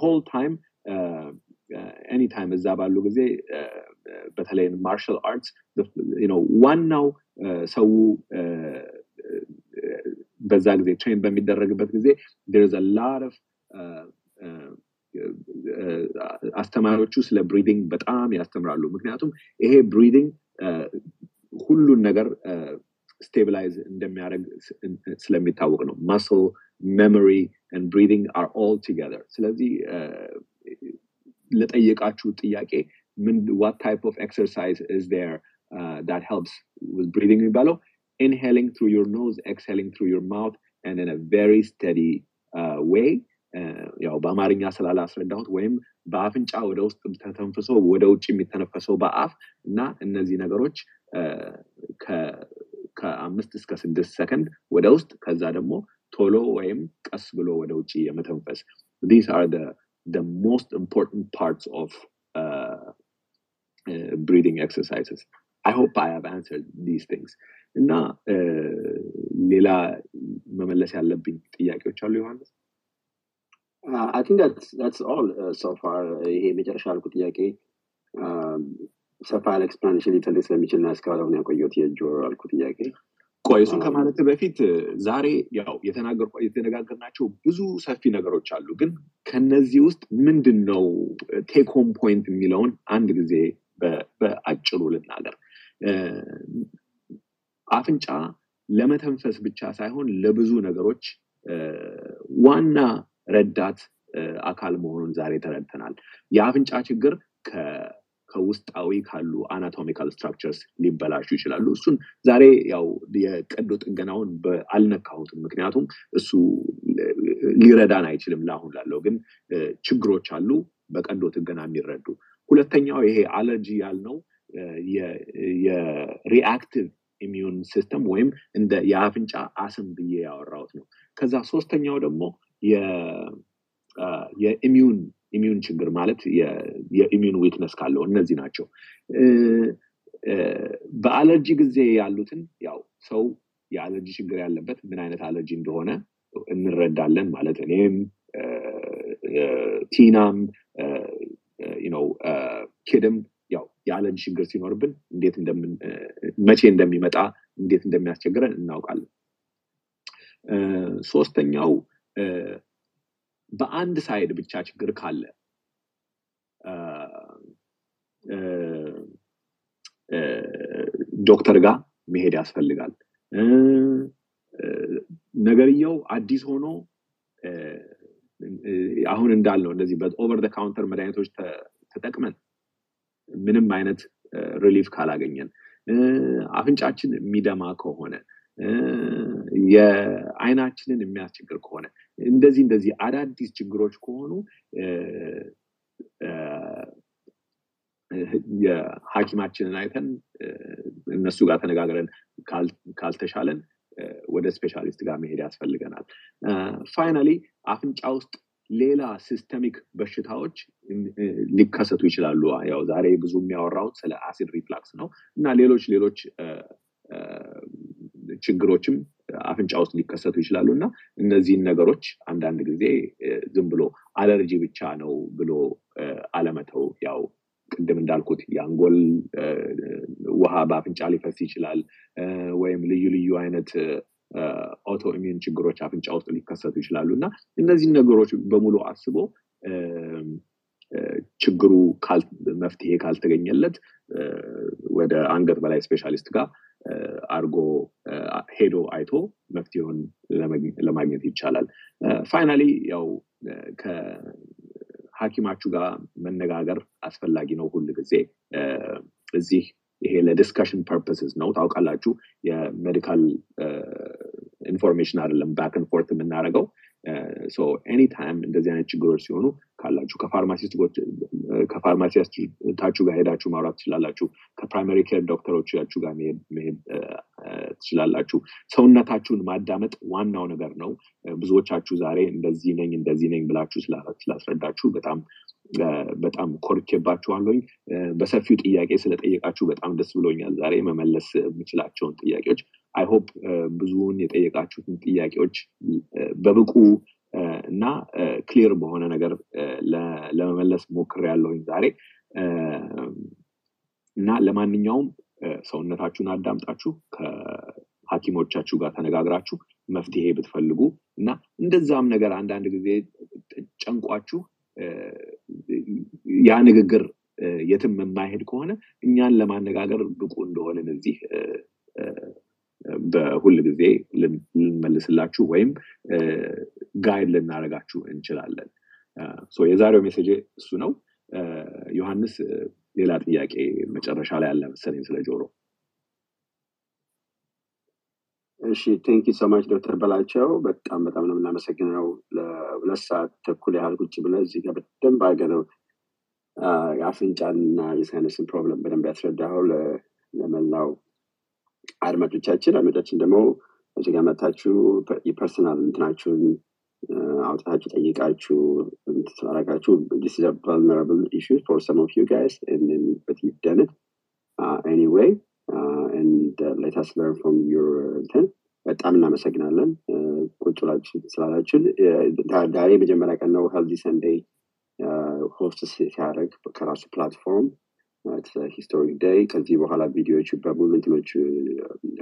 whole time any time እዛ ባሉ ጊዜ በተለይ martial arts ዋናው ሰው በዛ ጊዜ train በሚደረግበት ጊዜ ላር አስተማሪዎቹ ስለ breathing በጣም ያስተምራሉ። ምክንያቱም ይሄ breathing ሁሉን ነገር stabilize እንደሚያደርግ ስለሚታወቅ ነው። muscle memory breathing are all together ስለዚህ ለጠየቃችሁ ጥያቄ ምን what type of exercise is there that helps with breathing የሚባለው? inhaling through your nose exhaling through your mouth and in a very steady uh, way ያው በአማርኛ ስላላስረዳሁት ወይም በአፍንጫ ወደ ውስጥ ተተንፍሶ ወደ ውጭ የሚተነፈሰው በአፍ እና እነዚህ ነገሮች ከአምስት እስከ ስድስት ሰከንድ ወደ ውስጥ ከዛ ደግሞ ቶሎ ወይም ቀስ ብሎ ወደ ውጭ የመተንፈስ። These are the the most important parts of uh, uh, breathing exercises. I hope I have answered these things. እና ሌላ መመለስ ያለብኝ ጥያቄዎች አሉ ዮሐንስ I think uh, so far. ይሄ መጨረሻ ያልኩ ጥያቄ ሰፋ ያለ explanation ሊፈልግ ስለሚችል ና እስካሁን ያቆየሁት የጆሮ ያልኩ ጥያቄ ቆይ እሱን ከማለት በፊት ዛሬ ያው የተነጋገርናቸው ብዙ ሰፊ ነገሮች አሉ። ግን ከነዚህ ውስጥ ምንድን ነው take home point የሚለውን አንድ ጊዜ በአጭሩ ልናገር። አፍንጫ ለመተንፈስ ብቻ ሳይሆን ለብዙ ነገሮች ዋና ረዳት አካል መሆኑን ዛሬ ተረድተናል። የአፍንጫ ችግር ከውስጣዊ ካሉ anatomical structures ሊበላሹ ይችላሉ። እሱን ዛሬ ያው የቀዶ ጥገናውን አልነካሁትም። ምክንያቱም እሱ ሊረዳን አይችልም ለአሁን ላለው። ግን ችግሮች አሉ በቀዶ ጥገና የሚረዱ። ሁለተኛው ይሄ አለርጂ ያልነው የ reactive immune system ወይም እንደ የአፍንጫ አስም ብዬ ያወራሁት ነው። ከዛ ሶስተኛው ደግሞ የ immune immune ችግር ማለት የ immune weakness ካለው እነዚህ ናቸው። በአለርጂ ጊዜ ያሉትን ያው ሰው የአለርጂ ችግር ያለበት ምን አይነት አለርጂ እንደሆነ እንረዳለን ማለት እኔም ቲናም ነው ኪድም ያው የአለርጂ ችግር ሲኖርብን እንዴት መቼ እንደሚመጣ እንዴት እንደሚያስቸግረን እናውቃለን። ሶስተኛው በአንድ side ብቻ ችግር ካለ ዶክተር ጋር መሄድ ያስፈልጋል። ነገርየው አዲስ ሆኖ አሁን እንዳልነው እንደዚህ በ over counter መድኃኒቶች ተጠቅመን ምንም አይነት relief ካላገኘን አፍንጫችን የሚደማ ከሆነ የአይናችንን የሚያስቸግር ከሆነ እንደዚህ እንደዚህ አዳዲስ ችግሮች ከሆኑ የሀኪማችንን አይተን እነሱ ጋር ተነጋግረን ካልተሻለን ወደ specialist ጋር መሄድ ያስፈልገናል Finally አፍንጫ ውስጥ ሌላ systemic በሽታዎች ሊከሰቱ ይችላሉ። ያው ዛሬ ብዙ የሚያወራውት ስለ acid reflux ነው እና ሌሎች ሌሎች ችግሮችም አፍንጫ ውስጥ ሊከሰቱ ይችላሉ እና እነዚህን ነገሮች አንዳንድ ጊዜ ዝም ብሎ አለርጂ ብቻ ነው ብሎ አለመተው። ያው ቅድም እንዳልኩት የአንጎል ውሃ በአፍንጫ ሊፈስ ይችላል። ወይም ልዩ ልዩ አይነት autoimmune ችግሮች አፍንጫ ውስጥ ሊከሰቱ ይችላሉ እና እነዚህን ነገሮች በሙሉ አስቦ ችግሩ መፍትሄ ካልተገኘለት ወደ አንገት በላይ ስፔሻሊስት ጋር አርጎ ሄዶ አይቶ መፍትሄውን ለማግኘት ይቻላል። Finally ያው ከሀኪማችሁ ጋር መነጋገር አስፈላጊ ነው። ሁል ጊዜ እዚህ ይሄ ለ discussion purposes ነው። ታውቃላችሁ የ medical information አይደለም back and forth የምናደርገው any time እንደዚህ አይነት ችግሮች ሲሆኑ ካላችሁ ከፋርማሲስታችሁ ጋር ሄዳችሁ ማውራት ትችላላችሁ። ከ primary care ዶክተሮቻችሁ ጋር መሄድ ትችላላችሁ። ሰውነታችሁን ማዳመጥ ዋናው ነገር ነው። ብዙዎቻችሁ ዛሬ እንደዚህ ነኝ እንደዚህ ነኝ ብላችሁ ስላስረዳችሁ በጣም በጣም ኮርቼባችኋለኝ። በሰፊው ጥያቄ ስለጠየቃችሁ በጣም ደስ ብሎኛል። ዛሬ መመለስ የምችላቸውን ጥያቄዎች አይሆፕ ብዙውን የጠየቃችሁትን ጥያቄዎች በብቁ እና ክሊር በሆነ ነገር ለመመለስ ሞክር ያለሁኝ ዛሬ እና ለማንኛውም ሰውነታችሁን አዳምጣችሁ ከሀኪሞቻችሁ ጋር ተነጋግራችሁ መፍትሄ ብትፈልጉ እና እንደዛም ነገር አንዳንድ ጊዜ ጨንቋችሁ ያ ንግግር የትም የማይሄድ ከሆነ እኛን ለማነጋገር ብቁ እንደሆንን እዚህ በሁል ጊዜ ልንመልስላችሁ ወይም guide ልናደርጋችሁ እንችላለን። የዛሬው message እሱ ነው። ዮሐንስ ሌላ ጥያቄ መጨረሻ ላይ አለ መሰለኝ ስለ ጆሮ። እሺ thank you so much ዶክተር በላቸው በጣም በጣም ነው የምናመሰግነው። ለሁለት ሰዓት ተኩል ያህል ቁጭ ብለህ እዚህ ጋር በደንብ አድርገህ ነው የአፍንጫንና የ sinus ን problem በደንብ ያስረዳኸው ለመላው አድማጮቻችን። አድማጮቻችን ደግሞ እዚህ ጋር መጥታችሁ የ personal እንትናችሁን አውጥታችሁ ጠይቃችሁ ስላረጋችሁ this is a vulnerable issue for some of you guys and then but you've done it uh, anyway uh, uh, እንትን በጣም እናመሰግናለን ቁጭ ብላችሁ ስላላችሁን ዛሬ የመጀመሪያ ቀን ነው Healthy Sunday host ሲያደርግ ከራሱ platform historic day ከዚህ በኋላ ቪዲዮዎቹ በሙሉ እንትኖቹ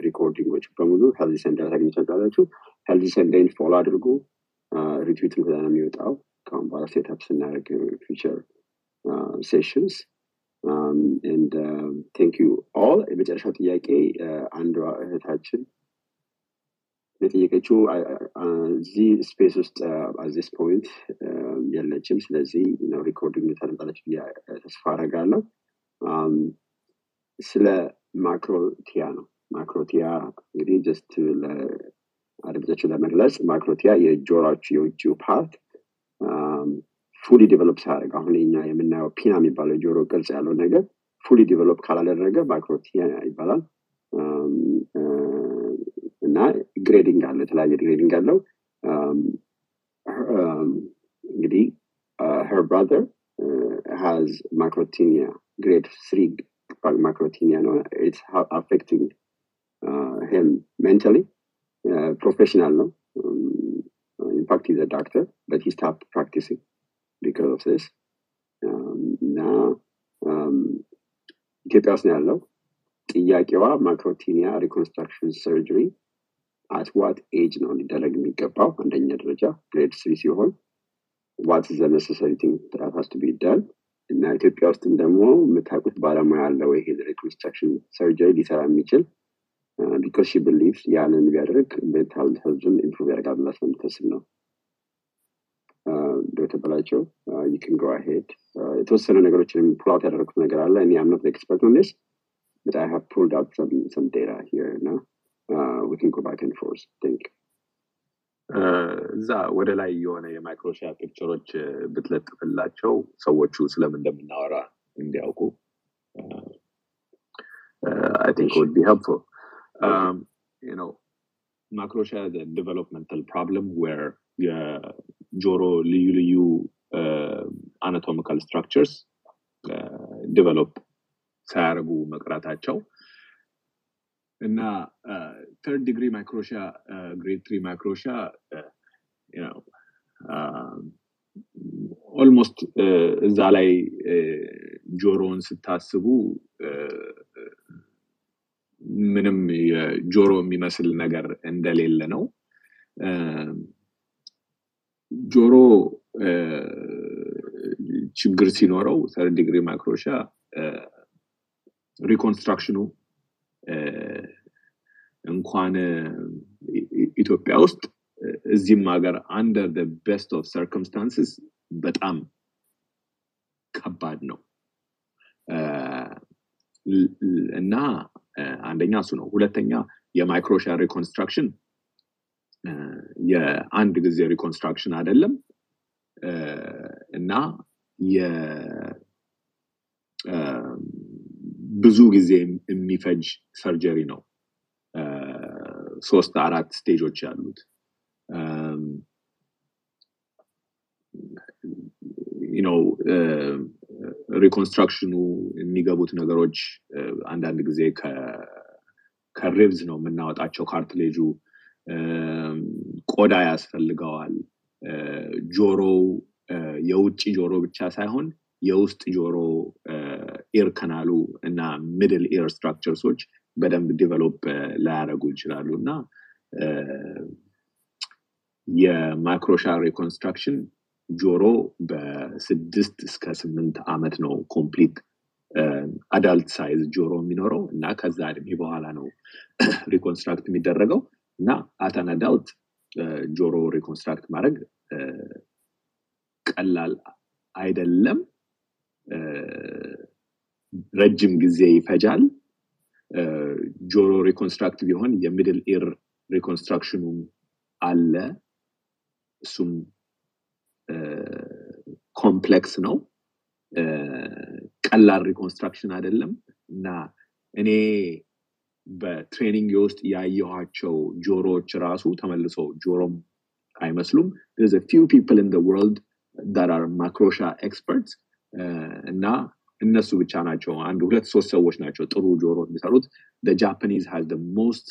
recording ኦቹ በሙሉ Healthy Sunday ላይ ታገኙታላችሁ Healthy Sunday ን follow አድርጉ። retweet ም ከዛ ነው የሚወጣው። ከአሁን በኋላ set up ስናደርግ future sessions and thank you all የመጨረሻው ጥያቄ አንዷ እህታችን የጠየቀችው እዚህ space ውስጥ at this point የለችም። ስለዚህ recording ታደምጣለች ተስፋ አረጋለሁ ስለ microtia ነው። microtia እንግዲህ just አድምጫችሁ ለመግለጽ microtia የጆሮችሁ የውጭው part fully develop ሳያደርግ አሁን እኛ የምናየው pinna የሚባለው የጆሮ ቅርጽ ያለው ነገር fully develop ካላደረገ microtia ይባላል። እና grading አለው የተለያየ grading አለው። እንግዲህ brother uh, has microtia grade 3 microtia no? it's affecting uh, him mentally uh, professionally um, in fact he's a doctor but he stopped practicing because of this እና ኢትዮጵያ ውስጥ ነው ያለው ጥያቄዋ microtia reconstruction surgery at what age ነው ሊደረግ የሚገባው አንደኛ ደረጃ grade three ሲሆን what the necessary thing that has to be done እና ኢትዮጵያ ውስጥም ደግሞ የምታውቁት ባለሙያ ያለው ይሄ reconstruction surgery ሊሰራ የሚችል because she believes ያንን ቢያደርግ mental health ኡን improve ያደርጋል ብላ ስለምታስብ ነው ዶክተር you can go ahead የተወሰነ ነገሮችን pull ያደረግኩት ነገር አለ እኔ I'm not expert on this but I have pulled out some some data here now. Uh, we. እዛ ወደ ላይ የሆነ የ microtia picture ኦች ብትለጥፍላቸው ሰዎቹ ስለምን እንደምናወራ እንዲያውቁ I think a developmental problem where የጆሮ ልዩ ልዩ anatomical structures develop ሳያደርጉ መቅረታቸው እና third degree microtia grade three microtia almost እዛ ላይ ጆሮውን ስታስቡ ምንም የጆሮ የሚመስል ነገር እንደሌለ ነው። ጆሮ ችግር ሲኖረው third degree microtia reconstruction ኡ እንኳን ኢትዮጵያ ውስጥ እዚህም ሀገር under the best of circumstances በጣም ከባድ ነው እና አንደኛ እሱ ነው። ሁለተኛ የ microtia reconstruction የአንድ ጊዜ reconstruction አይደለም እና ብዙ ጊዜ የሚፈጅ surgery ነው። ሶስት አራት stage ኦች ያሉት። ነው reconstruction ኡ የሚገቡት ነገሮች አንዳንድ ጊዜ ከ ribs ነው የምናወጣቸው cartilage ኡ። ቆዳ ያስፈልገዋል። ጆሮው የውጭ ጆሮ ብቻ ሳይሆን የውስጥ ጆሮ ear canal ኡ እና middle ear structures ኦች በደንብ develop ላያደረጉ ይችላሉ እና የ microtia reconstruction ጆሮ በስድስት እስከ ስምንት ዓመት ነው complete adult size ጆሮ የሚኖረው እና ከዛ እድሜ በኋላ ነው [clears throat] reconstruct የሚደረገው እና አተን adult ጆሮ reconstruct ማድረግ ቀላል አይደለም ረጅም ጊዜ ይፈጃል። ጆሮ reconstruct ቢሆን የ middle ear reconstruction ኡ አለ። እሱም complex ነው። ቀላል reconstruction አይደለም። እና እኔ በ training ውስጥ ያየኋቸው ጆሮዎች ራሱ ተመልሶ ጆሮም አይመስሉም። few people in world microtia experts እና እነሱ ብቻ ናቸው። አንድ ሁለት ሶስት ሰዎች ናቸው ጥሩ ጆሮ የሚሰሩት። Japanese has most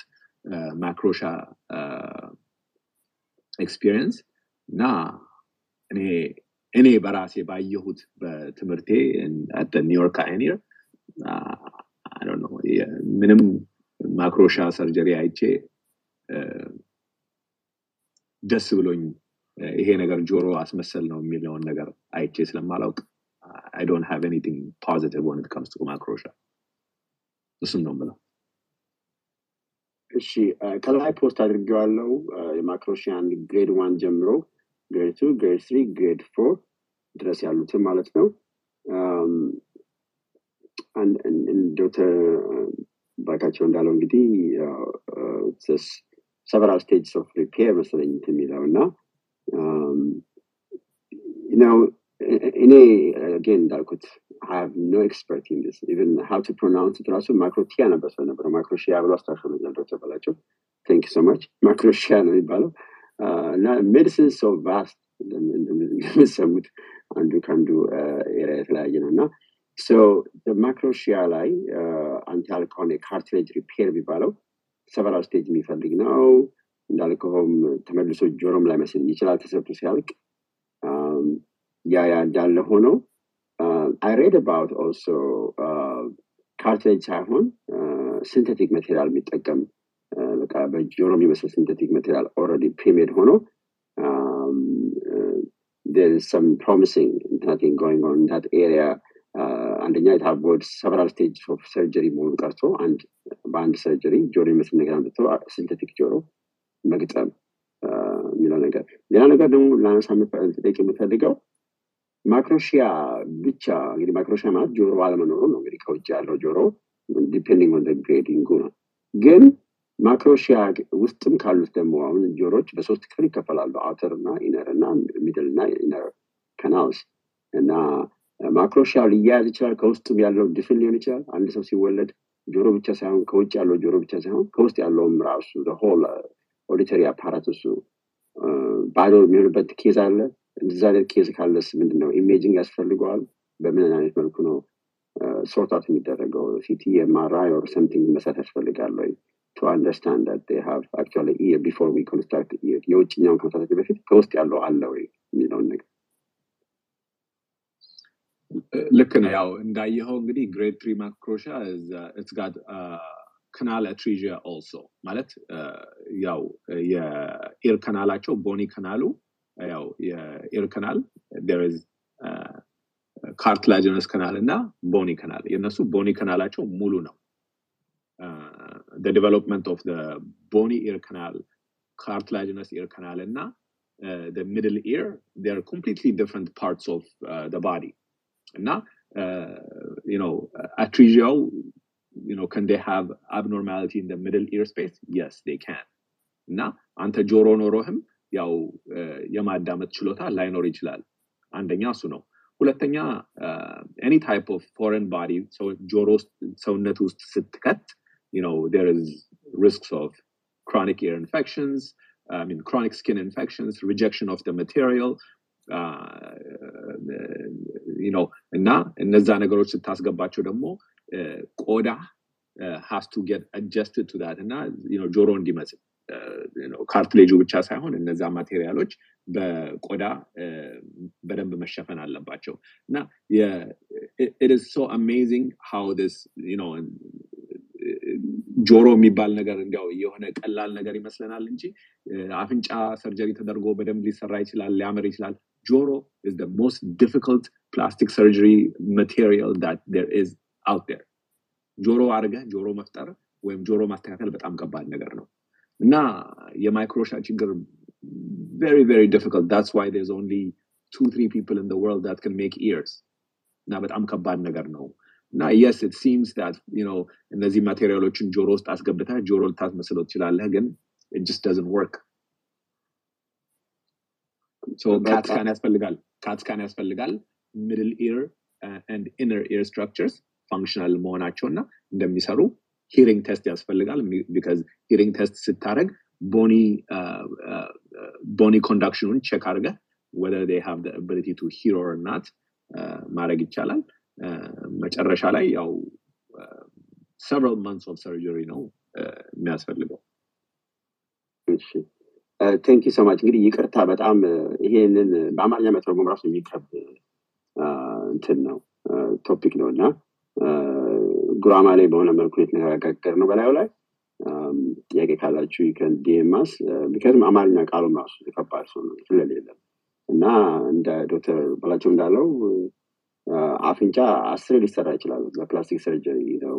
microtia experience እና እኔ እኔ በራሴ ባየሁት በትምህርቴ ኒውዮርክ eye and ear ምንም microtia surgery አይቼ ደስ ብሎኝ ይሄ ነገር ጆሮ አስመሰል ነው የሚለውን ነገር አይቼ ስለማላውቅ I don't have anything positive when comes to microtia እሱም ነው ምለው እሺ ከላይ post አድርጌዋለው የ microtia ን grade one ጀምሮ grade two grade three grade four ድረስ ያሉትን ማለት ነው ዶክተር በላቸው እንዳለው እንግዲህ several stages of repair መሰለኝ የሚለው እና ነው እኔ again እንዳልኩት no expert in this. Even how to pronounce it ራሱ microtia ነበር ሰው ነበረ microtia ብሎ አስታሽሎኛል ዶክተር በላቸው። thanks so much microtia ነው የሚባለው። እና medicine so vast እንደምሰሙት አንዱ ከአንዱ area የተለያየ ነው። እና microtia ላይ አንተ ያልከውን የ cartilage repair የሚባለው several stage የሚፈልግ ነው። እንዳልከውም ተመልሶ ጆሮም ላይ መስል ይችላል ተሰርቶ ሲያልቅ yeah yeah እንዳለ ሆነው read about also cartilage ሳይሆን synthetic material የሚጠቀም በቃ በጆሮ የሚመስል synthetic material already premade ሆኖ promising nothing going on in that area. አንደኛ የታቦድ several stage of surgery መሆኑ ቀርቶ አንድ በአንድ surgery ጆሮ የሚመስል ነገር አምጥቶ synthetic ጆሮ መግጠም የሚለው ነገር። ሌላ ነገር ደግሞ ላነሳ የምፈልገው microtia ብቻ እንግዲህ microtia ማለት ጆሮ አለመኖሩ ነው እንግዲህ ከውጭ ያለው ጆሮ depending on grading ኡ ነው ግን microtia ውስጥም ካሉት ደግሞ አሁን ጆሮዎች በሶስት ክፍል ይከፈላሉ outer እና inner እና middle እና inner canals እና microtia ሊያያዝ ይችላል ከውስጥም ያለው ድፍን ሊሆን ይችላል አንድ ሰው ሲወለድ ጆሮ ብቻ ሳይሆን ከውጭ ያለው ጆሮ ብቻ ሳይሆን ከውስጥ ያለውም ራሱ whole auditory apparatus ኡ ባዶ የሚሆንበት case አለ። እንደዚ አይነት case ካለስ ምንድን ነው imaging ያስፈልገዋል? በምን አይነት መልኩ ነው sort out የሚደረገው? CT MRI or something መስራት ያስፈልጋል ወይ to understand ear before we construct የውጭኛውን ከመስራታቸው በፊት ከውስጥ ያለው አለ ወይ የሚለውን ነገር ልክ ነው። ያው እንዳየኸው እንግዲህ grade three microtia got canal atresia also ማለት ያው የ ear canal ኣቸው bony canal ኡ ያው የ ear canal there is cartilaginous canal እና bony canal የእነሱ bony canal ኣቸው ሙሉ ነው development of bony ear canal cartilaginous ear canal እና middle ear are completely different parts of body እና atresia ው you know, can they have abnormality in the middle ear space? Yes, they can. እና አንተ ጆሮ ኖሮህም ያው የማዳመጥ ችሎታ ላይኖር ይችላል። አንደኛ እሱ ነው። ሁለተኛ any type of foreign body ጆሮ ሰውነት ውስጥ ስትከት you know, there is risks of chronic ear infections, I mean, chronic skin infections, rejection of the material, uh, you know, እና እነዛ ነገሮች ስታስገባቸው ደግሞ ቆዳ has to get adjusted to that እና ጆሮ እንዲመስል cartilage ኡ ብቻ ሳይሆን እነዛ material ኦች በቆዳ በደንብ መሸፈን አለባቸው። እና so amazing how ስ ጆሮ የሚባል ነገር እንዲያው የሆነ ቀላል ነገር ይመስለናል እንጂ አፍንጫ surgery ተደርጎ በደንብ ሊሰራ ይችላል ሊያምር ይችላል። ጆሮ is the most difficult plastic surgery material ጆሮ አድርገህ ጆሮ መፍጠር ወይም ጆሮ ማስተካከል በጣም ከባድ ነገር ነው እና የማይክሮሻ ችግር very very difficult that's why there's only two three people in the world that can make ears እና በጣም ከባድ ነገር ነው እና yes it seems that you know እነዚህ ማቴሪያሎችን ጆሮ ውስጥ አስገብተህ ጆሮ ልታስመስለው ትችላለህ ግን it just doesn't work so cat scan ያስፈልጋል cat scan ያስፈልጋል middle ear uh, and inner ear structures ፋንክሽናል መሆናቸው እና እንደሚሰሩ ሂሪንግ ቴስት ያስፈልጋል። because hearing test ስታደረግ bony bony conduction ኑን check አድርገ whether have ability to hear or not ማድረግ ይቻላል። መጨረሻ ላይ ያው several months of surgery ነው የሚያስፈልገው። thank you so much እንግዲህ ይቅርታ በጣም ይሄንን በአማርኛ መተርጎም ራሱ የሚከብድ እንትን ነው ቶፒክ ነው እና ጉራማ ላይ በሆነ መልኩ የተነጋገር ነው በላዩ ላይ። ጥያቄ ካላችሁ ከን ዲኤማስ ምክንያቱም አማርኛ ቃሉም ራሱ ከባድ ሰው ነው ስለሌለም እና እንደ ዶክተር በላቸው እንዳለው አፍንጫ አስር ሊሰራ ይችላል። በፕላስቲክ ሰርጀሪ ነው።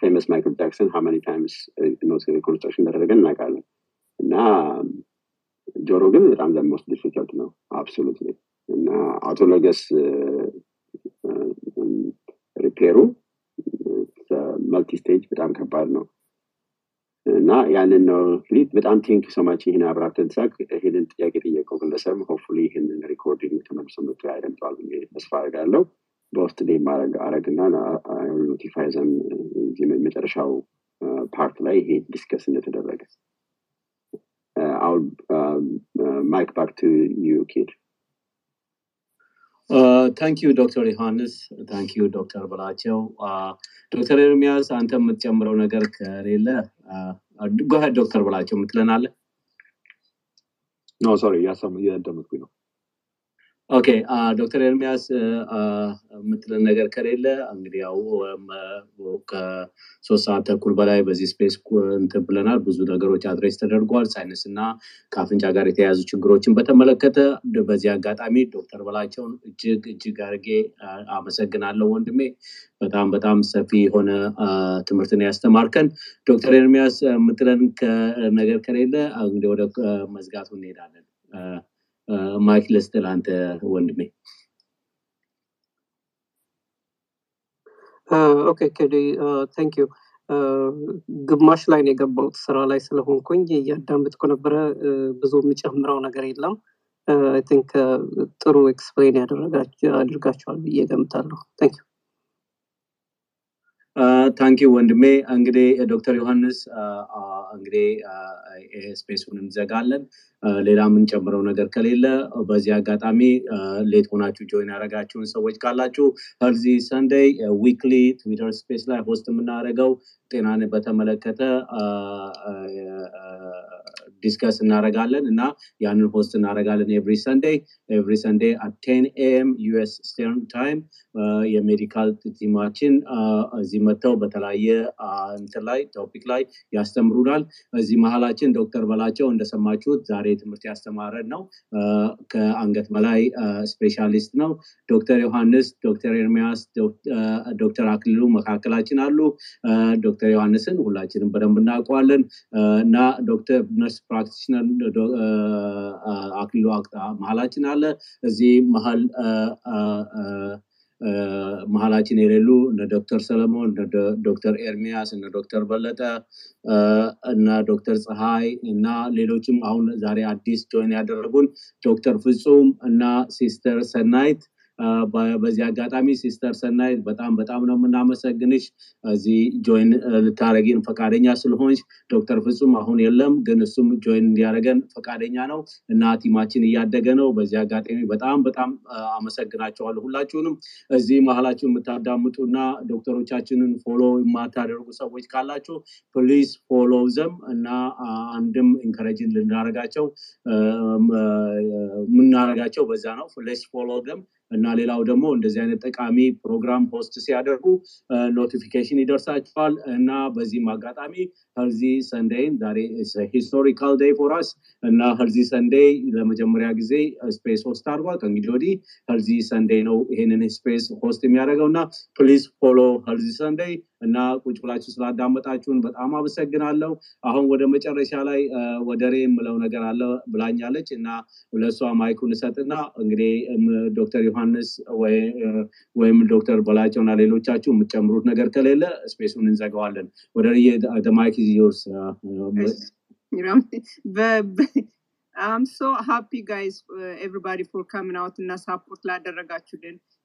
ፌመስ ማይክል ጃክሰን ሀማኒ ታይምስ ኮንስትራክሽን እንዳደረገ እናውቃለን። እና ጆሮ ግን በጣም almost difficult ነው absolute እና autologous repair ሩ multi stage በጣም ከባድ ነው። እና ያንን ነው እንግዲህ በጣም thanks so much ይህን አብራተን ሳቅ ይህንን ጥያቄ ጠየቀው ግለሰብ hopefully ይህንን recording ተመልሶ መጥቶ ያደምጠዋል ተስፋ አደርጋለሁ። በውስጥ ላይ አረግና notify them መጨረሻው part ላይ ይሄ discuss እንደተደረገ። mic back to you ኪድ you ዶክተር ዮሐንስ thank ዶክተር በላቸው ዶክተር ኤርሚያስ አንተ የምትጨምረው ነገር ከሌለ go ahead ዶክተር በላቸው የምትለናለ no sorry እያዳመጥኩኝ ነው okay ዶክተር ኤርሚያስ የምትለን ነገር ከሌለ እንግዲህ ያው ከሶስት ሰዓት ተኩል በላይ በዚህ space እንትን ብለናል። ብዙ ነገሮች address ተደርጓል። sinus እና ከአፍንጫ ጋር የተያያዙ ችግሮችን በተመለከተ በዚህ አጋጣሚ ዶክተር በላቸውን እጅግ እጅግ አድርጌ አመሰግናለሁ ወንድሜ። በጣም በጣም ሰፊ የሆነ ትምህርትን ያስተማርከን። ዶክተር ኤርሚያስ የምትለን ነገር ከሌለ እንግዲህ ወደ መዝጋቱ እንሄዳለን mic ልስጥህ አንተ ወንድሜ። okay ኬዲ thank you። ግማሽ ላይ ነው የገባሁት ስራ ላይ ስለሆንኩኝ። እያዳምጥኩ ነበረ። ብዙ የሚጨምረው ነገር የለም። think ጥሩ explain አድርጋቸዋል ብዬ ገምታለሁ thank you። thank you ወንድሜ። እንግዲህ ዶክተር ዮሐንስ እንግዲህ space ኡን እንዘጋለን ሌላ የምንጨምረው ነገር ከሌለ በዚህ አጋጣሚ late ሆናችሁ join ያደረጋችሁን ሰዎች ካላችሁ healthy Sunday weekly Twitter space ላይ host የምናደርገው ጤናን በተመለከተ discuss እናደርጋለን እና ያንን host እናደርጋለን every Sunday every Sunday at ten AM US Eastern time የ medical team ኣችን እዚህ መጥተው በተለያየ እንትን ላይ topic ላይ ያስተምሩናል። እዚህ መሀላችን ዶክተር በላቸው እንደሰማችሁት ዛሬ ትምህርት ያስተማረን ነው። ከአንገት በላይ specialist ነው። ዶክተር ዮሐንስ፣ ዶክተር ኤርሚያስ፣ ዶክተር አክሊሉ መካከላችን አሉ። ዶክተር ዮሐንስን ሁላችንም በደንብ እናውቀዋለን እና ዶክተር nurse practitioner አክሊሉ መሀላችን አለ። እዚህ መሀል መሀላችን የሌሉ እነ ዶክተር ሰለሞን ዶክተር ኤርሚያስ እነ ዶክተር በለጠ እና ዶክተር ፀሐይ እና ሌሎችም አሁን ዛሬ አዲስ join ያደረጉን ዶክተር ፍጹም እና ሲስተር ሰናይት በዚህ አጋጣሚ ሲስተር ሰናይት በጣም በጣም ነው የምናመሰግንሽ። እዚህ join ልታደረጊን ፈቃደኛ ስለሆንሽ ዶክተር ፍጹም አሁን የለም ግን እሱም join እንዲያደረገን ፈቃደኛ ነው እና team ኣችን እያደገ ነው። በዚህ አጋጣሚ በጣም በጣም አመሰግናቸዋለሁ ሁላችሁንም። እዚህ መሀላችሁ የምታዳምጡና ዶክተሮቻችንን follow የማታደርጉ ሰዎች ካላችሁ please follow them እና አንድም ኢንከረጅን ልናረጋቸው የምናረጋቸው በዛ ነው። please follow them እና ሌላው ደግሞ እንደዚህ አይነት ጠቃሚ ፕሮግራም host ሲያደርጉ notification ይደርሳቸዋል እና በዚህም አጋጣሚ healthy Sunday ን ዛሬ historical day for us እና healthy Sunday ለመጀመሪያ ጊዜ space host አድርጓል። ከእንግዲህ ወዲህ healthy Sunday ነው ይሄንን space host የሚያደርገው እና please follow healthy Sunday እና ቁጭ ብላችሁ ስላዳመጣችሁን በጣም አመሰግናለሁ አሁን ወደ መጨረሻ ላይ ወደርዬ የምለው ነገር አለ ብላኛለች እና ለእሷ mic ኡን እሰጥና እንግዲህ ዶክተር ዮሐንስ ወይም ዶክተር በላቸው እና ሌሎቻችሁ የምትጨምሩት ነገር ከሌለ space ኡን እንዘጋዋለን ወደ ማይክ ዮርስ I'm so happy, guys, uh, everybody for coming out and support.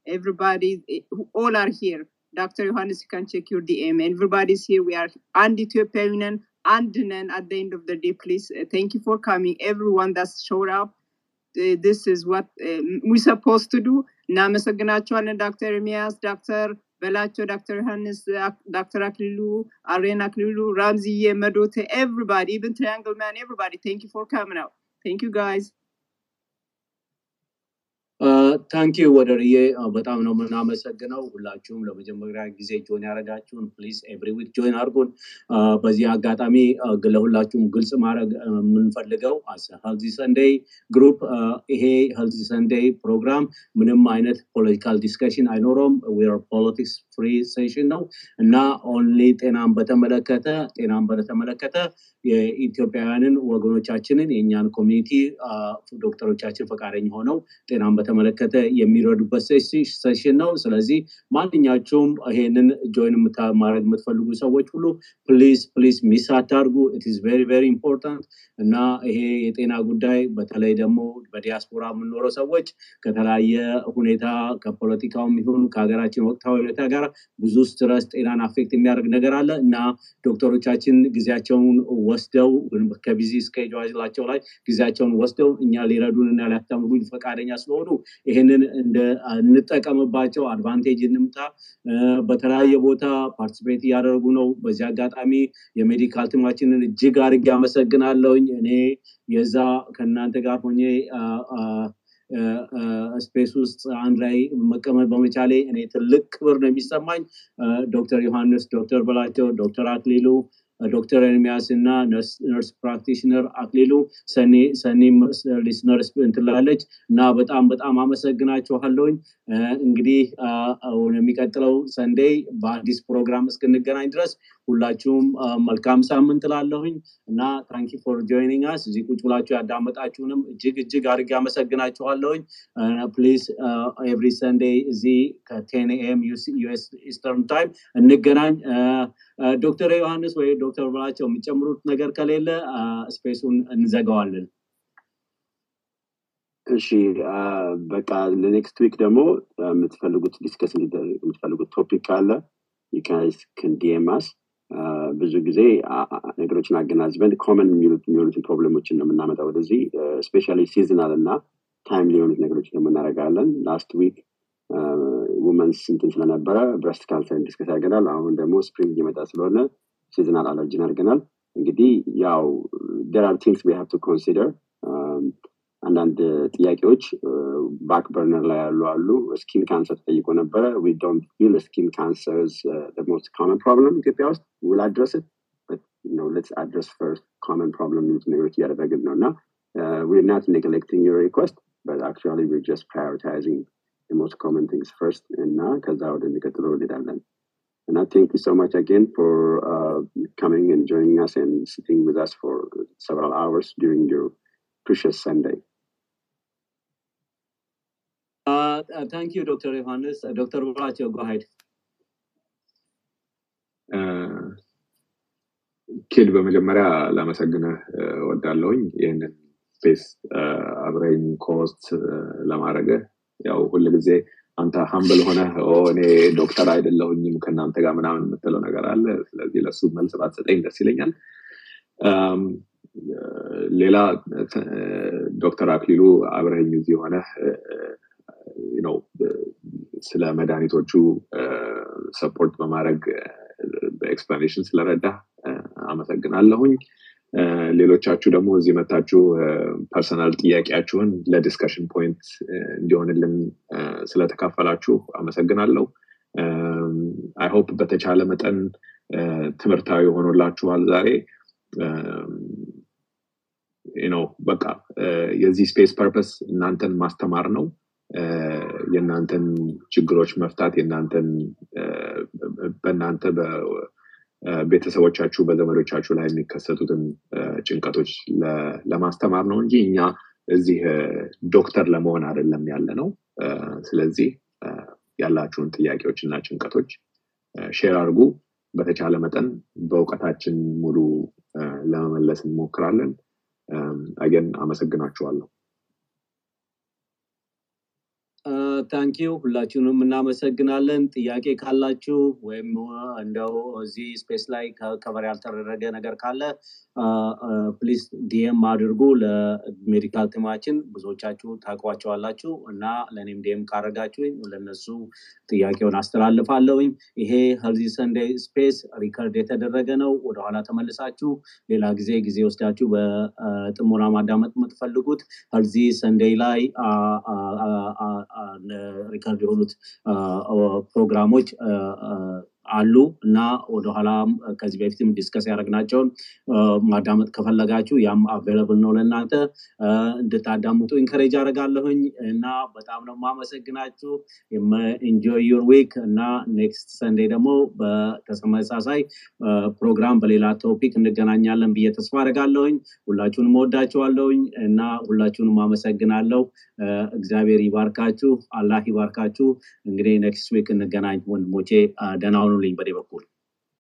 Everybody, all are here. Dr. Johannes, you can check your DM. Everybody's here. We are and Ethiopian Union and Nen at the end of the day. Please, uh, thank you for coming. Everyone that's showed up. Uh, this is what uh, we're supposed to do. እናመሰግናቸዋለን ዶክተር ኤርሚያስ ዶክተር በላቸው ዶክተር ዮሐንስ ዶክተር አክሊሉ አሬን አክሊሉ ራምዝዬ መዶቴ ኤቭሪባዲ ኢቨን ትሪያንግል ማን ኤቭሪባዲ ቴንክ ዩ ፎር ካሚንግ አውት ቴንክ ዩ ጋይዝ thank you ወደርዬ። በጣም ነው የምናመሰግነው። ሁላችሁም ለመጀመሪያ ጊዜ join ያደረጋችሁን please every week join አድርጉን። በዚህ አጋጣሚ ለሁላችሁም ግልጽ ማድረግ የምንፈልገው healthy Sunday group ይሄ healthy Sunday ፕሮግራም ምንም አይነት political discussion አይኖረውም። we're politics free session ነው። እና only ጤናን በተመለከተ ጤናን በተመለከተ የኢትዮጵያውያንን ወገኖቻችንን የእኛን community ዶክተሮቻችን ፈቃደኛ ሆነው ጤናን በተመለከተ የሚረዱበት session ነው። ስለዚህ ማንኛቸውም ይሄንን join ማድረግ የምትፈልጉ ሰዎች ሁሉ please please miss አታርጉ። it's very very important እና ይሄ የጤና ጉዳይ በተለይ ደግሞ በዲያስፖራ የምንኖረው ሰዎች ከተለያየ ሁኔታ ከፖለቲካውም ይሁን ከሀገራችን ወቅታዊ ሁኔታ ጋር ብዙ stress ጤናን affect የሚያደርግ ነገር አለ እና ዶክተሮቻችን ጊዜያቸውን ወስደው ከ busy schedule ኣቸው ላይ ጊዜያቸውን ወስደው እኛ ሊረዱን እና ሊያስተምሩን ፈቃደኛ ስለሆኑ ይህንን እንጠቀምባቸው advantage እንምጣ። በተለያየ ቦታ participate እያደረጉ ነው። በዚህ አጋጣሚ የ medical team ኣችንን እጅግ አድርጌ አመሰግናለሁኝ። እኔ የዛ ከእናንተ ጋር ሆኜ space ውስጥ አንድ ላይ መቀመጥ በመቻሌ እኔ ትልቅ ክብር ነው የሚሰማኝ። ዶክተር ዮሐንስ ዶክተር በላቸው ዶክተር አክሊሉ ዶክተር ኤርሚያስ እና nurse practitioner አክሊሉ ሰኔ listener እንትላለች እና በጣም በጣም አመሰግናችኋለሁኝ። እንግዲህ የሚቀጥለው Sunday በአዲስ ፕሮግራም እስክንገናኝ ድረስ ሁላችሁም መልካም ሳምንት ላለሁኝ እና thank you for joining us እዚህ ቁጭ ብላችሁ ያዳመጣችሁንም እጅግ እጅግ አድርጌ አመሰግናችኋለሁኝ። please every Sunday እዚህ ከ ten AM US Eastern time እንገናኝ ዶክተር ዮሐንስ ወይ ዶክተር በላቸው የሚጨምሩት ነገር ከሌለ space ኡን እንዘጋዋለን። እሺ በቃ ለ next week ደግሞ የምትፈልጉት discuss የምትፈልጉት topic ካለ you guys can DM us ብዙ ጊዜ ነገሮችን አገናዝበን common የሚሆኑትን problem ኦችን ነው የምናመጣው ወደዚህ። especially seasonal እና timely የሆኑት ነገሮችን ነው የምናደርጋለን። last week women's እንትን ስለነበረ breast cancer discuss አድርገናል። አሁን ደግሞ spring እየመጣ ስለሆነ seasonal allergy ን አድርገናል። እንግዲህ ያው are things we have to consider አንዳንድ ጥያቄዎች back burner ላይ ያሉ አሉ። skin cancer ተጠይቆ ነበረ። we don't feel skin cancer most common problem ኢትዮጵያ ውስጥ we'll address let's address first common problem የሚሉት ነገሮች እያደረግን ነው እና we're not neglecting your request but actually we're just prioritizing the most common things first እና ከዛ ወደሚቀጥለው እንሄዳለን And I thank you so much again for uh, coming and joining us and sitting with us for several hours during your precious Sunday. Uh, uh, thank you, Dr. Johannes. Uh, Dr. Bolacho, go ahead. ኪድ በመጀመሪያ ላመሰግንህ ወዳለሁኝ ይህንን ስፔስ አብረኝ ኮስት ለማድረግህ ያው ሁል ጊዜ አንተ humble ሆነ [laughs] እኔ ዶክተር አይደለሁኝም ከእናንተ ጋር ምናምን የምትለው ነገር አለ። ስለዚህ ለሱ መልስ ባትሰጠኝ ደስ ይለኛል. ሌላ ዶክተር አክሊሉ አብረኝ እዚህ ሆነ ነው ስለ መድኃኒቶቹ support በማድረግ በ explanation ስለረዳ አመሰግናለሁኝ ሌሎቻችሁ ደግሞ እዚህ መታችሁ personal ጥያቄያችሁን ለ discussion point እንዲሆንልን ስለተካፈላችሁ አመሰግናለሁ። I hope በተቻለ መጠን ትምህርታዊ ሆኖላችኋል ዛሬ። ነው በቃ የዚህ space purpose እናንተን ማስተማር ነው። የእናንተን ችግሮች መፍታት የእናንተን በእናንተ ቤተሰቦቻችሁ በዘመዶቻችሁ ላይ የሚከሰቱትን ጭንቀቶች ለማስተማር ነው እንጂ እኛ እዚህ ዶክተር ለመሆን አይደለም ያለ ነው ስለዚህ ያላችሁን ጥያቄዎች እና ጭንቀቶች share አድርጉ። በተቻለ መጠን በእውቀታችን ሙሉ ለመመለስ እንሞክራለን። again አመሰግናችኋለሁ thank you ሁላችሁንም እናመሰግናለን። ጥያቄ ካላችሁ ወይም እንደው እዚህ space ላይ cover ያልተደረገ ነገር ካለ please DM አድርጉ ለ medical team ኣችን። ብዙዎቻችሁ ታውቋቸዋላችሁ እና ለእኔም DM ካረጋችሁኝ ለነሱ ጥያቄውን አስተላልፋለሁኝ። ይሄ Healthy Sunday space record የተደረገ ነው። ወደኋላ ተመልሳችሁ ሌላ ጊዜ ጊዜ ወስዳችሁ በጥሞና ማዳመጥ የምትፈልጉት Healthy Sunday ላይ record የሆኑት ፕሮግራሞች አሉ እና ወደኋላ ከዚህ በፊትም discuss ያደረግናቸውን ማዳመጥ ከፈለጋችሁ ያም available ነው ለእናንተ። እንድታዳምጡ encourage አደርጋለሁኝ እና በጣም ነው የማመሰግናችሁ። enjoy your week እና next Sunday ደግሞ በተመሳሳይ ፕሮግራም በሌላ topic እንገናኛለን ብዬ ተስፋ አደርጋለሁኝ። ሁላችሁንም ወዳችኋለሁኝ እና ሁላችሁንም አመሰግናለሁ። እግዚአብሔር ይባርካችሁ አላህ ይባርካችሁ። እንግዲህ next week እንገናኝ ወንድሞቼ። ደህና menulis pada Liverpool.